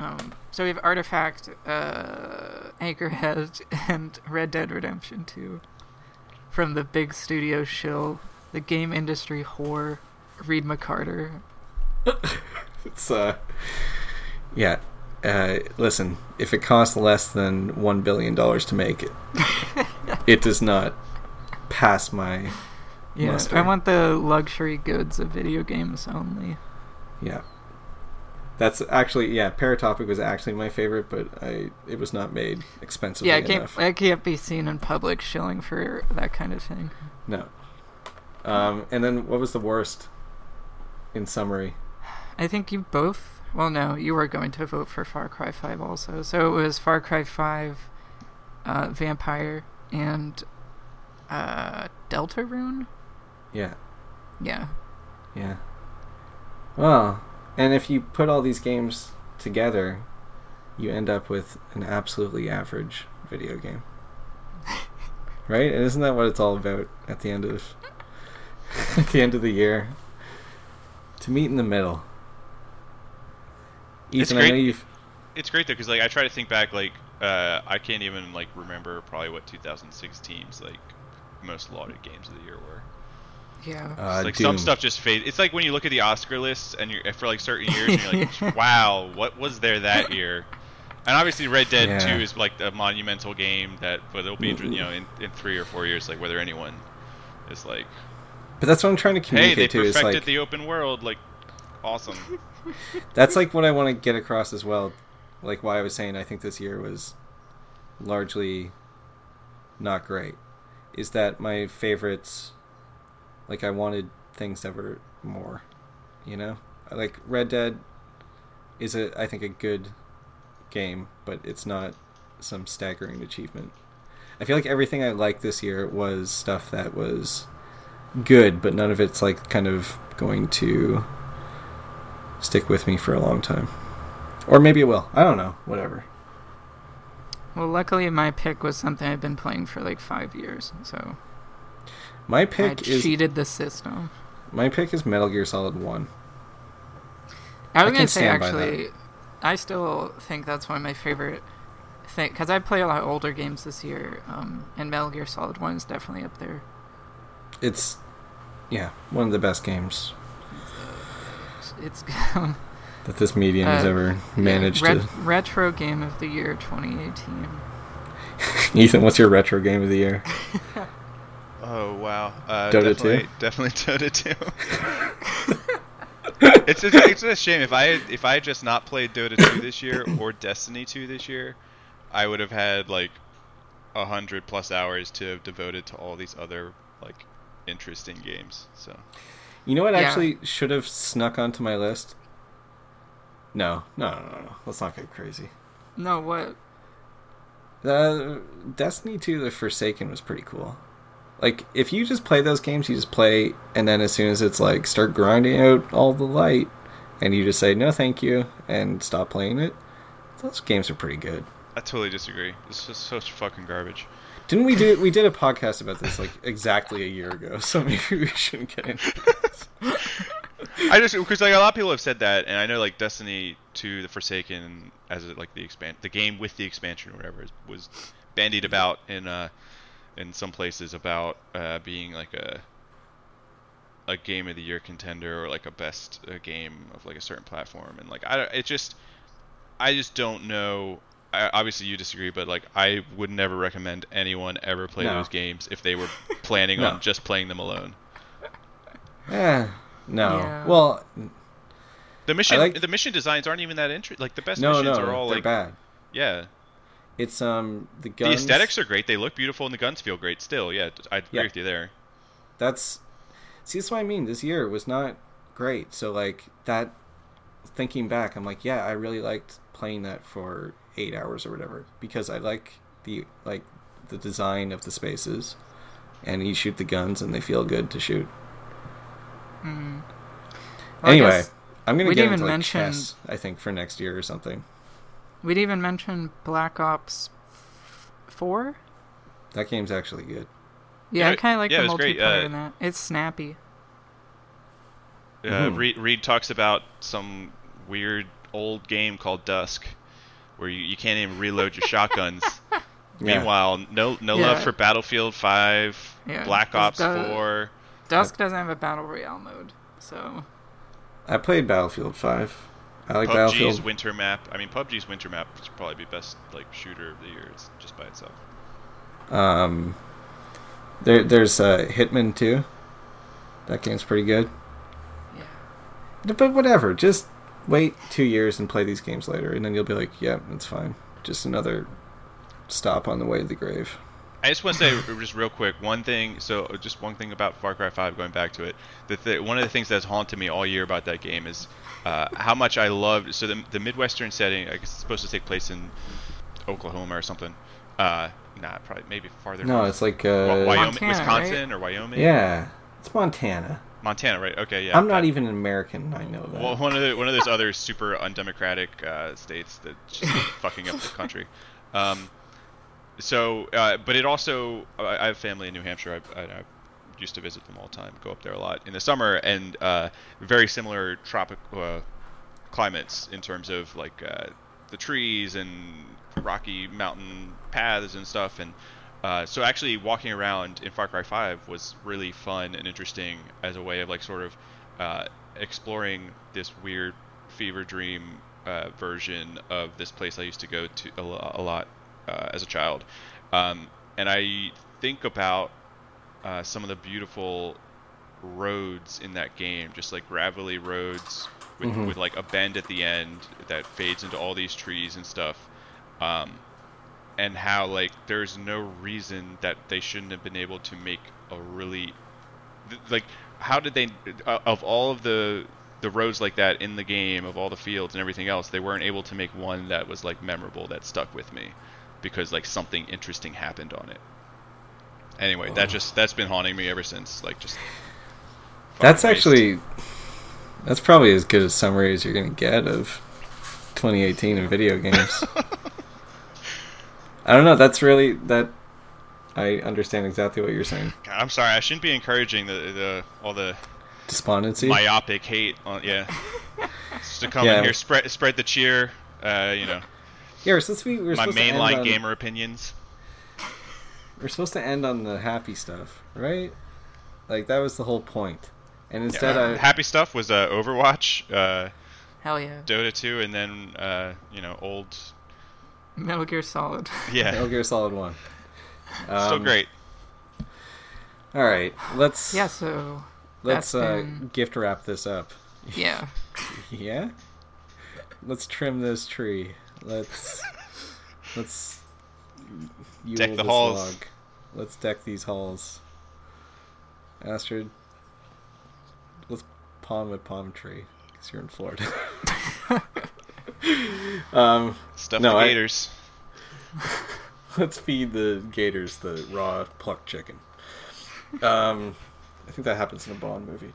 Um, so we have Artifact, uh, Anchorhead, and Red Dead Redemption 2 from the big studio shill, the game industry whore, Reid McCarter. It's uh, yeah. Uh, listen, if it costs less than one billion dollars to make it, it does not pass my Yeah, Muster. I want the luxury goods of video games only. yeah. That's actually yeah. Paratopic was actually my favorite, but I it was not made expensively Yeah, I can't, enough. I can't be seen in public shilling for that kind of thing. No. Um, and then what was the worst? In summary, I think you both. Well, no, you were going to vote for Far Cry 5 also. So it was Far Cry 5, uh, Vampyr, and uh, Deltarune. yeah, Yeah. yeah. Well, and if you put all these games together, you end up with an absolutely average video game. right? And isn't that what it's all about at the end of at the end of the year? To meet in the middle. It's Ethan, I great. know you've It's great though, because like I try to think back, like uh, I can't even like remember probably what 2016's like most lauded games of the year were. Yeah. uh, like Doom. some stuff just fades. It's like when you look at the Oscar lists and you're for like certain years, and you're like, wow, what was there that year? And obviously, Red Dead Yeah. 2 is like a monumental game that, but it'll be you know in, in three or four years, like whether anyone is like, But that's what I'm trying to hey, they communicate to is perfected like the open world, like awesome. That's like what I want to get across as well. Like why I was saying I think this year was largely not great. Is that my favorites like I wanted things that were more, you know? Like Red Dead is a I think a good game, but it's not some staggering achievement. I feel like everything I liked this year was stuff that was good, but none of it's like kind of going to stick with me for a long time. Or maybe it will. I don't know. Whatever. Well, luckily my pick was something I've been playing for like five years, so My I pick is cheated the system. my pick is Metal Gear Solid One. I was I gonna say actually, I still think that's one of my favorite thing because I play a lot older games this year, um, and Metal Gear Solid One is definitely up there. It's yeah, one of the best games It's that this medium has Uh, ever managed ret- to. retro game of the year 2018. Ethan, what's your retro game of the year? Oh wow, uh, Dota definitely, 2? definitely Dota 2. it's, it's it's a shame if I if I had just not played Dota 2 this year or Destiny 2 this year, I would have had like a hundred plus hours to have devoted to all these other like interesting games. So You know what Yeah. actually should have snuck onto my list? No, no, no, no, no. Let's not get crazy. No, what? Uh, Destiny 2 The Forsaken was pretty cool. Like, if you just play those games, you just play, and then as soon as it's like, start grinding out all the light, and you just say, no, thank you, and stop playing it, those games are pretty good. I totally disagree. It's just such fucking garbage. Didn't we do, we did a podcast about this, like, exactly a year ago, so maybe we shouldn't get into this. I just because like a lot of people have said that, and I know like Destiny 2, The Forsaken, as like the expand the game with the expansion or whatever was bandied about in uh in some places about uh, being like a a game of the year contender or like a best uh, game of like a certain platform, and like I don't- it just I just don't know. I, obviously, you disagree, but like I would never recommend anyone ever play No. those games if they were planning No. on just playing them alone. Eh, no. Yeah. Well, The mission, like- the mission designs aren't even that interesting. Like the best no, missions no, are all they're like, bad. yeah. It's, um, the The aesthetics are great. They look beautiful, and the guns feel great. Still, yeah, I agree Yeah. with you there. that's see that's what i mean this year was not great so like that thinking back i'm like yeah i really liked playing that for eight hours or whatever because I like the like the design of the spaces, and you shoot the guns and they feel good to shoot. Mm. Well, anyway, I'm gonna we get didn't into like mention- chess. I think for next year or something. We'd even mention Black Ops Four. That game's actually good. Yeah, I kind of like yeah, the it was great, multiplayer uh, in that. It's snappy. Uh, Mhm. Reid, Reid talks about some weird old game called Dusk, where you, you can't even reload your shotguns. Yeah. Meanwhile, no no Yeah. love for Battlefield 5, Yeah, Black Ops the- 4. Dusk doesn't have a battle royale mode, so I played Battlefield Five. I like PUBG's Battlefield. winter map. I mean, PUBG's winter map should probably be best like shooter of the year. It's just by itself. Um, there, there's uh, Hitman 2. That game's pretty good. yeah. But whatever, just wait two years and play these games later, and then you'll be like, yeah, it's fine. Just another stop on the way to the grave. I just want to say just real quick one thing. So just one thing about Far Cry 5. Going back to it, the th- one of the things that's haunted me all year about that game is uh, how much I loved. So the, the midwestern setting, I guess it's supposed to take place in Oklahoma or something. Uh, nah, probably maybe farther. No, north. it's like, uh, Wyoming, Montana, Wisconsin, or Wyoming. yeah, it's Montana. Montana, right? Okay, yeah. I'm not that- even an American. I know that. Well, one of the, one of those other super undemocratic uh, states that just fucking up the country. Um, so, uh, but it also, I I have family in New Hampshire. I, I, I used to visit them all the time, go up there a lot in the summer, and uh, very similar tropical uh, climates in terms of like uh, the trees and rocky mountain paths and stuff. And uh, so, actually, walking around in Far Cry 5 was really fun and interesting as a way of like sort of exploring this weird fever dream uh, version of this place I used to go to a, a lot uh, as a child. Um, and I think about uh, some of the beautiful roads in that game, just like gravelly roads with, Mhm. with like a bend at the end that fades into all these trees and stuff. Um, and how like there's no reason that they shouldn't have been able to make a really like how did they uh, of all of the the roads like that in the game of all the fields and everything else they weren't able to make one that was like memorable that stuck with me because like something interesting happened on it anyway that just that's been haunting me ever since like just That's actually that's probably as good a summary as you're gonna get of 2018 in video games. I don't know. That's really that. I understand exactly what you're saying. I'm sorry i shouldn't be encouraging the, the all the Despondency. myopic hate on yeah just to come Yeah. in here spread spread the cheer uh you know yeah, we're supposed to be. We're my supposed to end mainline on, gamer opinions We're supposed to end on the happy stuff, right? Like that was the whole point. And instead, Yeah, I happy stuff was uh, Overwatch, uh, Hell yeah. Dota 2, and then uh, you know old. Metal Gear Solid. Yeah, Metal Gear Solid One. still Um, great. All right, let's yeah, so let's that's uh, gift wrap this up. yeah. Yeah. Let's trim this tree. Let's let's Deck the halls. log. Let's deck these halls. Astrid, let's palm a palm tree because you're in Florida. um, Stuff no, the I- Gators. let's feed the gators the raw plucked chicken. Um, I think that happens in a Bond movie.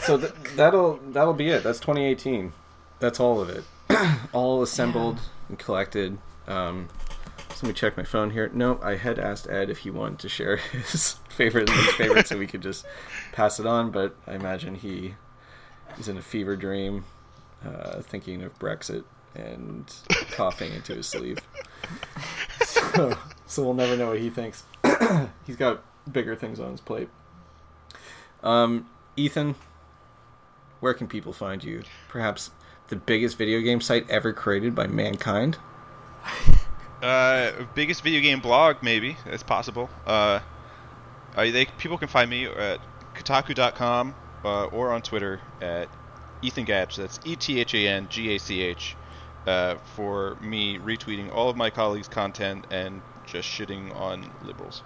So th- that'll that'll be it. That's 2018. That's all of it. all assembled and collected. Um, so let me check my phone here. No, I had asked Ed if he wanted to share his favorite and least favorite, so we could just pass it on. But I imagine he is in a fever dream, uh, thinking of Brexit and coughing into his sleeve. So, so we'll never know what he thinks. He's got bigger things on his plate. Um, Ethan, where can people find you? Perhaps the biggest video game site ever created by mankind. Uh, biggest video game blog, maybe It's possible. Uh, they people can find me at Kotaku.com uh, or on Twitter at Ethan Gach. That's E T H A N G A C H. Uh, for me retweeting all of my colleagues' content and just shitting on liberals.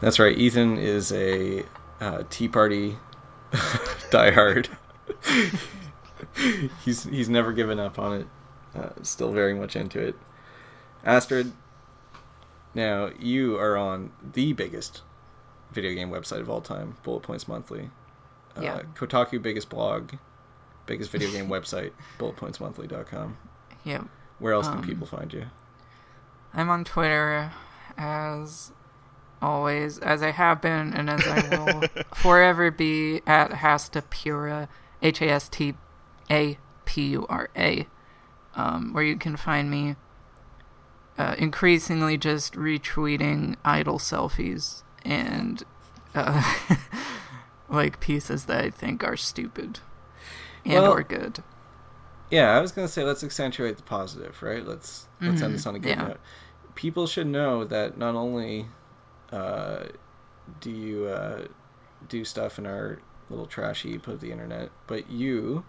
That's right. Ethan is a uh, Tea Party diehard. he's he's never given up on it. Uh, still very much into it. Astrid, now you are on the biggest video game website of all time, Bullet Points Monthly. Uh, Yeah. Kotaku biggest blog, biggest video game website, bulletpointsmonthly.com. Yep. Where else can Um, people find you? I'm on Twitter as always, as I have been, and as I will forever be at Hastapura, H A S T A P U R A, um, where you can find me uh, increasingly just retweeting idle selfies and uh, like pieces that I think are stupid and Well, or good. Yeah, I was gonna say let's accentuate the positive, right? Let's let's end this on a good yeah. note. People should know that not only uh, do you uh, do stuff in our little trash heap of the internet, but you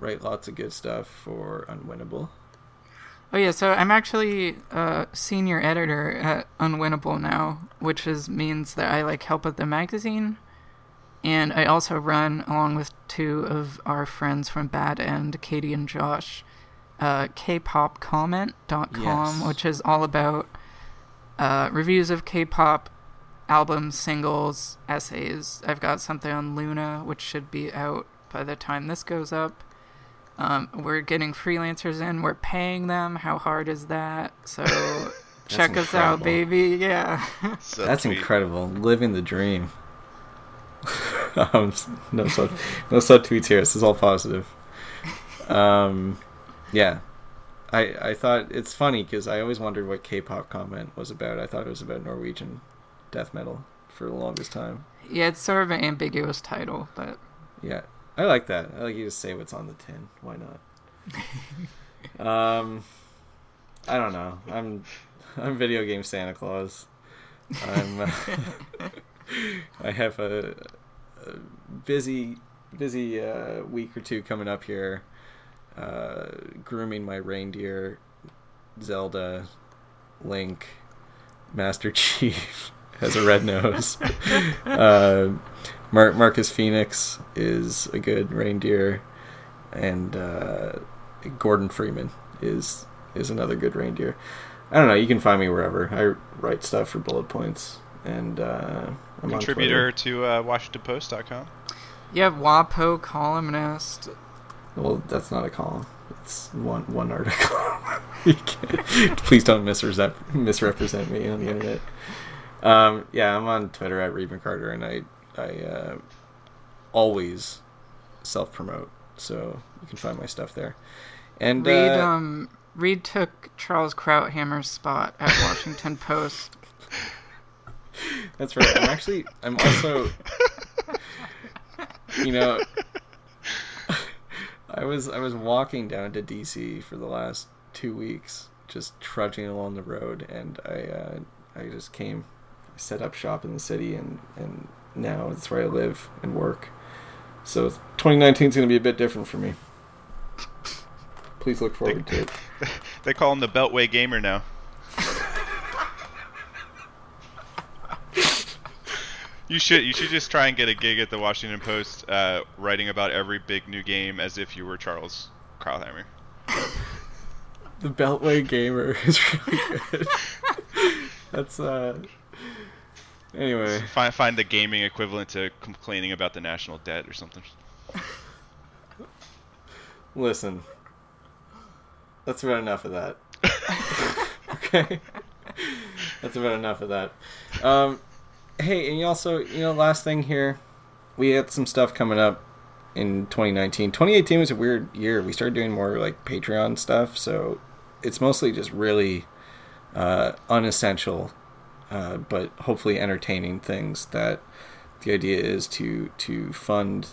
write lots of good stuff for Unwinnable. Oh yeah, so I'm actually a senior editor at Unwinnable now, which is means that I like help with the magazine, and I also run along with two of our friends from Bad End, Katie and Josh, uh, kpopcomment.com, Yes. which is all about uh, reviews of K-pop albums, singles, essays. I've got something on Luna, which should be out by the time this goes up. Um, we're getting freelancers in. We're paying them. How hard is that? So check us out, baby. Yeah. So That's tweet. incredible, living the dream. um, no sub, no sub tweets here. This is all positive. Um, yeah, I I thought it's funny because I always wondered what K-pop comment was about. I thought it was about Norwegian death metal for the longest time. yeah, it's sort of an ambiguous title, but Yeah, I like that. I like you to say what's on the tin. Why not? um, I don't know. I'm I'm video game Santa Claus. I'm. Uh, I have a, a busy busy uh, week or two coming up here. Uh, grooming my reindeer, Zelda, Link, Master Chief has a red nose. uh, Mar- Marcus Phoenix is a good reindeer, and uh, Gordon Freeman is is another good reindeer. I don't know. You can find me wherever. I write stuff for Bullet Points, and uh, I'm Contributor Twitter. to uh, WashingtonPost.com. you have WAPO columnist. Well, that's not a column. It's one one article. You can't- Please don't misrepresent misrepresent me on the internet. Um, yeah, I'm on Twitter at Reid McCarter, and I I uh, always self promote, so you can find my stuff there. And Reid, uh, um, Reid took Charles Krauthammer's spot at Washington Post. That's right. I'm actually. I'm also. You know, I was I was walking down to DC for the last two weeks, just trudging along the road, and I uh, I just came, set up shop in the city, and and now it's where I live and work. So 2019 is going to be a bit different for me. Please look forward to it. They call him the Beltway Gamer now. You should you should just try and get a gig at the Washington Post, uh, writing about every big new game as if you were Charles Krauthammer. The Beltway Gamer is really good. That's uh. Anyway, Find find the gaming equivalent to complaining about the national debt or something. listen. That's about enough of that. okay. That's about enough of that. Um, hey, and you also, you know, last thing here, we had some stuff coming up in 2019. 2018 was a weird year. We started doing more like Patreon stuff, so it's mostly just really uh, unessential, uh, but hopefully entertaining things. That the idea is to to fund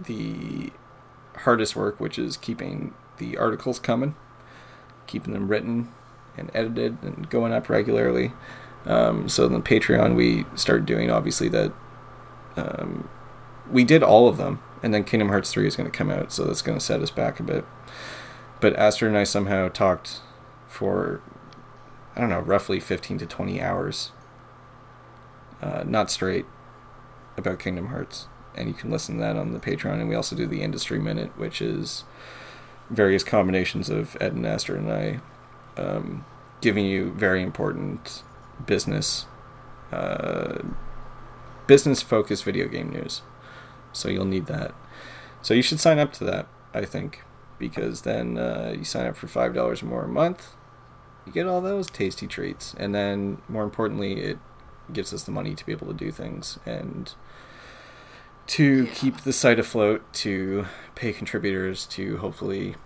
the hardest work, which is keeping the articles coming, keeping them written and edited and going up regularly. Um, so then Patreon, we started doing obviously that. Um, we did all of them, and then Kingdom Hearts three is going to come out, so that's going to set us back a bit. But Astrid and I somehow talked for I don't know, roughly fifteen to twenty hours, uh, not straight, about Kingdom Hearts and you can listen to that on the Patreon. And we also do the Industry Minute, which is various combinations of Ed and Esther and I um, giving you very important business uh, business focused video game news. So you'll need that. So you should sign up to that, I think, because then uh, you sign up for five dollars or more a month, you get all those tasty treats, and then more importantly, it gives us the money to be able to do things and to Yeah. keep the site afloat, to pay contributors, to hopefully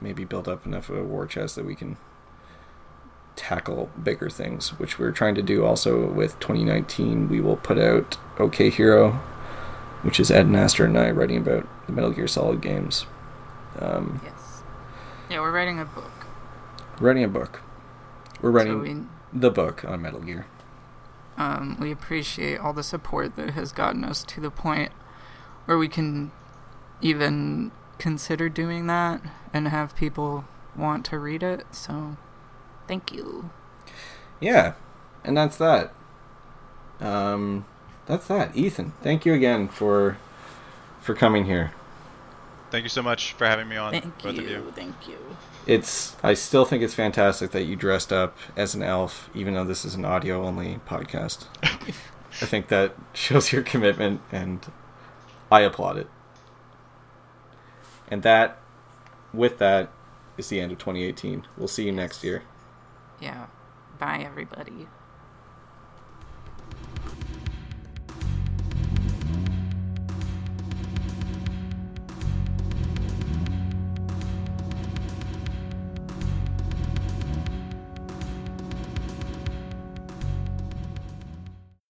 maybe build up enough of a war chest that we can tackle bigger things, which we're trying to do also with 2019. We will put out OK Hero, which is Ed and Astrid and I writing about the Metal Gear Solid games. Um, Yes. Yeah, we're writing a book. writing a book. We're writing So we, the book on Metal Gear. um, we appreciate all the support that has gotten us to the point where we can even consider doing that and have people want to read it. So, thank you. Yeah, and that's that. Um, that's that. Ethan, thank you again for for coming here. Thank you so much for having me on, Thank both you. of you. Thank you. It's I still think it's fantastic that you dressed up as an elf, even though this is an audio only podcast. I think that shows your commitment, and I applaud it. And that, with that, is the end of 2018. We'll see you next year. Yeah. Bye, everybody.